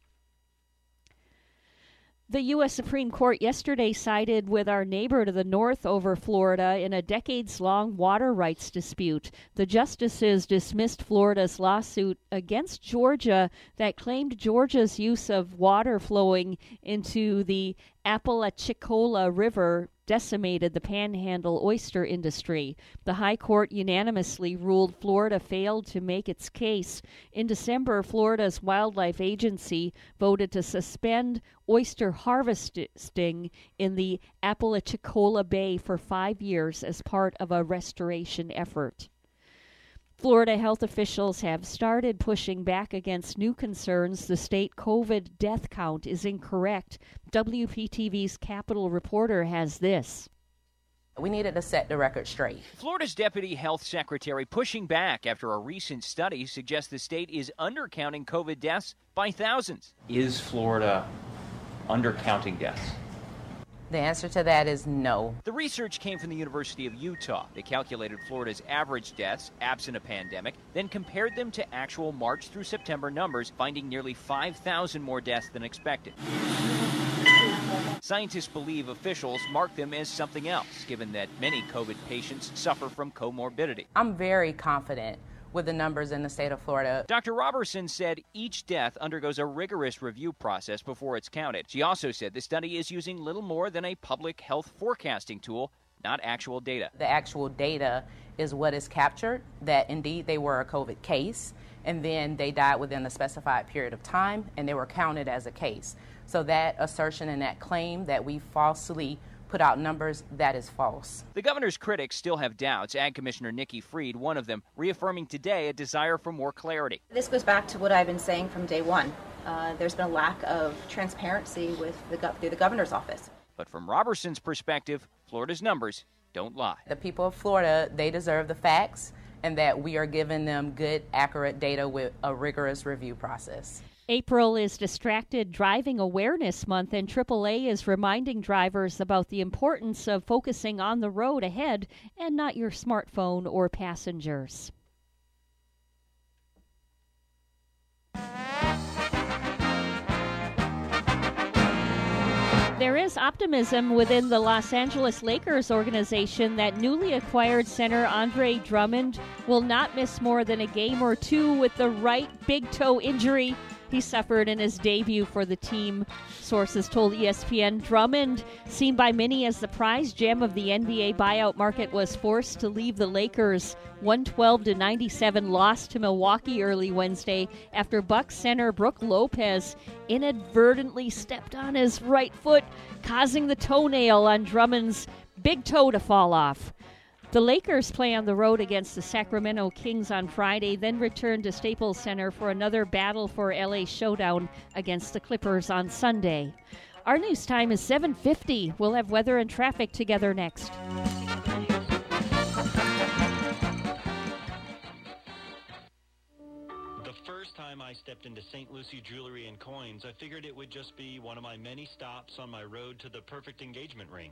The U.S. Supreme Court yesterday sided with our neighbor to the north over Florida in a decades long water rights dispute. The justices dismissed Florida's lawsuit against Georgia that claimed Georgia's use of water flowing into the Apalachicola River decimated the panhandle oyster industry. The High Court unanimously ruled Florida failed to make its case. In December, Florida's Wildlife Agency voted to suspend oyster harvesting in the Apalachicola Bay for five years as part of a restoration effort. Florida health officials have started pushing back against new concerns the state COVID death count is incorrect. WPTV's Capitol reporter has this.
We needed to set the record straight.
Florida's deputy health secretary pushing back after a recent study suggests the state is undercounting COVID deaths by thousands.
Is Florida undercounting deaths?
The answer to that is no.
The research came from the University of Utah. They calculated Florida's average deaths, absent a pandemic, then compared them to actual March through September numbers, finding nearly 5,000 more deaths than expected. Scientists believe officials mark them as something else, given that many COVID patients suffer from comorbidity.
I'm very confident with the numbers in the state of Florida.
Dr. Roberson said each death undergoes a rigorous review process before it's counted. She also said the study is using little more than a public health forecasting tool, not actual data.
The actual data is what is captured that indeed they were a COVID case and then they died within a specified period of time and they were counted as a case. So that assertion and that claim that we falsely put out numbers, that is false.
The governor's critics still have doubts. Ag Commissioner Nikki Fried, one of them, reaffirming today a desire for more clarity.
This goes back to what I've been saying from day one. Uh, there's been a lack of transparency with the through the governor's office.
But from Roberson's perspective, Florida's numbers don't lie.
The people of Florida, they deserve the facts and that we are giving them good, accurate data with a rigorous review process.
April is Distracted Driving Awareness Month, and AAA is reminding drivers about the importance of focusing on the road ahead and not your smartphone or passengers. There is optimism within the Los Angeles Lakers organization that newly acquired center Andre Drummond will not miss more than a game or two with the right big toe injury he suffered in his debut for the team. Sources told ESPN Drummond, seen by many as the prize gem of the NBA buyout market, was forced to leave the Lakers 112 to 97 loss to Milwaukee early Wednesday after Bucks center Brook Lopez inadvertently stepped on his right foot, causing the toenail on Drummond's big toe to fall off. The Lakers play on the road against the Sacramento Kings on Friday, then return to Staples Center for another battle for LA showdown against the Clippers on Sunday. Our news time is 7:50. We'll have weather and traffic together next.
The first time I stepped into St. Lucie Jewelry and Coins, I figured it would just be one of my many stops on my road to the perfect engagement ring.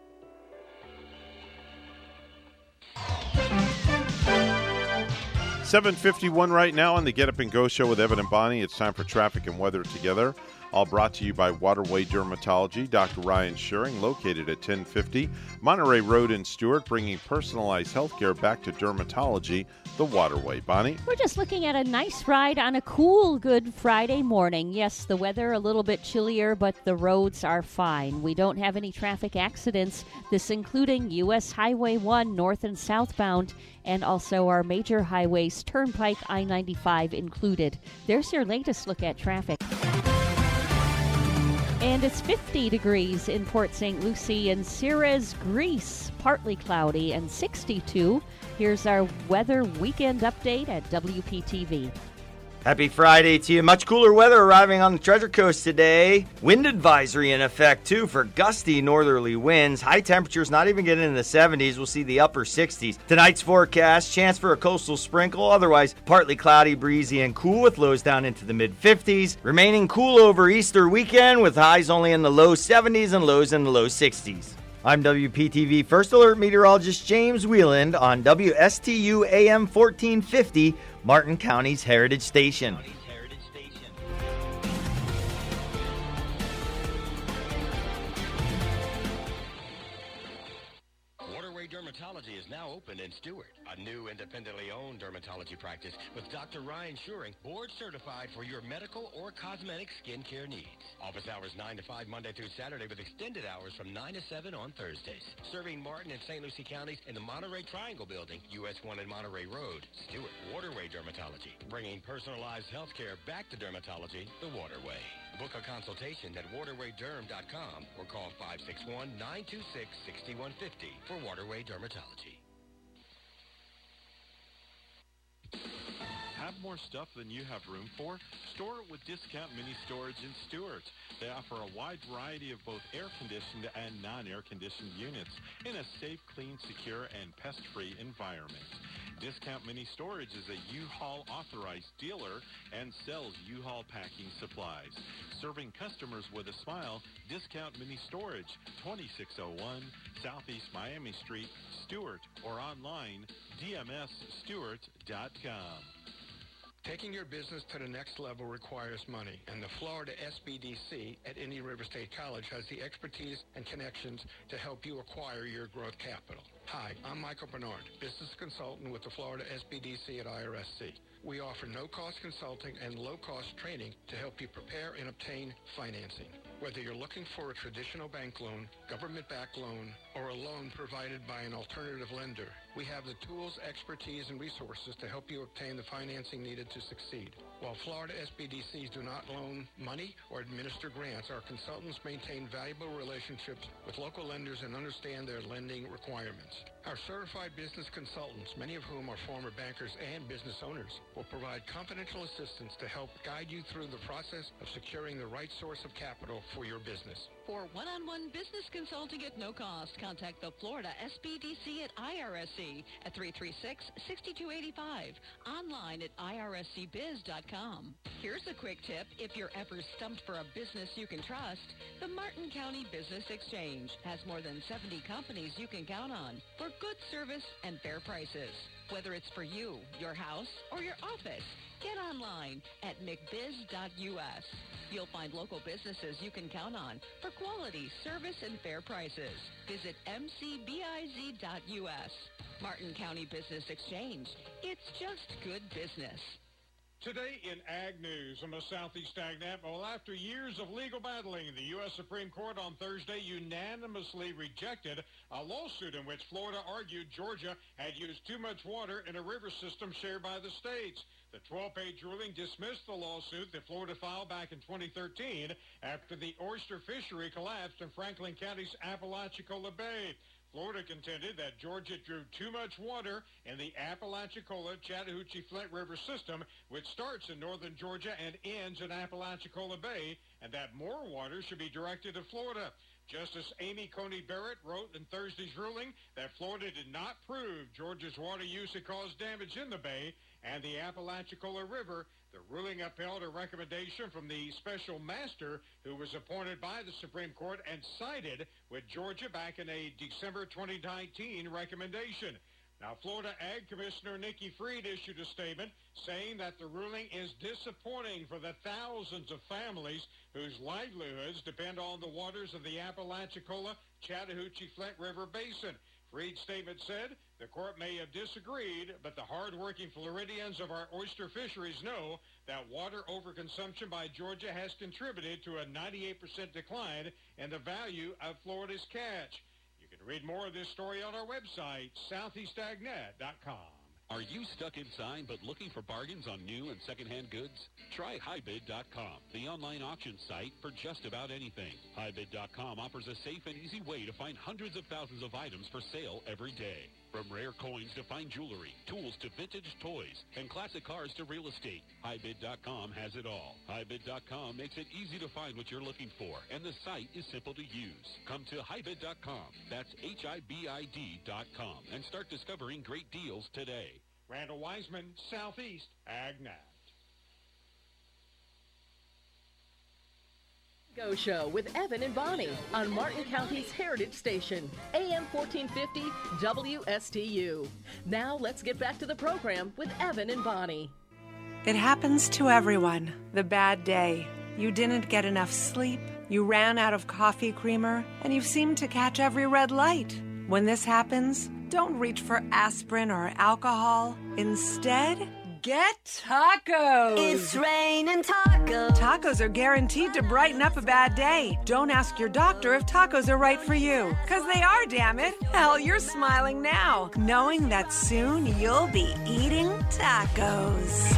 751 right now on the Get Up and Go show with Evan and Bonnie. It's time for traffic and weather together. All brought to you by Waterway Dermatology, Dr. Ryan Schuring, located at 1050 Monterey Road in Stuart, bringing personalized healthcare back to dermatology the Waterway. Bonnie?
We're just looking at a nice ride on a cool, good Friday morning. Yes, the weather a little bit chillier, but the roads are fine. We don't have any traffic accidents, this including U.S. Highway 1 north and southbound, and also our major highways, Turnpike I 95 included. There's your latest look at traffic. And it's 50 degrees in Port St. Lucie and Ceres, Greece, partly cloudy, and 62. Here's our weather weekend update at WPTV.
Happy Friday to you. Much cooler weather arriving on the Treasure Coast today. Wind advisory in effect, too, for gusty northerly winds. High temperatures not even getting in the 70s. We'll see the upper 60s. Tonight's forecast chance for a coastal sprinkle, otherwise partly cloudy, breezy, and cool with lows down into the mid 50s. Remaining cool over Easter weekend with highs only in the low 70s and lows in the low 60s. I'm WPTV First Alert Meteorologist James Wieland on WSTU AM 1450, Martin County's Heritage Station.
Waterway Dermatology is now open in Stuart, a new independently dermatology practice with Dr. Ryan Schuring, board certified for your medical or cosmetic skincare needs. Office hours 9 to 5 Monday through Saturday with extended hours from 9 to 7 on Thursdays. Serving Martin and St. Lucie counties in the Monterey Triangle Building, US 1 and Monterey Road. Stuart Waterway Dermatology, bringing personalized healthcare back to dermatology the Waterway. Book a consultation at waterwayderm.com or call 561-926-6150 for Waterway Dermatology.
Have more stuff than you have room for? Store it with Discount Mini Storage in Stuart. They offer a wide variety of both air-conditioned and non-air conditioned units in a safe, clean, secure, and pest-free environment. Discount Mini Storage is a U-Haul authorized dealer and sells U-Haul packing supplies. Serving customers with a smile, Discount Mini Storage, 2601 Southeast Miami Street, Stuart, or online, dmsstewart.com.
Taking your business to the next level requires money, and the Florida SBDC at Indian River State College has the expertise and connections to help you acquire your growth capital. Hi, I'm Michael Bernard, business consultant with the Florida SBDC at IRSC. We offer no-cost consulting and low-cost training to help you prepare and obtain financing. Whether you're looking for a traditional bank loan, government-backed loan, or a loan provided by an alternative lender, we have the tools, expertise, and resources to help you obtain the financing needed to succeed. While Florida SBDCs do not loan money or administer grants, our consultants maintain valuable relationships with local lenders and understand their lending requirements. Our certified business consultants, many of whom are former bankers and business owners, will provide confidential assistance to help guide you through the process of securing the right source of capital for your business.
For one-on-one business consulting at no cost, contact the Florida SBDC at IRSC at 336-6285. Online at irscbiz.com. Here's a quick tip. If you're ever stumped for a business you can trust, the Martin County Business Exchange has more than 70 companies you can count on for good service and fair prices. Whether it's for you, your house, or your office, get online at mcbiz.us. You'll find local businesses you can count on for quality, service, and fair prices. Visit mcbiz.us. Martin County Business Exchange. It's just good business.
Today in Ag News on the Southeast Ag AgNet, well, after years of legal battling, the U.S. Supreme Court on Thursday unanimously rejected a lawsuit in which Florida argued Georgia had used too much water in a river system shared by the states. The 12-page ruling dismissed the lawsuit that Florida filed back in 2013 after the oyster fishery collapsed in Franklin County's Apalachicola Bay. Florida contended that Georgia drew too much water in the Apalachicola Chattahoochee Flint River system, which starts in northern Georgia and ends in Apalachicola Bay, and that more water should be directed to Florida. Justice Amy Coney Barrett wrote in Thursday's ruling that Florida did not prove Georgia's water use had caused damage in the bay and the Apalachicola River. The ruling upheld a recommendation from the special master who was appointed by the Supreme Court and sided with Georgia back in a December 2019 recommendation. Now, Florida Ag Commissioner Nikki Fried issued a statement saying that the ruling is disappointing for the thousands of families whose livelihoods depend on the waters of the Apalachicola Chattahoochee Flint River Basin. Fried's statement said the court may have disagreed, but the hardworking Floridians of our oyster fisheries know that water overconsumption by Georgia has contributed to a 98% decline in the value of Florida's catch. You can read more of this story on our website, southeastagnet.com.
Are you stuck inside but looking for bargains on new and secondhand goods? Try HiBid.com, the online auction site for just about anything. HiBid.com offers a safe and easy way to find hundreds of thousands of items for sale every day. From rare coins to fine jewelry, tools to vintage toys, and classic cars to real estate, HiBid.com has it all. HiBid.com makes it easy to find what you're looking for, and the site is simple to use. Come to HiBid.com, that's H-I-B-I-D.com, and start discovering great deals today.
Randall Weiseman, Southeast AgNet.
Go Show with Evan and Bonnie on Martin County's Heritage Station, AM 1450 WSTU. Now let's get back to the program with Evan and Bonnie.
It happens to everyone. The bad day. You didn't get enough sleep, you ran out of coffee creamer, and you seemed to catch every red light. When this happens, don't reach for aspirin or alcohol. Instead, get tacos.
It's raining tacos.
Tacos are guaranteed to brighten up a bad day. Don't ask your doctor if tacos are right for you. Because they are, damn it. Hell, you're smiling now, knowing that soon you'll be eating tacos.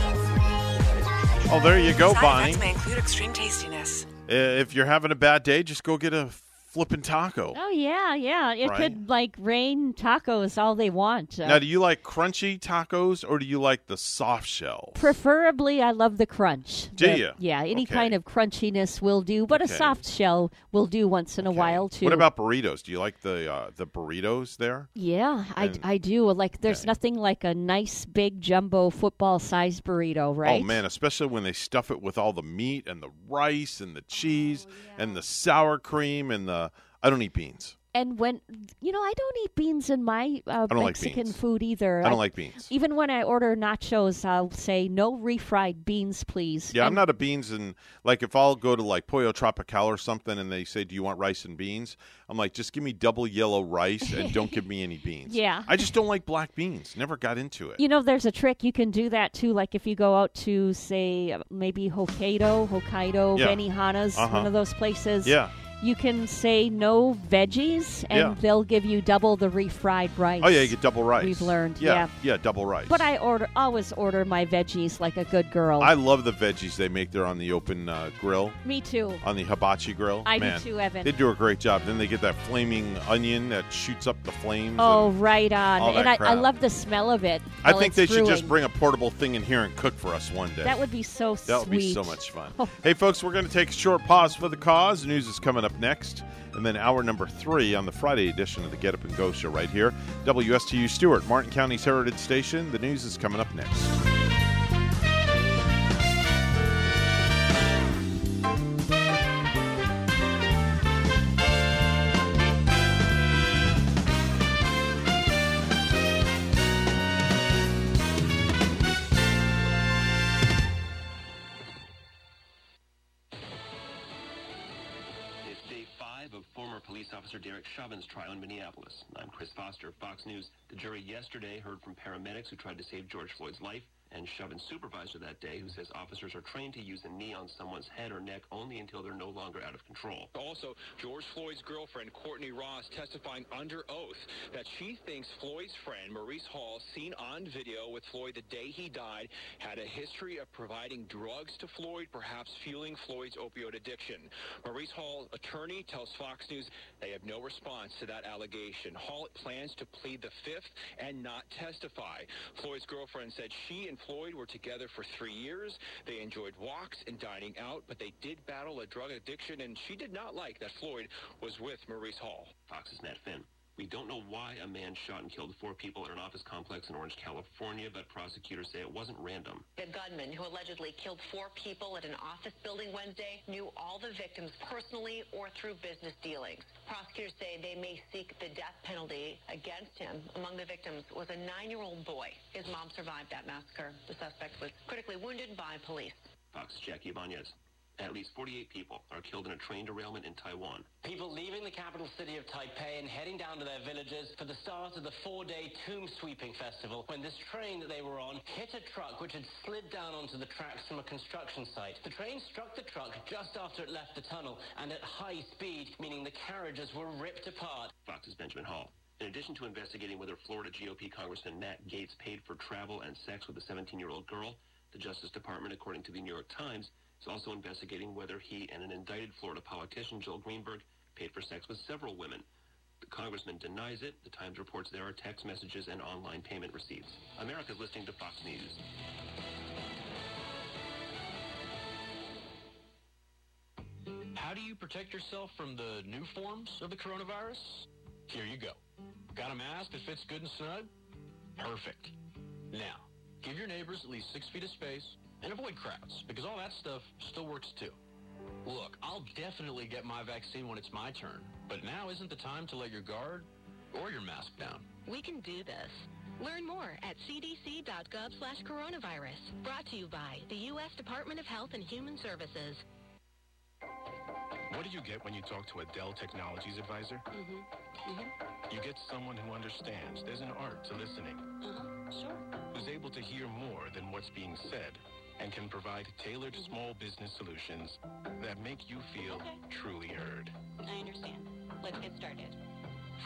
Oh, there you go,
Side
Bonnie.
effects may include extreme tastiness.
If you're having a bad day, just go get a flippin' taco.
Oh yeah, yeah. It
Right.
could like rain tacos all they want. Uh,
Now, do you like crunchy tacos or do you like the soft shell?
Preferably, I love the crunch.
Do
The-
ya?
Yeah, any
Okay.
kind of crunchiness will do, but
Okay.
a soft shell will do once in a while too.
What about burritos? Do you like the uh, the burritos there?
Yeah, I,
And-
I do. Like, there's nothing like a nice big jumbo football sized burrito, right?
Oh man, especially when they stuff it with all the meat and the rice and the cheese
Oh,
and the sour cream and the. I don't eat beans.
And when you know, I don't eat beans in my uh,
I like
Mexican
beans.
food either.
I don't like beans.
Even when I order nachos, I'll say no refried beans, please.
Yeah, I'm not a beans and like if I'll go to like Pollo Tropical or something and they say, "Do you want rice and beans?" I'm like, "Just give me double yellow rice and don't give me any (laughs) beans."
Yeah.
I just don't like black beans. Never got into it.
You know, there's a trick. You can do that too. Like if you go out to, say, maybe Hokkaido, Hokkaido,
Yeah.
Benihana's,
Uh-huh.
one of those places.
Yeah.
You can say no veggies, and
Yeah.
they'll give you double the refried rice.
Oh yeah, you get double rice.
We've learned.
Yeah,
Yeah.
yeah, double rice.
But I order always order my veggies like a good girl.
I love the veggies they make there on the open uh, grill.
Me too.
On the hibachi grill.
I do too, Evan.
They do a great job. Then they get that flaming onion that shoots up the flames.
Oh, right on. And I, I love the smell of it.
I think they should just bring a portable thing in here and cook for us one day.
That would be so
That would be so much fun.
Oh.
Hey, folks, we're going to take a short pause for the cause. News is coming up next. And then hour number three on the Friday edition of the Get Up and Go show right here. WSTU Stuart, Martin County's Heritage Station. The news is coming up next.
Officer Derek Chauvin's trial in Minneapolis. I'm Chris Foster, Fox News. The jury yesterday heard from paramedics who tried to save George Floyd's life and Chauvin supervisor that day who says officers are trained to use a knee on someone's head or neck only until they're no longer out of control.
Also, George Floyd's girlfriend, Courtney Ross, testifying under oath that she thinks Floyd's friend, Maurice Hall, seen on video with Floyd the day he died, had a history of providing drugs to Floyd, perhaps fueling Floyd's opioid addiction. Maurice Hall's attorney tells Fox News they have no response to that allegation. Hall plans to plead the fifth and not testify. Floyd's girlfriend said she and Floyd were together for three years. They enjoyed walks and dining out, but they did battle a drug addiction, and she did not like that Floyd was with Maurice Hall.
Fox's Matt Finn. We don't know why a man shot and killed four people at an office complex in Orange, California, but prosecutors say it wasn't random.
The gunman who allegedly killed four people at an office building Wednesday knew all the victims personally or through business dealings. Prosecutors say they may seek the death penalty against him. Among the victims was a nine-year-old boy. His mom survived that massacre. The suspect was critically wounded by police.
Fox Jackie Ibanez. At least 48 people are killed in a train derailment in Taiwan.
People leaving the capital city of Taipei and heading down to their villages for the start of the four-day tomb sweeping festival when this train that they were on hit a truck which had slid down onto the tracks from a construction site. The train struck the truck just after it left the tunnel and at high speed, meaning the carriages were ripped apart.
Fox's Benjamin Hall. In addition to investigating whether Florida GOP Congressman Matt Gaetz paid for travel and sex with a 17-year-old girl, the Justice Department, according to the New York Times, is also investigating whether he and an indicted Florida politician, Joel Greenberg, paid for sex with several women. The congressman denies it. The Times reports there are text messages and online payment receipts. America's listening to Fox News.
How do you protect yourself from the new forms of the coronavirus? Here you go. Got a mask that fits good and snug? Perfect. Now, give your neighbors at least six feet of space and avoid crowds because all that stuff still works too. Look, I'll definitely get my vaccine when it's my turn, but now isn't the time to let your guard or your mask down.
We can do this. Learn more at cdc.gov slash coronavirus. Brought to you by the U.S. Department of Health and Human Services.
What do you get when you talk to a Dell Technologies advisor?
Mm-hmm. Mm-hmm.
You get someone who understands there's an art to listening.
Uh-huh. Sure.
Who's able to hear more than what's being said and can provide tailored mm-hmm. small business solutions that make you feel
Okay.
truly heard.
I understand. Let's get started.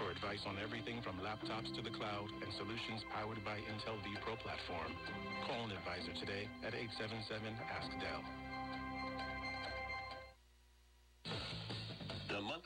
For advice on everything from laptops to the cloud and solutions powered by Intel vPro platform, call an advisor today at 877-ASK-DELL.
The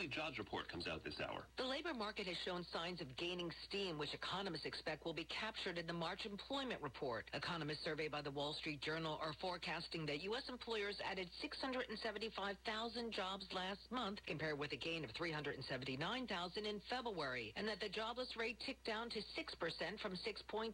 monthly jobs report comes out this hour.
The labor market has shown signs of gaining steam, which economists expect will be captured in the March employment report. Economists surveyed by the Wall Street Journal are forecasting that U.S. employers added 675,000 jobs last month, compared with a gain of 379,000 in February, and that the jobless rate ticked down to 6% from 6.2%.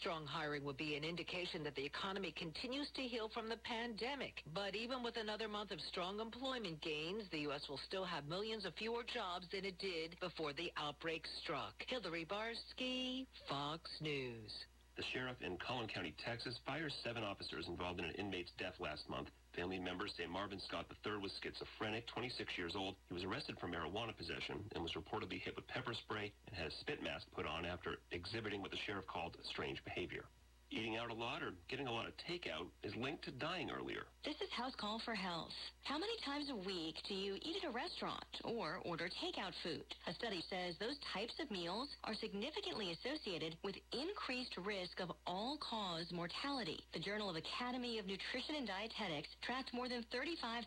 Strong hiring would be an indication that the economy continues to heal from the pandemic. But even with another month of strong employment gains, the U.S. will still have millions of fewer jobs than it did before the outbreak struck. Hillary Barsky, Fox News.
The sheriff in Collin County, Texas, fires seven officers involved in an inmate's death last month. Family members say Marvin Scott III was schizophrenic, 26 years old. He was arrested for marijuana possession and was reportedly hit with pepper spray and had a spit mask put on after exhibiting what the sheriff called strange behavior. Eating out a lot or getting a lot of takeout is linked to dying earlier.
This is House Call for Health. How many times a week do you eat at a restaurant or order takeout food? A study says those types of meals are significantly associated with increased risk of all-cause mortality. The Journal of Academy of Nutrition and Dietetics tracked more than 35,000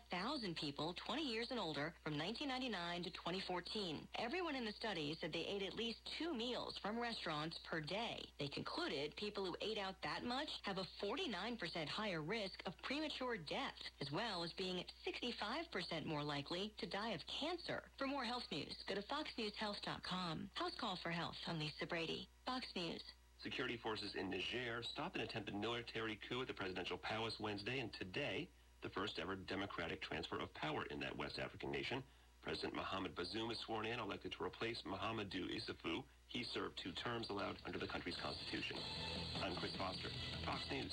people 20 years and older from 1999 to 2014. Everyone in the study said they ate at least two meals from restaurants per day. They concluded people who ate out that much have a 49% higher risk of premature death, as well as being 65% more likely to die of cancer. For more health news, go to foxnewshealth.com. House Call for Health. I'm Lisa Brady. Fox News.
Security forces in Niger stopped an attempted military coup at the presidential palace Wednesday, and today, the first ever democratic transfer of power in that West African nation. President Mohamed Bazoum is sworn in, elected to replace Mahamadou Issoufou. He served two terms allowed under the country's constitution. I'm Chris Foster, Fox News.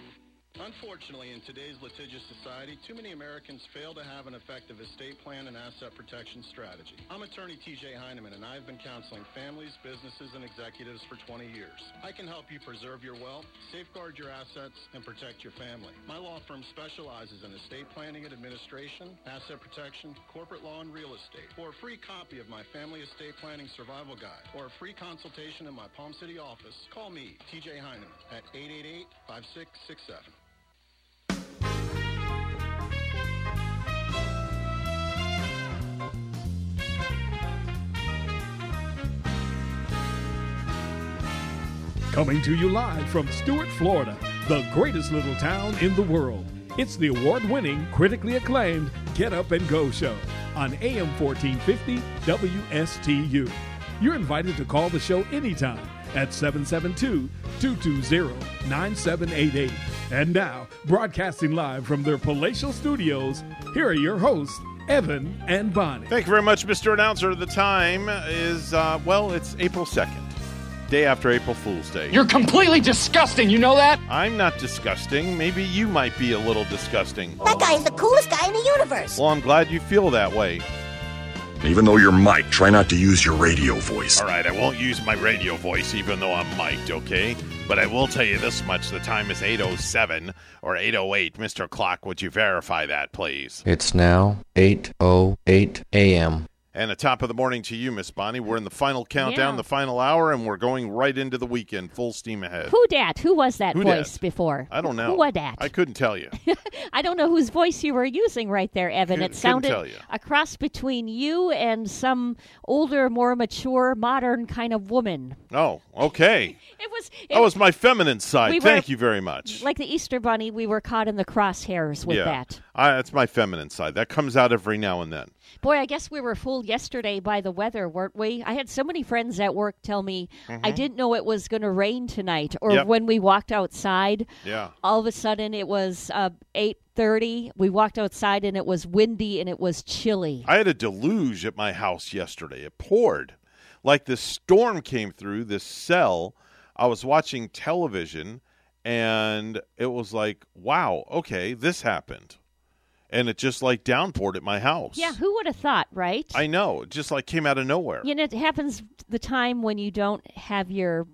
Unfortunately, in today's litigious society, too many Americans fail to have an effective estate plan and asset protection strategy. I'm attorney TJ Heineman, and I've been counseling families, businesses, and executives for 20 years. I can help you preserve your wealth, safeguard your assets, and protect your family. My law firm specializes in estate planning and administration, asset protection, corporate law, and real estate. For a free copy of my Family Estate Planning Survival Guide or a free consultation in my Palm City office, call me, TJ Heineman, at 888-5667.
Coming to you live from Stuart, Florida, the greatest little town in the world. It's the award winning, critically acclaimed Get Up and Go show on AM 1450 WSTU. You're invited to call the show anytime at 772 220 9788. And now, broadcasting live from their palatial studios, here are your hosts, Evan and Bonnie.
Thank you very much, Mr. Announcer. The time is, uh, well, it's April 2nd, day after April Fool's Day.
You're completely disgusting, you know that?
I'm not disgusting. Maybe you might be a little disgusting.
That guy is the coolest guy in the universe.
Well, I'm glad you feel that way.
Even though you're Mike, try not to use your radio voice.
All right, I won't use my radio voice even though I'm mic'd, okay? But I will tell you this much the time is 8.07 or 8.08. Mr. Clock, would you verify that, please?
It's now 8:08 a.m.
And a top of the morning to you, Miss Bonnie. We're in the final countdown,
Yeah.
the final hour, and we're going right into the weekend, full steam ahead.
Who dat? Who was that
Who
voice
dat?
before?
I don't know.
Who was that?
I couldn't tell you. (laughs)
I don't know whose voice you were using right there, Evan.
Couldn't-
it sounded
tell you.
a cross between you and some older, more mature, modern kind of woman.
Oh, okay. (laughs)
It was.
That was my feminine side.
we were-
Thank you very much.
Like the Easter Bunny, we were caught in the crosshairs with
yeah,
that.
I, that's my feminine side. That comes out every now and then.
Boy, I guess we were fooled yesterday by the weather, weren't we? I had so many friends at work tell me I
Mhm.
didn't know it was going to rain tonight, or
Yep.
when we walked outside,
Yeah.
all of a sudden it was uh, eight thirty. We walked outside and it was windy and it was chilly.
I had a deluge at my house yesterday. It poured. Like this storm came through this cell. I was watching television and it was like, wow, okay, this happened. And it just like downpoured at my house.
Yeah, who would have thought, right?
I know. It just like came out of nowhere.
You know, it happens the time when you don't have your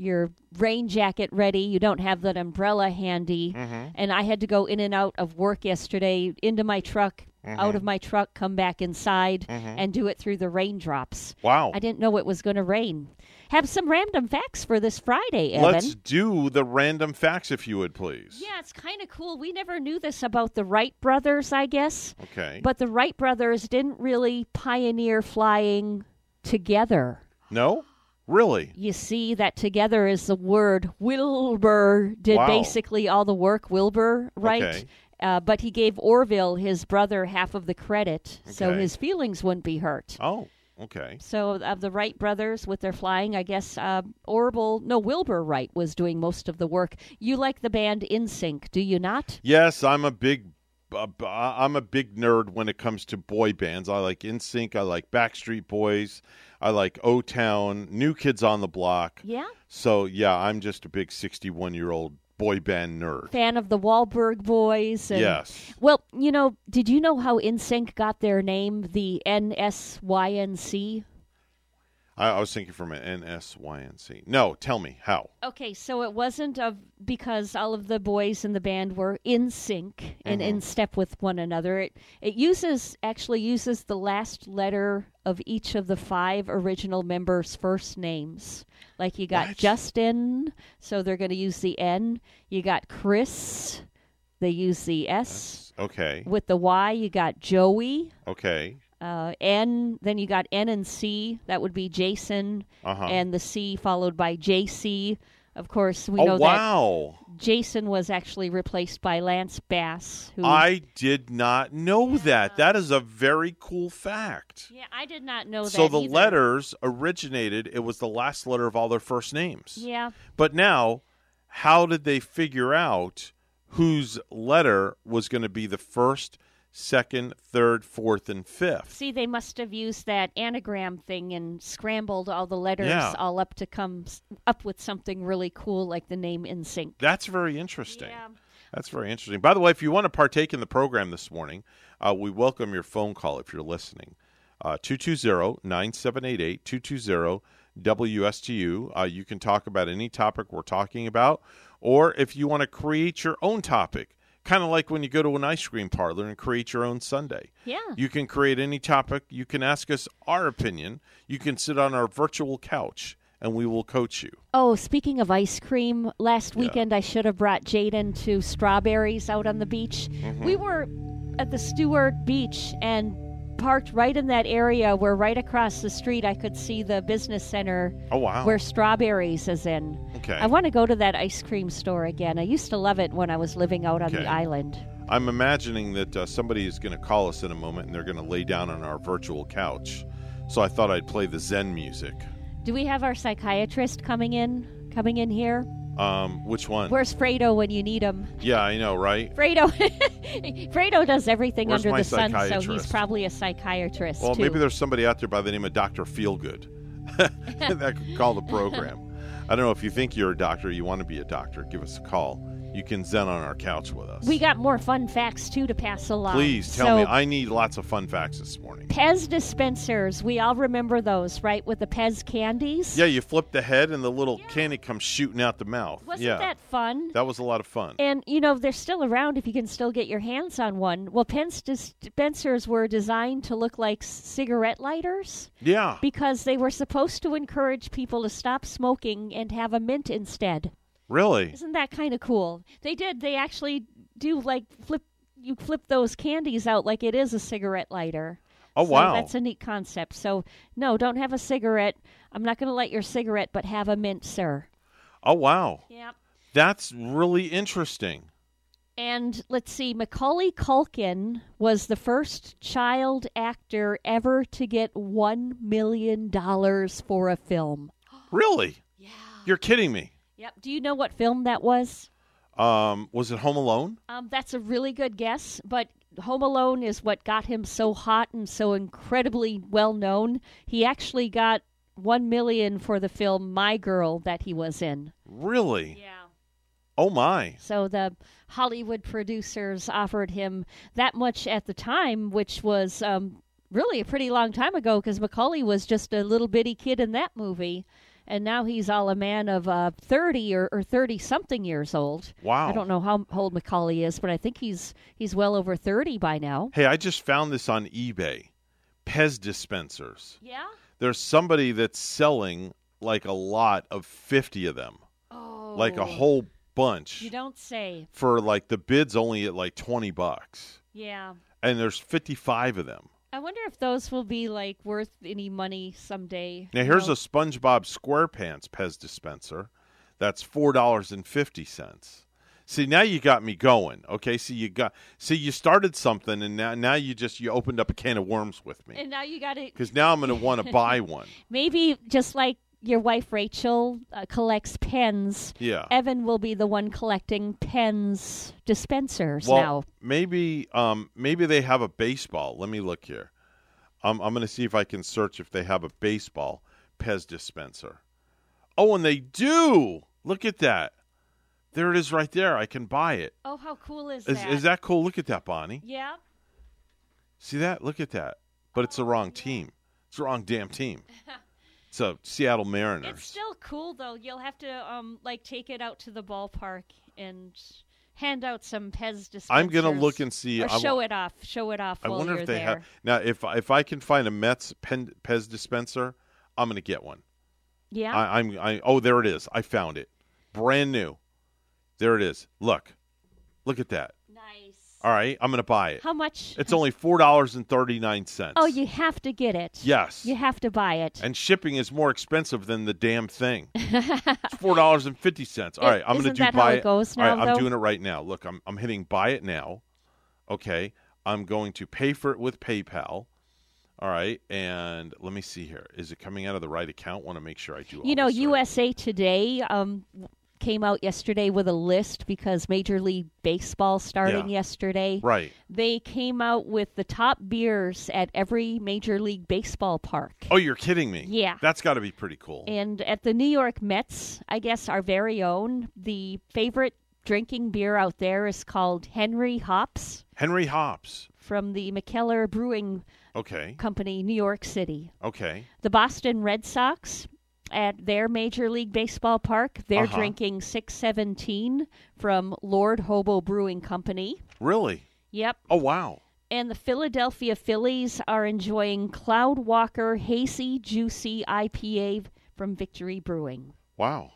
your rain jacket ready, you don't have that umbrella handy,
Mhm.
and I had to go in and out of work yesterday, into my truck, out
Mhm.
of my truck, come back inside,
Mhm.
and do it through the raindrops.
Wow.
I didn't know it was going to rain. Have some random facts for this Friday, Evan.
Let's do the random facts if you would please.
Yeah, it's kind of cool. We never knew this about the Wright brothers, I guess.
Okay.
But the Wright brothers didn't really pioneer flying together.
No? Really?
You see, that together is the word. Wilbur did
Wow.
basically all the work, Wilbur, right?
Okay.
Uh, but he gave Orville, his brother, half of the credit, so his feelings wouldn't be hurt.
Oh, okay.
So, of the Wright brothers with their flying, I guess uh, Orville, no, Wilbur Wright was doing most of the work. You like the band NSYNC, do you not?
Yes, I'm a big uh, b- I'm a big nerd when it comes to boy bands. I like NSYNC. I like Backstreet Boys. I like O Town. New Kids on the Block.
Yeah.
So yeah, I'm just a big 61 year old boy band nerd.
Fan of the Wahlberg Boys. And,
Yes.
Well, you know, did you know how NSYNC got their name, the NSYNC?
I, I was thinking from an NSYNC. No, tell me how.
Okay, so it wasn't of because all of the boys in the band were in sync and in
Mhm.
step with one another. It it uses actually uses the last letter of each of the five original members' first names. Like you got
What?
Justin, so they're going to use the N. You got Chris, they use the S.
Okay.
With the Y, you got Joey.
Okay.
Uh, N, then you got N and C. That would be Jason,
Uh-huh.
and the C followed by JC. Of course, we
Oh,
know
wow.
that Jason was actually replaced by Lance Bass. Who
I did not know that. That is a very cool fact.
yeah, I did not know that.
So the
either.
letters originated, it was the last letter of all their first names.
Yeah.
But now, how did they figure out whose letter was going to be the first, second, third, fourth, and fifth?
See, they must have used that anagram thing and scrambled all the letters
Yeah.
all up to come up with something really cool like the name NSYNC.
That's very interesting. That's very interesting. By the way, if you want to partake in the program this morning, uh, we welcome your phone call if you're listening. Uh, 220-9788, 220-WSTU. Uh, you can talk about any topic we're talking about, or if you want to create your own topic, kind of like when you go to an ice cream parlor and create your own sundae.
Yeah.
You can create any topic. You can ask us our opinion. You can sit on our virtual couch, and we will coach you.
Oh, speaking of ice cream, last weekend I should have brought Jaden to Strawberries out on the beach.
Mhm.
We were at the Stuart Beach and parked right in that area where right across the street I could see the business center
Oh, wow.
where Strawberries is in.
Okay.
I want to go to that ice cream store again. I used to love it when I was living out on
Okay.
the island.
I'm imagining that uh, somebody is going to call us in a moment and they're going to lay down on our virtual couch. So I thought I'd play the Zen music.
Do we have our psychiatrist coming in? Coming in here?
Um, which one?
Where's Fredo when you need him?
Yeah, I know, right?
Fredo, (laughs) Fredo does everything
Where's
under the sun, so he's probably a psychiatrist
Well,
too.
maybe there's somebody out there by the name of Dr. Feelgood (laughs) that could call the program. (laughs) I don't know if you think you're a doctor, you want to be a doctor, give us a call. You can zen on our couch with us.
we got more fun facts too to pass along.
Please tell
so,
me. I need lots of fun facts this morning.
Pez dispensers, we all remember those, right? With the Pez candies.
Yeah, you flip the head and the little candy comes shooting out the mouth.
Wasn't
yeah.
that fun?
That was a lot of fun.
And you know they're still around if you can still get your hands on one. Well, Pez dispensers were designed to look like cigarette lighters
Yeah.
because they were supposed to encourage people to stop smoking and have a mint instead.
Really?
Isn't that kind of cool? They did. They actually do like flip. You flip those candies out like it is a cigarette lighter.
Oh,
So
wow.
That's a neat concept. So no, don't have a cigarette. I'm not going to light your cigarette, but have a mint, sir.
Oh, wow.
Yep.
That's really interesting.
And let's see, Macaulay Culkin was the first child actor ever to get one million dollars for a film.
Really? (gasps) Yeah. You're kidding me.
Yep. Do you know what film that was?
Um, was it Home Alone?
Um, that's a really good guess, but Home Alone is what got him so hot and so incredibly well known. He actually got one million for the film My Girl that he was in.
Really? Yeah. Oh my.
So the Hollywood producers offered him that much at the time, which was um, really a pretty long time ago because Macaulay was just a little bitty kid in that movie. And now he's all a man of uh, 30 or, or 30 something years old.
Wow.
I don't know how old Macaulay is, but I think he's he's well over 30 by now.
Hey, I just found this on eBay. Pez dispensers.
Yeah?
There's somebody that's selling like a lot of 50 of them.
Oh.
Like a whole bunch.
You don't say.
For like the bid's only at like 20 bucks.
Yeah.
And there's 55 of them.
I wonder if those will be like worth any money someday.
Now here's
know?
a SpongeBob SquarePants Pez dispenser. That's four dollars and fifty cents. See now you got me going. Okay, see you got see you started something and now now you just you opened up a can of worms with me
And now you got it
because now I'm going to want to buy one. (laughs)
Maybe just like your wife Rachel uh, collects pens.
Yeah.
Evan will be the one collecting pens dispensers
well,
now.
maybe um, maybe they have a baseball. Let me look here. I'm I'm going to see if I can search if they have a baseball Pez dispenser. Oh, and they do. Look at that. There it is, right there. I can buy it.
Oh, how cool is,
Is
that?
is that cool? Look at that, Bonnie.
Yeah.
See that? Look at that. But it's the wrong team. It's the wrong damn team. (laughs) It's a Seattle Mariners.
It's still cool though. You'll have to um like take it out to the ballpark and hand out some Pez dispensers.
I'm gonna look and see.
Or
I
show it off. Show it off
I wonder if they
there.
have now. If if I can find a Mets pen, Pez dispenser, I'm gonna get one.
Yeah.
I, I'm. I oh, there it is. I found it, brand new. There it is. Look, look at that.
Nice.
All right, I'm gonna buy it.
How much?
It's only four dollars and thirty nine cents.
Oh, you have to get it.
Yes.
You have to buy it.
and shipping is more expensive than the damn thing. (laughs) it's four dollars and fifty cents. All right, I'm going to do buy
how it goes
All right,
now,
I'm doing it right now. Look, I'm I'm hitting buy it now. Okay, I'm going to pay for it with PayPal. All right, and let me see here. Is it coming out of the right account? Want to make sure I do.
You know, USA Today um, came out yesterday with a list because Major League Baseball starting
Yeah.
yesterday.
Right.
They came out with the top beers at every Major League Baseball park.
Oh, you're kidding me?
Yeah.
that's got to be pretty cool.
And at the New York Mets, I guess our very own, the favorite drinking beer out there is called Henry Hops
Henry Hops.
from the Mikkeller Brewing
Okay.
Company, New York City.
Okay.
The Boston Red Sox at their Major League Baseball park, they're
Uh-huh.
drinking 617 from Lord Hobo Brewing Company.
Really?
Yep.
Oh wow.
And the Philadelphia Phillies are enjoying Cloud Walker Hazy Juicy IPA from Victory Brewing.
Wow.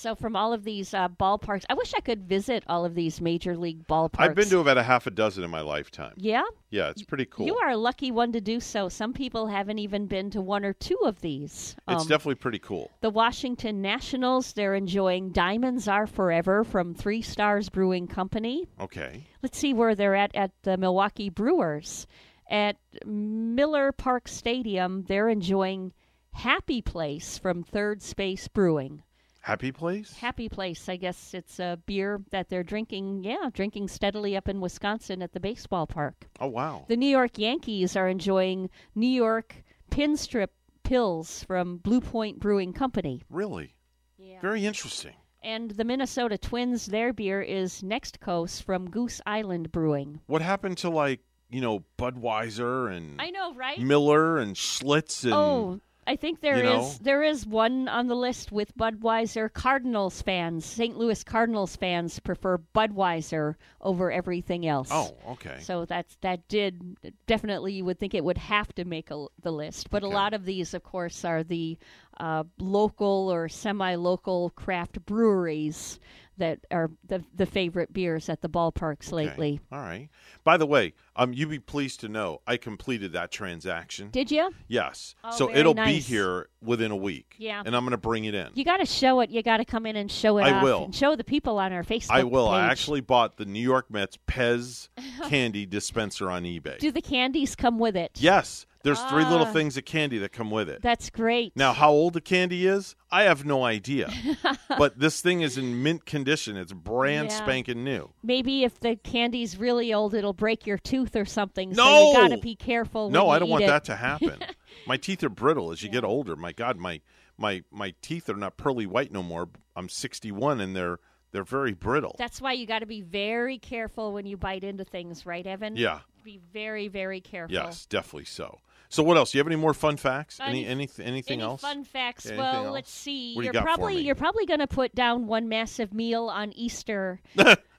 So, from all of these uh, ballparks, I wish I could visit all of these major league ballparks.
I've been to about a half a dozen in my lifetime.
Yeah?
Yeah, it's pretty cool.
You are a lucky one to do so. Some people haven't even been to one or two of these.
It's
Um,
definitely pretty cool.
The Washington Nationals, they're enjoying Diamonds Are Forever from Three Stars Brewing Company.
Okay.
Let's see where they're at at the Milwaukee Brewers. At Miller Park Stadium, they're enjoying Happy Place from Third Space Brewing.
Happy place?
Happy Place, I guess it's a beer that they're drinking, yeah, drinking steadily up in Wisconsin at the baseball park.
Oh wow.
The New York Yankees are enjoying New York Pinstrip Pills from Blue Point Brewing Company.
Really? Yeah. Very interesting.
And the Minnesota Twins, their beer is Next Coast from Goose Island Brewing.
What happened to like you know Budweiser and
I know, right?
Miller and Schlitz and
oh, I think there
you
is
know?
there is one on the list with Budweiser. Cardinals fans, St. Louis Cardinals fans prefer Budweiser over everything else.
Oh, okay.
So that's that did definitely you would think it would have to make a, the list, but a lot of these, of course, are the uh, local or semi-local craft breweries that are the the favorite beers at the ballparks lately.
All right. By the way, um, you'd be pleased to know I completed that transaction.
Did you?
Yes.
Oh,
so it'll be here within a week.
Yeah.
And I'm going to bring it in.
You got to show it. You got to come in and show it
I will.
and show the people on our Facebook.
I will. I actually bought the New York Mets (laughs) Pez candy dispenser on eBay.
Do the candies come with it?
yes. There's three little
Ah.
things of candy that come with it.
That's great.
Now, how old the candy is, I have no idea. (laughs) but this thing is in mint condition. It's brand
Yeah.
spanking new.
Maybe if the candy's really old, it'll break your tooth or something.
No!
So you got to be careful.
No, I don't want
it.
that to happen. (laughs) my teeth are brittle as you get older. My God, my my my teeth are not pearly white no more. I'm 61 and they're they're very brittle.
That's why you got to be very careful when you bite into things, right, Evan?
Yeah.
Be very, very careful.
Yes, definitely so. So what else? Do you have any more fun facts?
Any-
any any anything
Any
else?
fun facts?
Anything
well,
else?
let's see.
What you
are
got for
probably you're probably going to put down one massive meal on Easter. (laughs)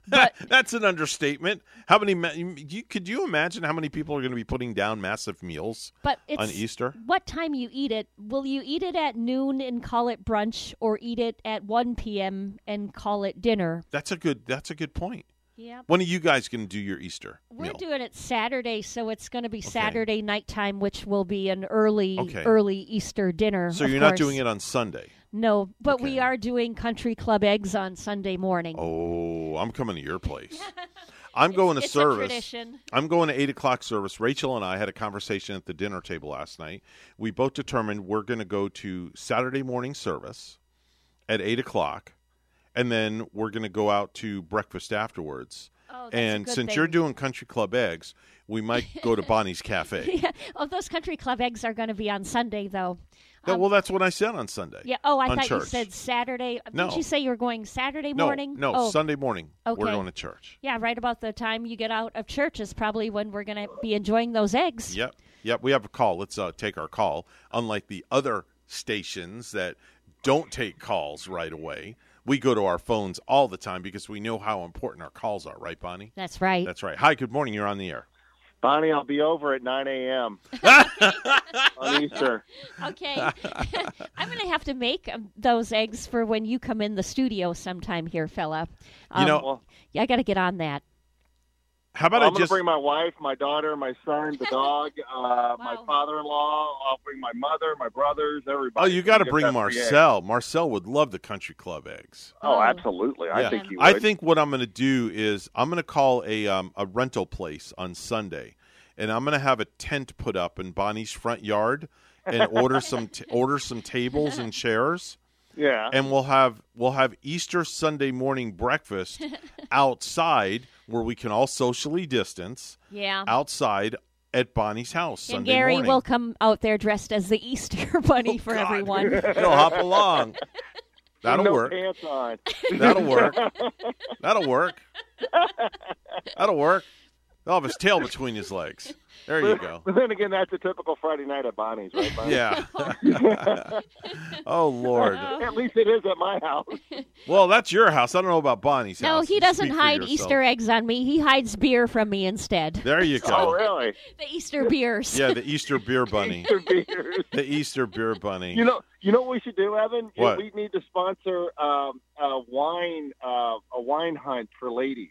That's an understatement. How many? Ma- you, could you imagine how many people are going to be putting down massive meals
But it's
on Easter?
What time you eat it? Will you eat it at noon and call it brunch, or eat it at one p.m. and call it dinner?
That's a good. That's a good point.
Yeah.
When are you guys going to do your Easter
We're
meal?
doing it Saturday, so it's going to be Saturday nighttime, which will be an early,
Okay.
early Easter dinner.
so you're not doing it on Sunday.
No, but we are doing country club eggs on Sunday morning.
Oh, I'm coming to your place. (laughs) I'm going to
it's a
service. I'm going to eight o'clock service. Rachel and I had a conversation at the dinner table last night. We both determined we're going to go to Saturday morning service at eight o'clock, and then we're going to go out to breakfast afterwards.
Oh,
and since
thing.
you're doing Country Club eggs, we might go to (laughs) Bonnie's Cafe. (laughs)
yeah. Oh, those country club eggs are going to be on Sunday, though.
No, well, that's what I said on Sunday.
Yeah. Oh, I thought you said Saturday.
No.
Did you say you were going Saturday morning?
No,
oh.
Sunday morning.
Okay.
We're going to church.
Yeah, right about the time you get out of church is probably when we're going to be enjoying those eggs.
Yep. Yep. We have a call. Let's uh, take our call. Unlike the other stations that don't take calls right away, we go to our phones all the time because we know how important our calls are, right, Bonnie?
That's right.
That's right. Hi, good morning. You're on the air.
Bonnie, I'll be over at 9 a.m. (laughs) on Easter.
Okay. (laughs) I'm going to have to make um, those eggs for when you come in the studio sometime here, fella.
You know-
yeah, I got to get on that.
How about
I'm
I
going to
just
bring my wife, my daughter, my son, the (laughs) dog, uh, my father-in-law. I'll bring my mother, my brothers, everybody.
Oh, you got to bring
that free egg.
Marcel. Marcel would love the Country Club eggs.
Oh, absolutely. I think you would.
I think what I'm going to do is I'm going to call a um, a rental place on Sunday, and I'm going to have a tent put up in Bonnie's front yard, and order some (laughs) t- order some tables and chairs.
Yeah.
And we'll have we'll have Easter Sunday morning breakfast (laughs) outside where we can all socially distance.
Yeah.
Outside at Bonnie's house
and
Sunday
Gary
morning.
will come out there dressed as the Easter (laughs) bunny oh, for everyone. (laughs)
He'll hop along. That'll
no
work.
pants on.
That'll work. That'll work. That'll work. He'll have his tail between his legs. There you go.
But then again, that's a typical Friday night at Bonnie's, right? Bonnie?
Yeah. (laughs) oh Lord.
At least it is at my house.
Well, that's your house. I don't know about Bonnie's
No,
house.
he doesn't
speak for
hide
yourself.
Easter eggs on me. He hides beer from me instead.
There you go.
Oh, really? (laughs)
The Easter beers.
Yeah, the Easter beer bunny. (laughs)
Easter beers.
The Easter beer bunny.
You know, you know what we should do, Evan?
What?
We need to sponsor um, a wine, uh, a wine hunt for ladies.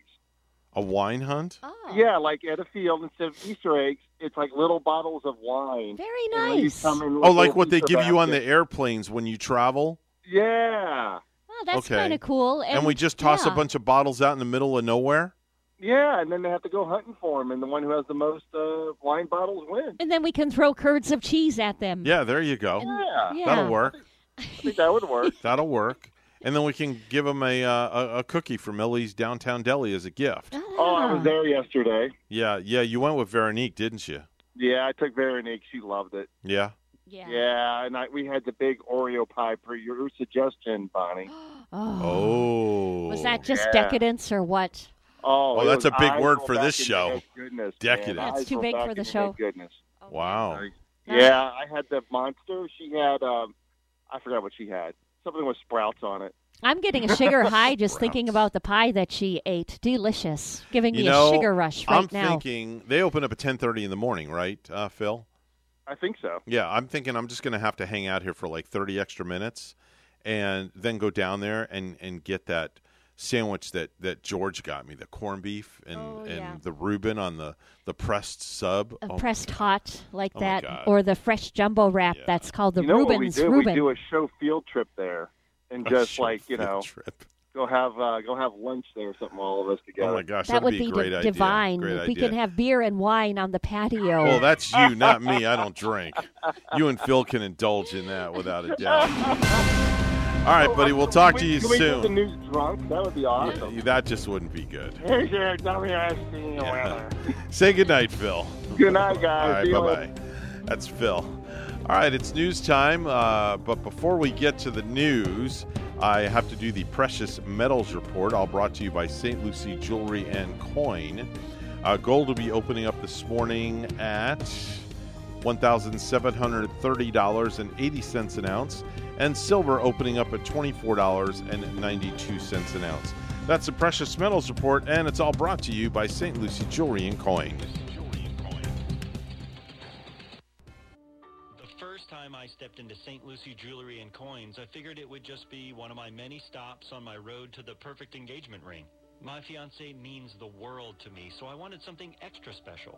A wine hunt?
Oh.
Yeah, like at a field instead of Easter eggs, it's like little bottles of wine.
Very nice.
come in
Oh, like
little
what they
Easter
give you on the airplanes when you travel?
Yeah,
Oh, that's
Okay.
kind of cool.
And,
And,
we just toss
yeah.
a bunch of bottles out in the middle of nowhere?
yeah, and then they have to go hunting for them, and the one who has the most uh, wine bottles wins.
And then we can throw curds of cheese at them.
Yeah, there you go.
Yeah,
Yeah.
That'll work.
I think that would work. (laughs)
That'll work. And then we can give them a, uh, a a cookie from Millie's Downtown Deli as a gift.
Oh, I was there yesterday.
Yeah, yeah. You went with Veronique, didn't you?
Yeah, I took Veronique. She loved it.
Yeah.
Yeah.
Yeah, and I, we had the big Oreo pie per your suggestion, Bonnie. (gasps)
Oh.
Oh.
Was that just
Yeah.
decadence or what?
Oh,
Oh,
it
that's
was
a big
eyes
word for this
in
show.
your Goodness,
Decadence.
man.
That's
Eyes
too big
back
for the show.
head Goodness.
Wow.
Yeah, I had the monster. She had, um, I forgot what she had. Something with sprouts on it.
I'm getting a sugar (laughs) high just thinking about the pie that she ate. Delicious. Giving
You
me
know,
a sugar rush right now.
I'm thinking they open up at 10:30 in the morning, right, uh, Phil?
I think so.
Yeah, I'm thinking I'm just going to have to hang out here for like 30 extra minutes and then go down there and, and get that sandwich that, that George got me, the corned beef and,
Oh,
and
yeah.
the Reuben on the, the pressed sub.
A
Oh,
pressed hot like
Oh,
that, or the fresh jumbo wrap that's called the
you know
Reuben's
what we do?
Reuben.
We do a show field trip there, and
A
just like you know,
trip.
go have uh, go have lunch there or something. All of us together.
Oh my gosh,
that
that'd
would
be,
be,
a great
di-
idea.
divine.
Great
if we
idea.
can have beer and wine on the patio.
Well, that's you, not me. I (laughs) don't drink. You and Phil can indulge in that without a doubt. (laughs) All right, buddy. We'll talk to you
Can we do the
soon.
news drunk? That would be awesome.
Yeah, that just wouldn't be good.
Here's your WSC weather.
Say goodnight, Phil.
Good night,
All
guys.
right,
See you
bye
later.
bye. That's Phil. All right, it's news time. Uh, but before we get to the news, I have to do the precious metals report, all brought to you by St. Lucie Jewelry and Coin. Uh, gold will be opening up this morning at $1,730.80 an ounce, and silver opening up at $24.92 an ounce. That's the precious metals report, and it's all brought to you by St. Lucie Jewelry and Coin.
The first time I stepped into St. Lucie Jewelry and Coins, I figured it would just be one of my many stops on my road to the perfect engagement ring. My fiance means the world to me, so I wanted something extra special.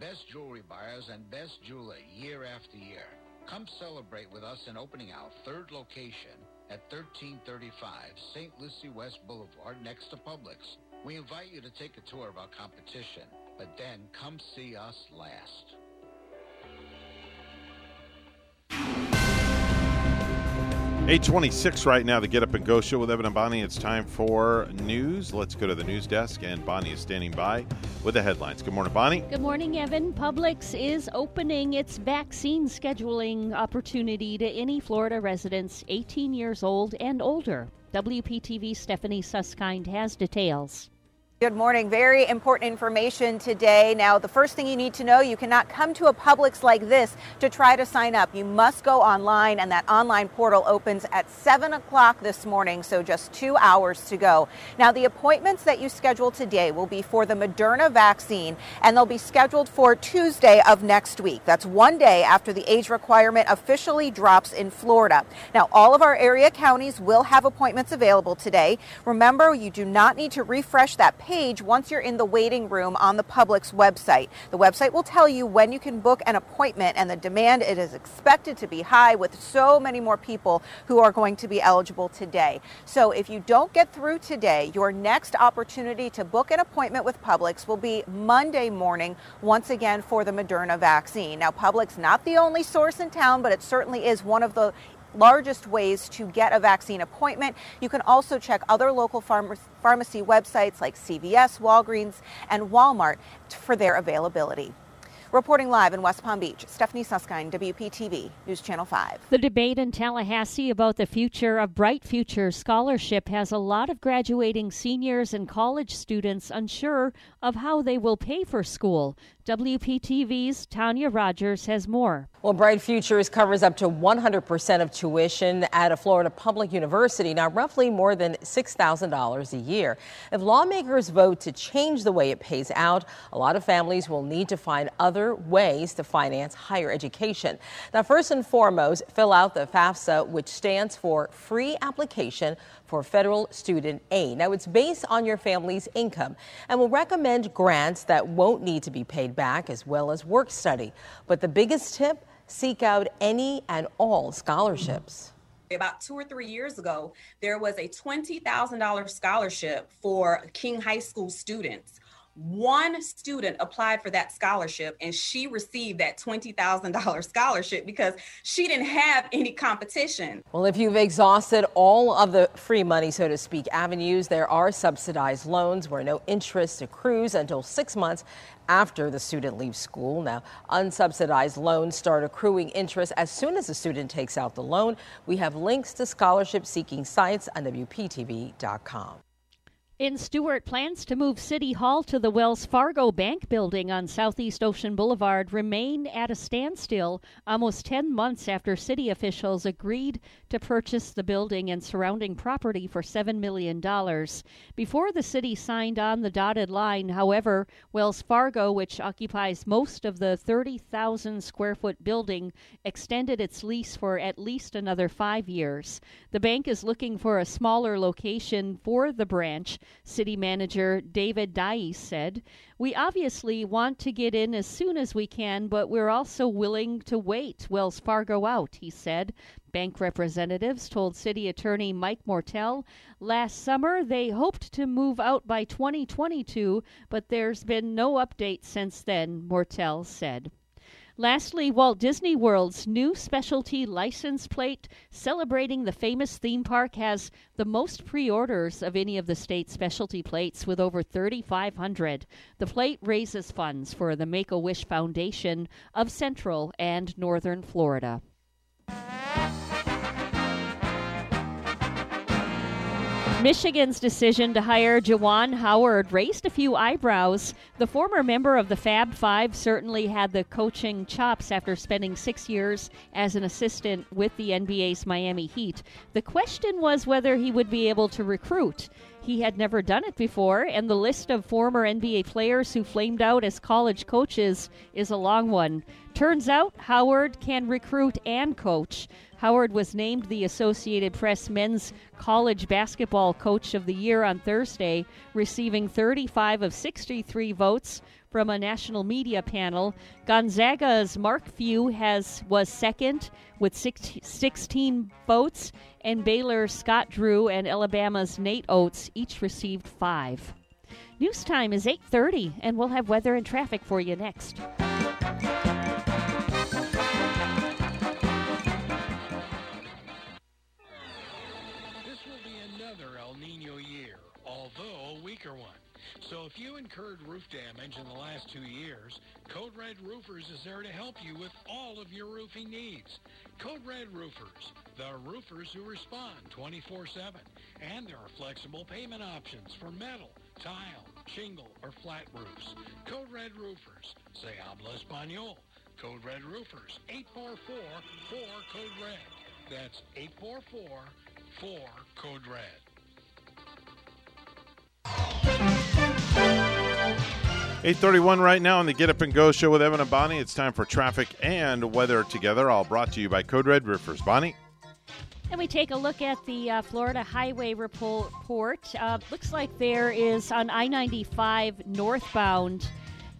best jewelry buyers, and best jeweler year after year. Come celebrate with us in opening our third location at 1335 St. Lucie West Boulevard next to Publix. We invite you to take a tour of our competition, but then come see us last.
826 right now, the Get Up and Go show with Evan and Bonnie. It's time for news. Let's go to the news desk, and Bonnie is standing by with the headlines. Good morning, Bonnie.
Good morning, Evan. Publix is opening its vaccine scheduling opportunity to any Florida residents 18 years old and older. WPTV Stephanie Susskind has details.
Good morning. Very important information today. Now, the first thing you need to know, you cannot come to a Publix like this to try to sign up. You must go online, and that online portal opens at 7 o'clock this morning, so just two hours to go. Now, the appointments that you schedule today will be for the Moderna vaccine, and they'll be scheduled for Tuesday of next week. That's one day after the age requirement officially drops in Florida. Now, all of our area counties will have appointments available today. Remember, you do not need to refresh that page once you're in the waiting room on the Publix website. The website will tell you when you can book an appointment, and the demand it is expected to be high with so many more people who are going to be eligible today. So if you don't get through today, your next opportunity to book an appointment with Publix will be Monday morning, once again for the Moderna vaccine. Now, Publix not the only source in town, but it certainly is one of the largest ways to get a vaccine appointment. You can also check other local pharma- pharmacy websites like CVS, Walgreens, and Walmart for their availability. Reporting live in West Palm Beach, Stephanie Susskind, WPTV, News Channel 5.
The debate in Tallahassee about the future of Bright Future Scholarship has a lot of graduating seniors and college students unsure of how they will pay for school. WPTV's Tanya Rogers has more.
Well, Bright Futures covers up to 100% of tuition at a Florida public university, now roughly more than $6,000 a year. If lawmakers vote to change the way it pays out, a lot of families will need to find other ways to finance higher education. Now, first and foremost, fill out the FAFSA, which stands for Free Application for federal student aid. Now, it's based on your family's income and will recommend grants that won't need to be paid back as well as work study. But the biggest tip seek out any and all scholarships.
About two or three years ago, there was a $20,000 scholarship for King High School students one student applied for that scholarship and she received that $20,000 scholarship because she didn't have any competition.
Well, if you've exhausted all of the free money, so to speak, avenues, there are subsidized loans where no interest accrues until six months after the student leaves school. Now, unsubsidized loans start accruing interest as soon as the student takes out the loan. We have links to scholarship seeking sites on WPTV.com.
In Stuart, plans to move City Hall to the Wells Fargo Bank building on Southeast Ocean Boulevard remain at a standstill almost 10 months after city officials agreed to purchase the building and surrounding property for $7 million. Before the city signed on the dotted line, however, Wells Fargo, which occupies most of the 30,000 square foot building, extended its lease for at least another five years. The bank is looking for a smaller location for the branch. City Manager David Dyess said, We obviously want to get in as soon as we can, but we're also willing to wait Wells Fargo out, he said. Bank representatives told City Attorney Mike Mortell last summer they hoped to move out by 2022, but there's been no update since then, Mortell said. Lastly, Walt Disney World's new specialty license plate celebrating the famous theme park has the most pre orders of any of the state's specialty plates with over 3,500. The plate raises funds for the Make a Wish Foundation of Central and Northern Florida. Michigan's decision to hire Juwan Howard raised a few eyebrows. The former member of the Fab Five certainly had the coaching chops after spending six years as an assistant with the NBA's Miami Heat. The question was whether he would be able to recruit. He had never done it before, and the list of former NBA players who flamed out as college coaches is a long one. Turns out Howard can recruit and coach. Howard was named the Associated Press Men's College Basketball Coach of the Year on Thursday, receiving 35 of 63 votes from a national media panel. Gonzaga's Mark Few has was second with six, 16 votes, and Baylor's Scott Drew and Alabama's Nate Oats each received five. News time is 8:30, and we'll have weather and traffic for you next.
Weaker one. So if you incurred roof damage in the last two years, Code Red Roofers is there to help you with all of your roofing needs. Code Red Roofers, the roofers who respond 24-7. And there are flexible payment options for metal, tile, shingle, or flat roofs. Code Red Roofers, se habla español. Code Red Roofers, 844-4-CODE RED. That's 844-4-CODE
831 right now on the Get Up and Go show with Evan and Bonnie. It's time for traffic and weather together, all brought to you by Code Red Roofers. Bonnie?
And we take a look at the uh, Florida Highway report. Uh, looks like there is on I 95 northbound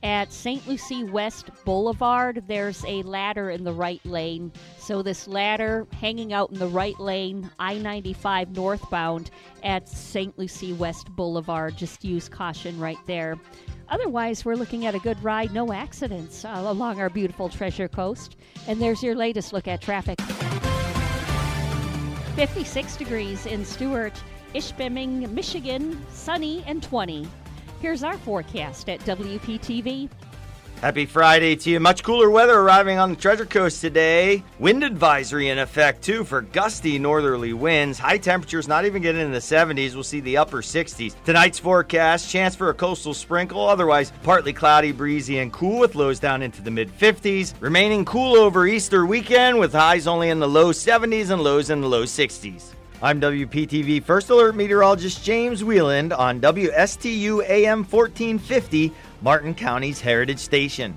at St. Lucie West Boulevard, there's a ladder in the right lane. So, this ladder hanging out in the right lane, I 95 northbound at St. Lucie West Boulevard. Just use caution right there. Otherwise, we're looking at a good ride, no accidents uh, along our beautiful Treasure Coast. And there's your latest look at traffic. 56 degrees in Stuart, Ishpeming, Michigan, sunny and 20. Here's our forecast at WPTV.
Happy Friday to you. Much cooler weather arriving on the Treasure Coast today. Wind advisory in effect, too, for gusty northerly winds. High temperatures not even getting in the 70s. We'll see the upper 60s. Tonight's forecast chance for a coastal sprinkle, otherwise partly cloudy, breezy, and cool with lows down into the mid 50s. Remaining cool over Easter weekend with highs only in the low 70s and lows in the low 60s. I'm WPTV First Alert Meteorologist James Wieland on WSTU AM 1450, Martin County's Heritage Station.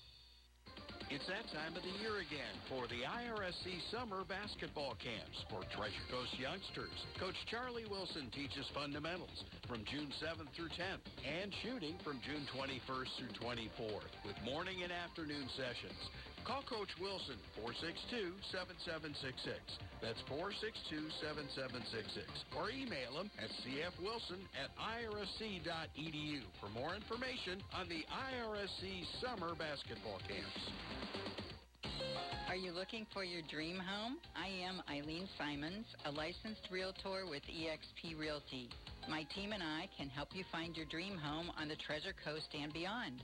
It's that time of the year again for the IRSC Summer Basketball Camps for Treasure Coast youngsters. Coach Charlie Wilson teaches fundamentals from June 7th through 10th and shooting from June 21st through 24th with morning and afternoon sessions. Call Coach Wilson 462-7766. That's 462-7766. Or email him at cfwilson at irsc.edu for more information on the IRSC Summer Basketball Camps.
Are you looking for your dream home? I am Eileen Simons, a licensed realtor with eXp Realty. My team and I can help you find your dream home on the Treasure Coast and beyond.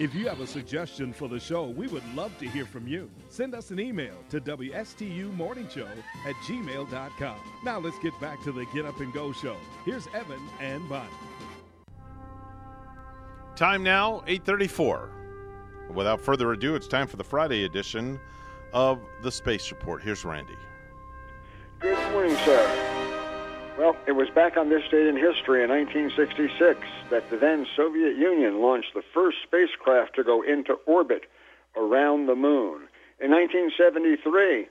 If you have a suggestion for the show, we would love to hear from you. Send us an email to WSTUmorningshow at gmail.com. Now let's get back to the Get Up and Go show. Here's Evan and Bonnie.
Time now, 834. Without further ado, it's time for the Friday edition of the Space Report. Here's Randy.
Good morning, sir. Well, it was back on this date in history in 1966 that the then Soviet Union launched the first spacecraft to go into orbit around the moon. In 1973,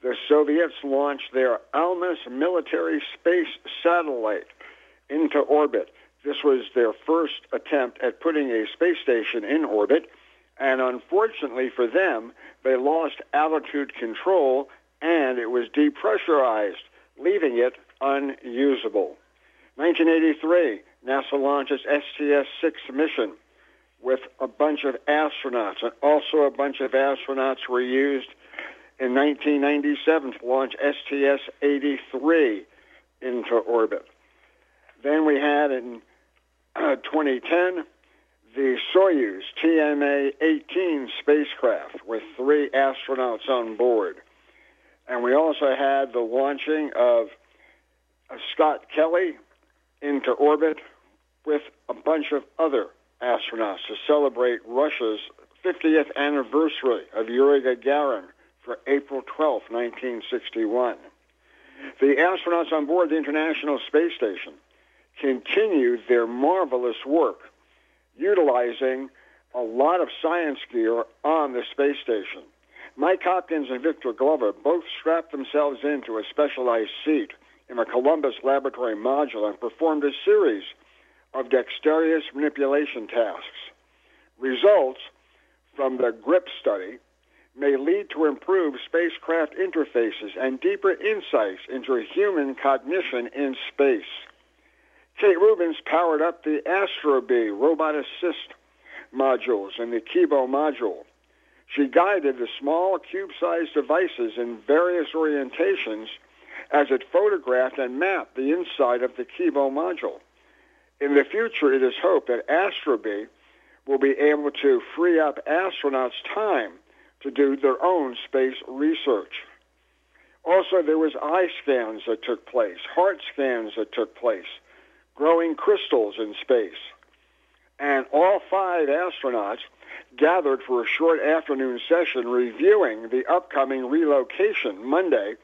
the Soviets launched their Almaz military space satellite into orbit. This was their first attempt at putting a space station in orbit, and unfortunately for them, they lost altitude control and it was depressurized, leaving it unusable. 1983, NASA launches STS-6 mission with a bunch of astronauts, and also a bunch of astronauts were used in 1997 to launch STS-83 into orbit. Then we had in uh, 2010 the Soyuz TMA-18 spacecraft with three astronauts on board. And we also had the launching of Scott Kelly into orbit with a bunch of other astronauts to celebrate Russia's 50th anniversary of Yuri Gagarin for April 12, 1961. The astronauts on board the International Space Station continued their marvelous work utilizing a lot of science gear on the space station. Mike Hopkins and Victor Glover both strapped themselves into a specialized seat in a Columbus laboratory module and performed a series of dexterous manipulation tasks. Results from the GRIP study may lead to improved spacecraft interfaces and deeper insights into human cognition in space. Kate Rubins powered up the Astrobee robot assist modules and the Kibo module. She guided the small cube-sized devices in various orientations as it photographed and mapped the inside of the Kibo module. In the future, it is hoped that Astrobee will be able to free up astronauts' time to do their own space research. Also, there was eye scans that took place, heart scans that took place, growing crystals in space. And all five astronauts gathered for a short afternoon session reviewing the upcoming relocation Monday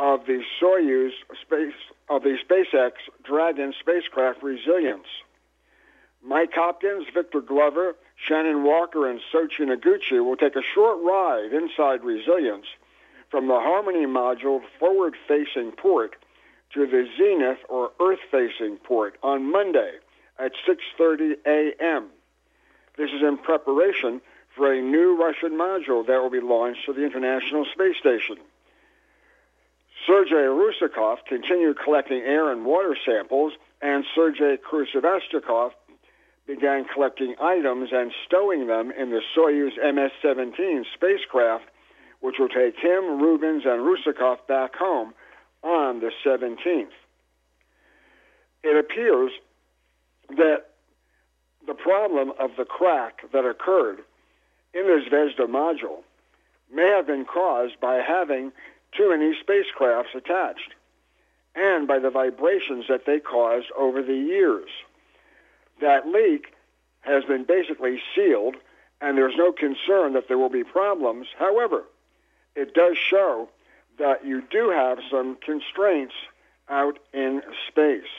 of the Soyuz space of the SpaceX Dragon spacecraft Resilience. Mike Hopkins, Victor Glover, Shannon Walker, and Soichi Noguchi will take a short ride inside Resilience from the Harmony module forward-facing port to the Zenith or Earth-facing port on Monday at 6:30 a.m. This is in preparation for a new Russian module that will be launched to the International Space Station. Sergei Ryzhikov continued collecting air and water samples, and Sergei Krusevastchikov began collecting items and stowing them in the Soyuz MS-17 spacecraft, which will take him, Rubins, and Ryzhikov back home on the 17th. It appears that the problem of the crack that occurred in the Zvezda module may have been caused by having too many spacecrafts attached, and by the vibrations that they caused over the years. That leak has been basically sealed, and there's no concern that there will be problems. However, it does show that you do have some constraints out in space.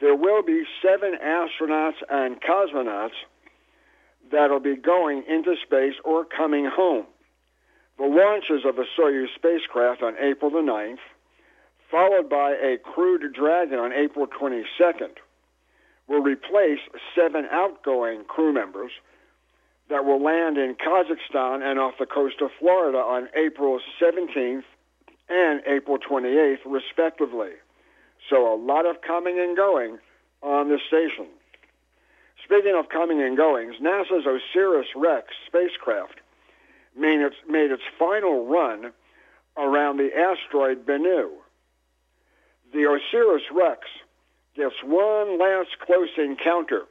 There will be seven astronauts and cosmonauts that'll be going into space or coming home the launches of the Soyuz spacecraft on April the 9th, followed by a crewed Dragon on April 22nd, will replace seven outgoing crew members that will land in Kazakhstan and off the coast of Florida on April 17th and April 28th, respectively. So a lot of coming and going on the station. Speaking of coming and goings, NASA's OSIRIS-REx spacecraft made its, made its final run around the asteroid Bennu. The OSIRIS-REx gets one last close encounter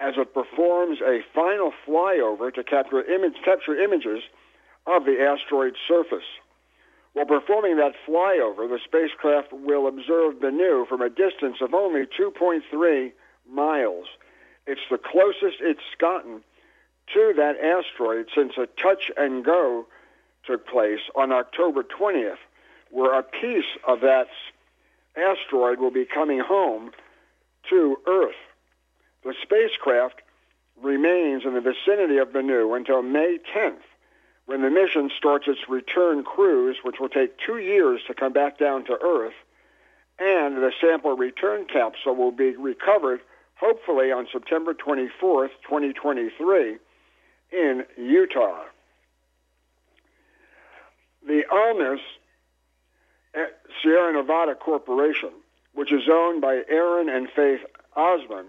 as it performs a final flyover to capture, image, capture images of the asteroid's surface. While performing that flyover, the spacecraft will observe Bennu from a distance of only 2.3 miles. It's the closest it's gotten to that asteroid since a touch and go took place on October 20th, where a piece of that asteroid will be coming home to Earth. The spacecraft remains in the vicinity of Bennu until May 10th, when the mission starts its return cruise, which will take two years to come back down to Earth, and the sample return capsule will be recovered hopefully on September 24th, 2023, in Utah. The Almus Sierra Nevada Corporation, which is owned by Aaron and Faith Ozmen,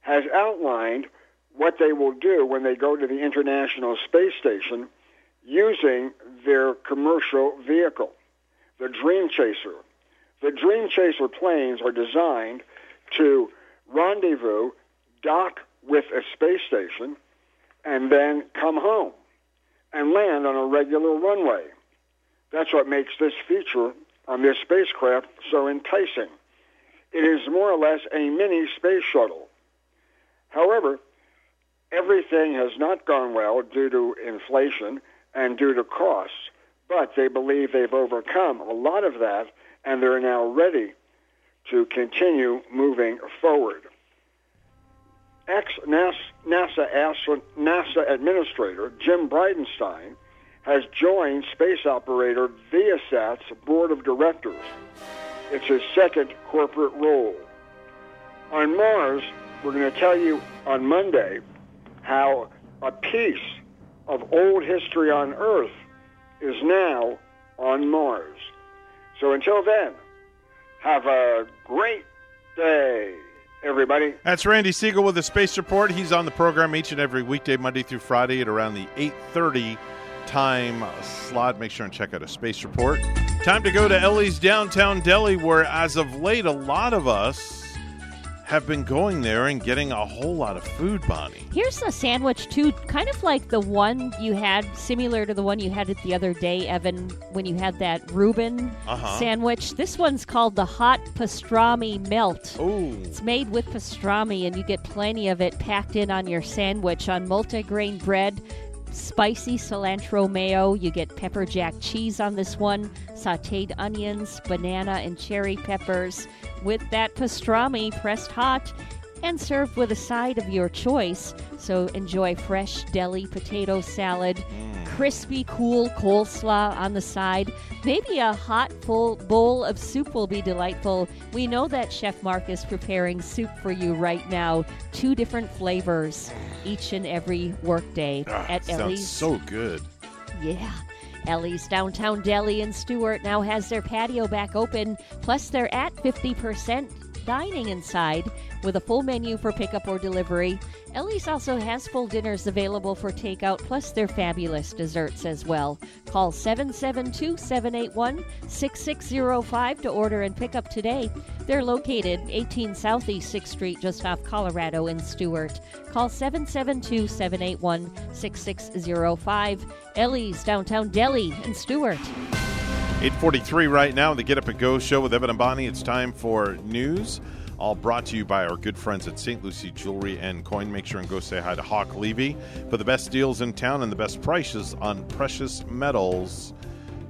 has outlined what they will do when they go to the International Space Station using their commercial vehicle, the Dream Chaser. The Dream Chaser planes are designed to rendezvous, dock with a space station, and then come home and land on a regular runway. That's what makes this feature on this spacecraft so enticing. It is more or less a mini space shuttle. However, everything has not gone well due to inflation and due to costs, but they believe they've overcome a lot of that and they're now ready to continue moving forward. Ex NASA, NASA administrator Jim Bridenstine has joined space operator Viasat's board of directors. It's his second corporate role. On Mars, we're going to tell you on Monday how a piece of old history on Earth is now on Mars. So until then, have a great day, everybody.
That's Randy Segal with the Space Report. He's on the program each and every weekday, Monday through Friday at around the 830 time slot. Make sure and check out a Space Report. Time to go to Ellie's Downtown Deli, where as of late, a lot of us have been going there and getting a whole lot of food, Bonnie.
Here's a sandwich too, kind of like the one you had, similar to the one you had it the other day, Evan, when you had that Reuben
Uh-huh.
sandwich. This one's called the hot pastrami melt.
Oh,
It's made with pastrami, and you get plenty of it packed in on your sandwich on multigrain bread. Spicy cilantro mayo. You get pepper jack cheese on this one, sauteed onions, banana, and cherry peppers with that pastrami pressed hot and served with a side of your choice. So enjoy fresh deli potato salad, crispy, cool coleslaw on the side. Maybe a hot, full bowl of soup will be delightful. We know that Chef Mark is preparing soup for you right now. Two different flavors each and every workday
Ah,
at
sounds
Ellie's.
so good.
Yeah. Ellie's Downtown Deli in Stuart now has their patio back open, plus they're at 50% dining inside with a full menu for pickup or delivery. Ellie's also has full dinners available for takeout, plus their fabulous desserts as well. Call 772 781 6605 to order and pick up today. They're located 18 Southeast 6th Street, just off Colorado in Stuart. Call 772 781 6605. Ellie's Downtown Deli in Stuart.
843 right now, the Get Up and Go show with Evan and Bonnie. It's time for news. All brought to you by our good friends at St. Lucie Jewelry and Coin. Make sure and go say hi to Hawk Levy for the best deals in town and the best prices on precious metals.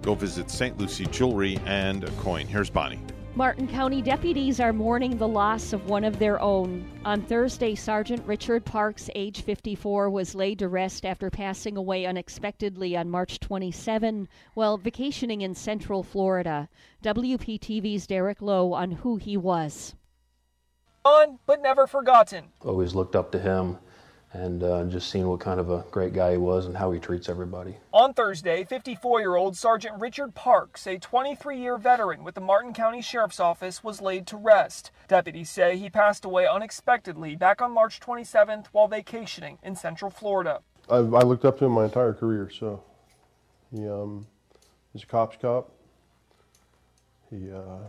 Go visit St. Lucie Jewelry and Coin. Here's Bonnie.
Martin County deputies are mourning the loss of one of their own. On Thursday, Sergeant Richard Parks, age 54, was laid to rest after passing away unexpectedly on March 27 while vacationing in Central Florida. WPTV's Derek Lowe on who he was.
On, but never forgotten.
Always looked up to him and uh, just seeing what kind of a great guy he was and how he treats everybody.
On Thursday, 54 year old Sergeant Richard Parks, a 23 year veteran with the Martin County Sheriff's Office, was laid to rest. Deputies say he passed away unexpectedly back on March 27th while vacationing in Central Florida.
I, I looked up to him my entire career. So he um, he's a cop's cop. He uh,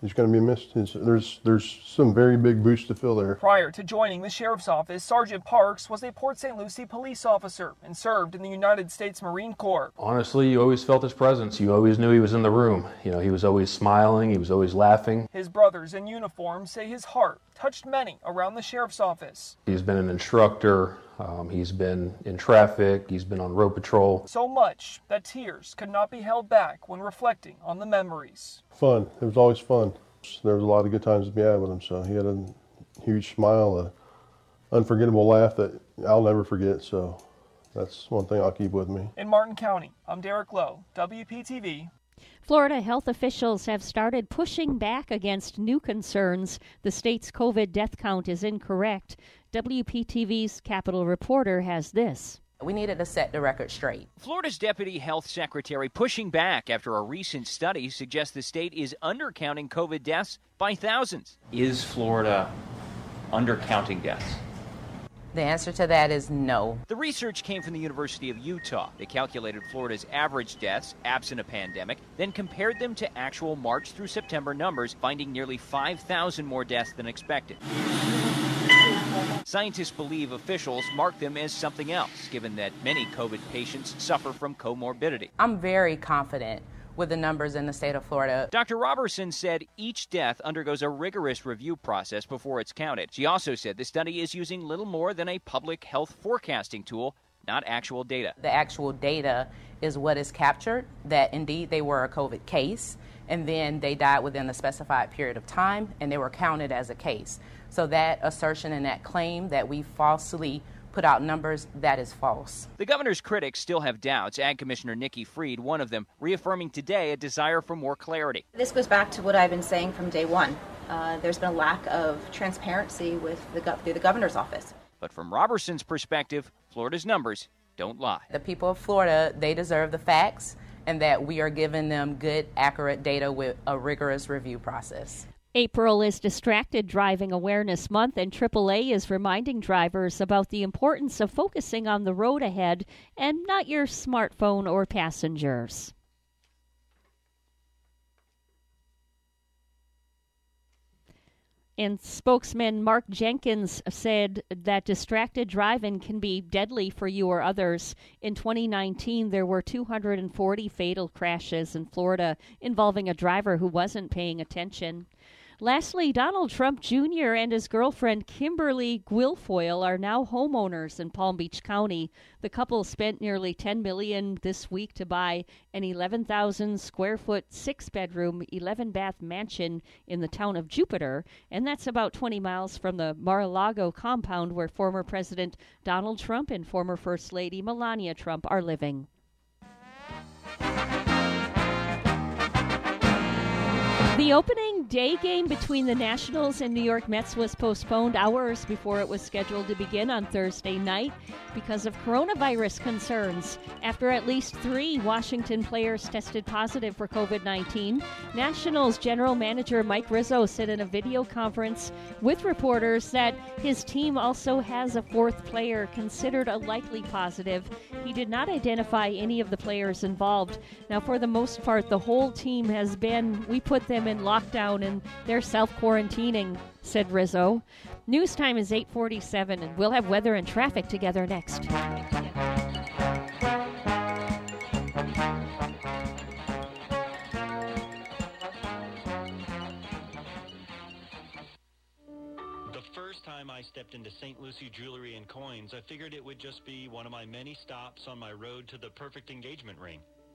he's going to be missed. It's, there's there's some very big boots to fill there.
Prior to joining the sheriff's office, Sergeant Parks was a Port St. Lucie police officer and served in the United States Marine Corps.
Honestly, you always felt his presence. You always knew he was in the room. You know, he was always smiling. He was always laughing.
His brothers in uniform say his heart touched many around the sheriff's office.
He's been an instructor. Um, he's been in traffic. He's been on road patrol.
So much that tears could not be held back when reflecting on the memories.
Fun. It was always fun. There was a lot of good times to be had with him. So he had a huge smile, a unforgettable laugh that I'll never forget. So that's one thing I'll keep with me.
In Martin County, I'm Derek Lowe, WPTV.
Florida health officials have started pushing back against new concerns. The state's COVID death count is incorrect. WPTV's Capitol reporter has this.
We needed to set the record straight.
Florida's Deputy Health Secretary pushing back after a recent study suggests the state is undercounting COVID deaths by thousands.
Is Florida undercounting deaths?
The answer to that is no.
The research came from the University of Utah. They calculated Florida's average deaths, absent a pandemic, then compared them to actual March through September numbers, finding nearly 5,000 more deaths than expected. Scientists believe officials mark them as something else, given that many COVID patients suffer from comorbidity.
I'm very confident with the numbers in the state of Florida.
Dr. Roberson said each death undergoes a rigorous review process before it's counted. She also said the study is using little more than a public health forecasting tool, not actual data.
The actual data is what is captured that indeed they were a COVID case and then they died within a specified period of time and they were counted as a case. So that assertion and that claim that we falsely put out numbers, that is false.
The governor's critics still have doubts. Ag Commissioner Nikki Fried, one of them, reaffirming today a desire for more clarity.
This goes back to what I've been saying from day one. Uh, there's been a lack of transparency with the gov- through the governor's office.
But from Roberson's perspective, Florida's numbers don't lie.
The people of Florida, they deserve the facts and that we are giving them good, accurate data with a rigorous review process.
April is Distracted Driving Awareness Month, and AAA is reminding drivers about the importance of focusing on the road ahead and not your smartphone or passengers. And spokesman Mark Jenkins said that distracted driving can be deadly for you or others. In 2019, there were 240 fatal crashes in Florida involving a driver who wasn't paying attention. Lastly, Donald Trump Jr. and his girlfriend Kimberly Guilfoyle are now homeowners in Palm Beach County. The couple spent nearly 10 million this week to buy an 11,000 square foot, six bedroom, 11 bath mansion in the town of Jupiter, and that's about 20 miles from the Mar-a-Lago compound where former President Donald Trump and former First Lady Melania Trump are living. The opening day game between the Nationals and New York Mets was postponed hours before it was scheduled to begin on Thursday night because of coronavirus concerns. After at least three Washington players tested positive for COVID 19, Nationals general manager Mike Rizzo said in a video conference with reporters that his team also has a fourth player considered a likely positive. He did not identify any of the players involved. Now, for the most part, the whole team has been, we put them in lockdown and they're self quarantining, said Rizzo. News time is 847, and we'll have weather and traffic together next.
The first time I stepped into St. Lucie Jewelry and Coins, I figured it would just be one of my many stops on my road to the perfect engagement ring.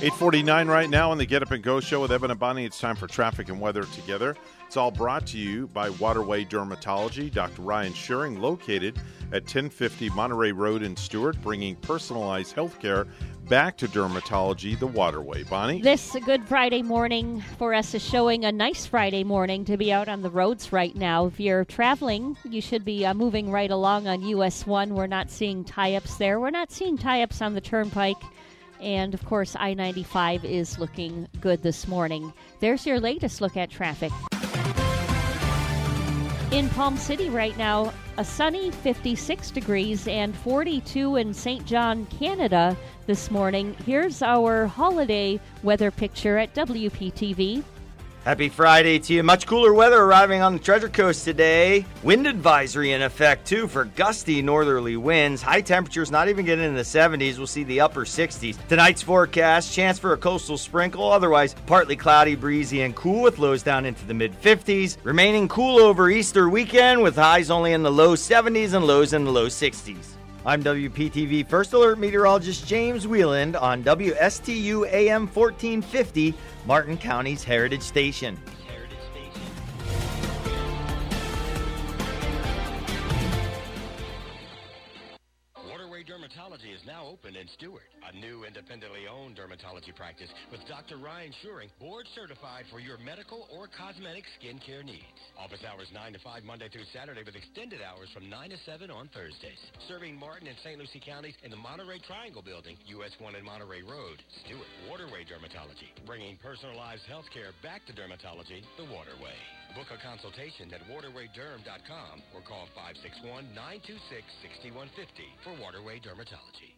849 right now on the Get Up and Go show with Evan and Bonnie. It's time for traffic and weather together. It's all brought to you by Waterway Dermatology. Dr. Ryan Shearing, located at 1050 Monterey Road in Stuart, bringing personalized health care back to dermatology the Waterway. Bonnie?
This Good Friday morning for us is showing a nice Friday morning to be out on the roads right now. If you're traveling, you should be uh, moving right along on US 1. We're not seeing tie ups there. We're not seeing tie ups on the turnpike. And of course, I 95 is looking good this morning. There's your latest look at traffic. In Palm City right now, a sunny 56 degrees and 42 in St. John, Canada this morning. Here's our holiday weather picture at WPTV.
Happy Friday to you. Much cooler weather arriving on the Treasure Coast today. Wind advisory in effect, too, for gusty northerly winds. High temperatures not even getting in the 70s. We'll see the upper 60s. Tonight's forecast chance for a coastal sprinkle, otherwise partly cloudy, breezy, and cool with lows down into the mid 50s. Remaining cool over Easter weekend with highs only in the low 70s and lows in the low 60s. I'm WPTV First Alert Meteorologist James Wieland on WSTU AM 1450, Martin County's Heritage Station.
Waterway Dermatology is now open in Stuart, independently owned dermatology practice with Dr. Ryan Shuring, board certified for your medical or cosmetic skincare needs. Office hours 9 to 5 Monday through Saturday with extended hours from 9 to 7 on Thursdays. Serving Martin and St. Lucie counties in the Monterey Triangle Building, US 1 and Monterey Road. Stuart Waterway Dermatology, bringing personalized health care back to dermatology the Waterway. Book a consultation at waterwayderm.com or call 561-926-6150 for Waterway Dermatology.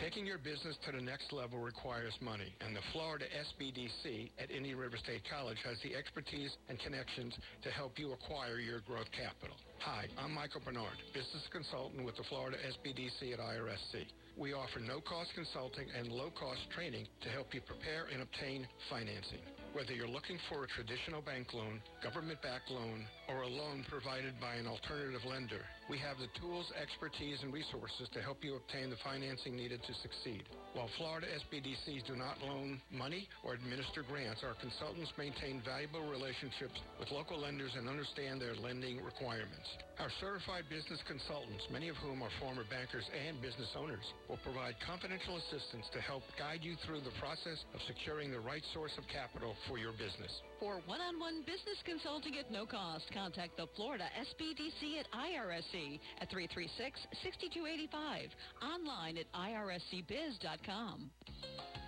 Taking your business to the next level requires money, and the Florida SBDC at Indian River State College has the expertise and connections to help you acquire your growth capital. Hi, I'm Michael Bernard, business consultant with the Florida SBDC at IRSC. We offer no-cost consulting and low-cost training to help you prepare and obtain financing. Whether you're looking for a traditional bank loan, government-backed loan, or a loan provided by an alternative lender, we have the tools, expertise, and resources to help you obtain the financing needed to succeed. While Florida SBDCs do not loan money or administer grants, our consultants maintain valuable relationships with local lenders and understand their lending requirements. Our certified business consultants, many of whom are former bankers and business owners, will provide confidential assistance to help guide you through the process of securing the right source of capital for your business.
For one-on-one business consulting at no cost, contact the Florida SBDC at IRSC at 336-6285. Online at irscbiz.com.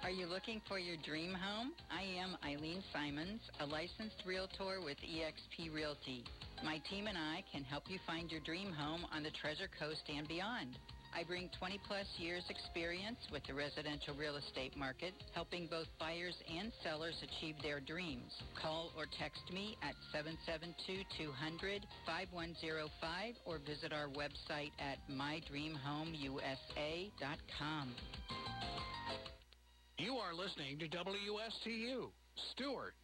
Are you looking for your dream home? I am Eileen Simons, a licensed realtor with eXp Realty. My team and I can help you find your dream home on the Treasure Coast and beyond. I bring 20 plus years experience with the residential real estate market, helping both buyers and sellers achieve their dreams. Call or text me at 772-200-5105 or visit our website at mydreamhomeusa.com.
You are listening to WSTU, Stuart,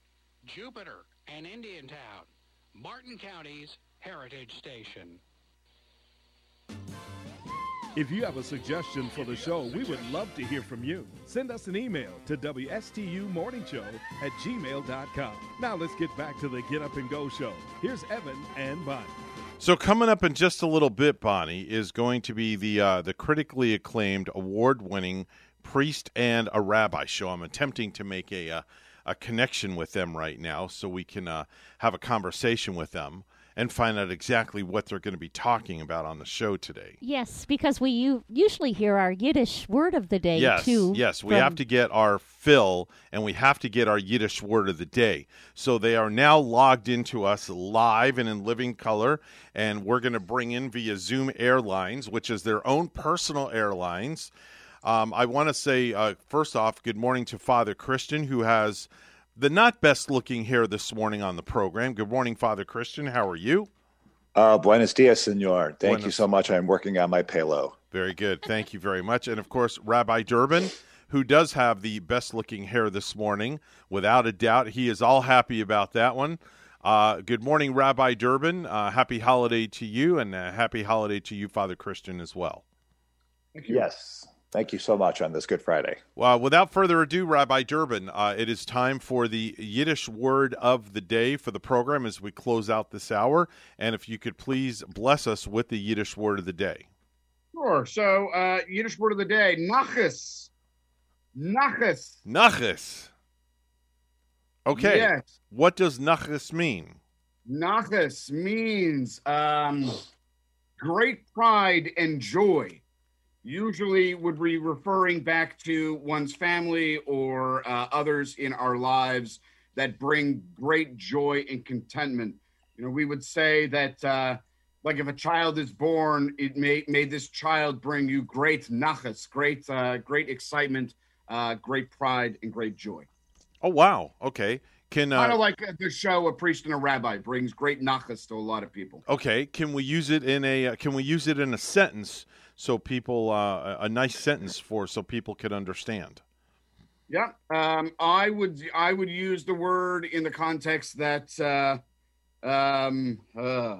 Jupiter, and Indiantown, Martin County's Heritage Station.
If you have a suggestion for the show, we would love to hear from you. Send us an email to WSTUmorningshow at gmail.com. Now let's get back to the Get Up and Go show. Here's Evan and Bonnie.
So coming up in just a little bit, Bonnie is going to be the uh, the critically acclaimed, award-winning priest and a rabbi show. I'm attempting to make a uh, a connection with them right now, so we can uh, have a conversation with them. And find out exactly what they're going to be talking about on the show today.
Yes, because we u- usually hear our Yiddish word of the day
yes,
too.
Yes, we
from-
have to get our fill and we have to get our Yiddish word of the day. So they are now logged into us live and in living color, and we're going to bring in via Zoom Airlines, which is their own personal airlines. Um, I want to say, uh, first off, good morning to Father Christian, who has the not best looking hair this morning on the program. Good morning, Father Christian. How are you?
Uh, buenos dias, senor. Thank you so much. I'm working on my payload.
Very good. Thank you very much. And of course, Rabbi Durbin, who does have the best looking hair this morning, without a doubt. He is all happy about that one. Uh, good morning, Rabbi Durbin. Uh, happy holiday to you, and uh, happy holiday to you, Father Christian, as well.
Yes. Thank you so much on this Good Friday.
Well, without further ado, Rabbi Durbin, uh, it is time for the Yiddish word of the day for the program as we close out this hour. And if you could please bless us with the Yiddish word of the day.
Sure. So, uh, Yiddish word of the day, nachas. Nachas.
Nachas. Okay.
Yes.
What does nachas mean?
Nachas means um, great pride and joy. Usually would be referring back to one's family or uh, others in our lives that bring great joy and contentment. You know, we would say that, uh, like if a child is born, it may may this child bring you great nachas, great uh, great excitement, uh, great pride, and great joy.
Oh wow. Okay. Can
kind
uh,
of like uh, the show a priest and a rabbi brings great nachas to a lot of people.
okay? Can we use it in a uh, Can we use it in a sentence so people uh, a a nice sentence for so people can understand?
Yeah, um, I would I would use the word in the context that uh, um, uh,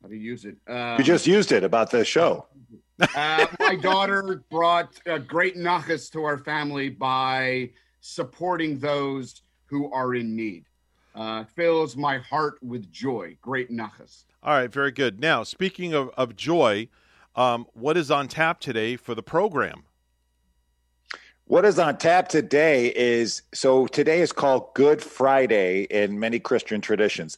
how do you use it? Um,
you just used it about the show.
uh, my daughter brought a great nachas to our family by supporting those who are in need. Uh, fills my heart with joy. Great nachas.
All right. Very good. Now, speaking of of joy, um, what is on tap today for the program?
What is on tap today is so today is called Good Friday in many Christian traditions.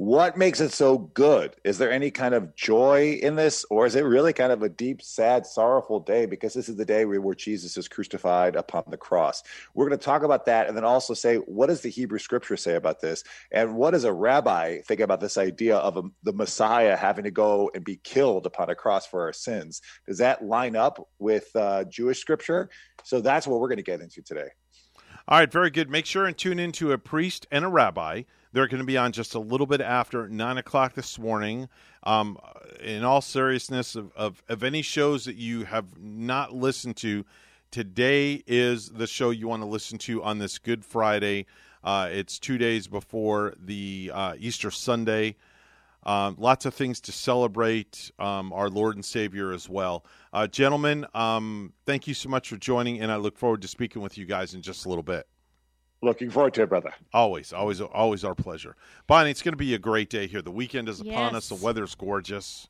What makes it so good? Is there any kind of joy in this, or is it really kind of a deep, sad, sorrowful day because this is the day where Jesus is crucified upon the cross? We're going to talk about that and then also say, what does the Hebrew scripture say about this? And what does a rabbi think about this idea of a, the Messiah having to go and be killed upon a cross for our sins? Does that line up with uh, Jewish scripture? So that's what we're going to get into today.
All right, very good. Make sure and tune in to a priest and a rabbi. They're going to be on just a little bit after nine o'clock this morning. Um, in all seriousness, of, of, of any shows that you have not listened to, today is the show you want to listen to on this Good Friday. Uh, it's two days before the uh, Easter Sunday. Um, lots of things to celebrate um, our Lord and Savior as well. Uh, gentlemen, um, thank you so much for joining, and I look forward to speaking with you guys in just a little bit.
Looking forward to it, brother.
Always, always, always our pleasure. Bonnie, it's going to be a great day here. The weekend is upon us. The
Yes.
weather's gorgeous.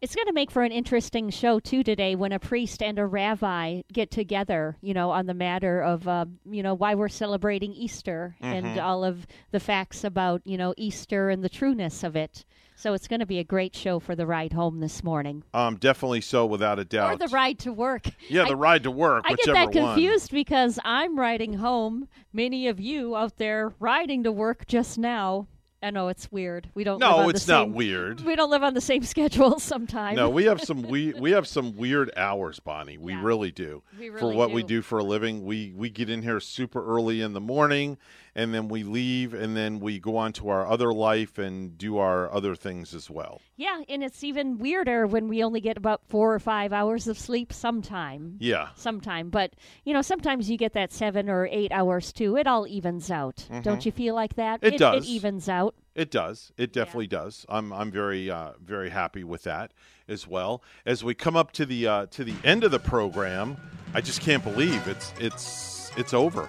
It's going to make for an interesting show too today when a priest and a rabbi get together, you know, on the matter of, uh, you know, why we're celebrating Easter and
Mhm.
all of the facts about, you know, Easter and the trueness of it. So it's going to be a great show for the ride home this morning,
Um, definitely so, without a doubt.
or the ride to work.
yeah, the
I-
ride to work,
I get that
one.
confused because I'm riding home. Many of you out there riding to work just now. I know it's weird. We don't.
No,
live on
it's
the
not
same-
weird.
We don't live on the same (laughs) schedule sometimes.
No, we have some we (laughs) we have some weird hours, Bonnie. We really do.
We really for
what we
do.
do for a living, we we get in here super early in the morning, and then we leave, and then we go on to our other life and do our other things as well.
Yeah, and it's even weirder when we only get about four or five hours of sleep sometime.
Yeah.
Sometime. But, you know, sometimes you get that seven or eight hours too. It all evens out. Don't
Mhm.
you feel like that?
It does.
It evens out.
It does. It definitely does. I'm I'm very uh, very happy with that as well. As we come up to the uh, to the end of the program, I just can't believe it's it's it's over.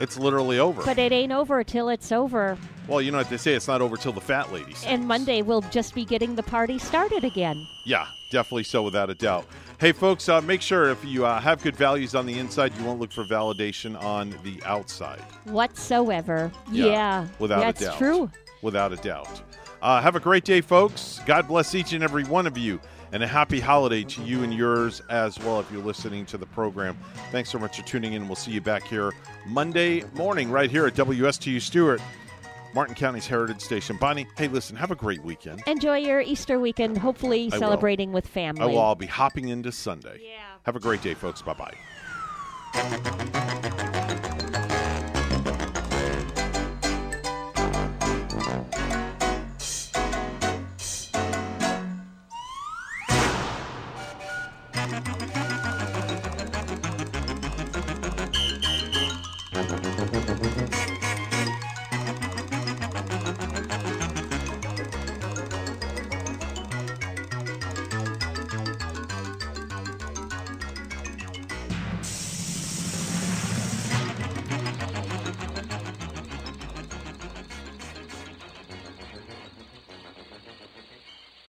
It's literally over.
But it ain't over till it's over.
well, you know what they say. It's not over till the fat ladies.
And Monday we'll just be getting the party started again.
Yeah, definitely so, without a doubt. Hey, folks, uh, make sure if you uh, have good values on the inside, you won't look for validation on the outside.
Whatsoever. Yeah.
without
That's
a doubt.
That's true.
Without a doubt. Uh, have a great day, folks. God bless each and every one of you, and a happy holiday to you and yours as well if you're listening to the program. Thanks so much for tuning in. We'll see you back here Monday morning right here at WSTU Stuart, Martin County's Heritage Station. Bonnie, hey, listen, have a great weekend.
Enjoy your Easter weekend, hopefully
I will.
celebrating with family.
I will. I'll be hopping into Sunday. Yeah. Have a great day, folks. Bye bye.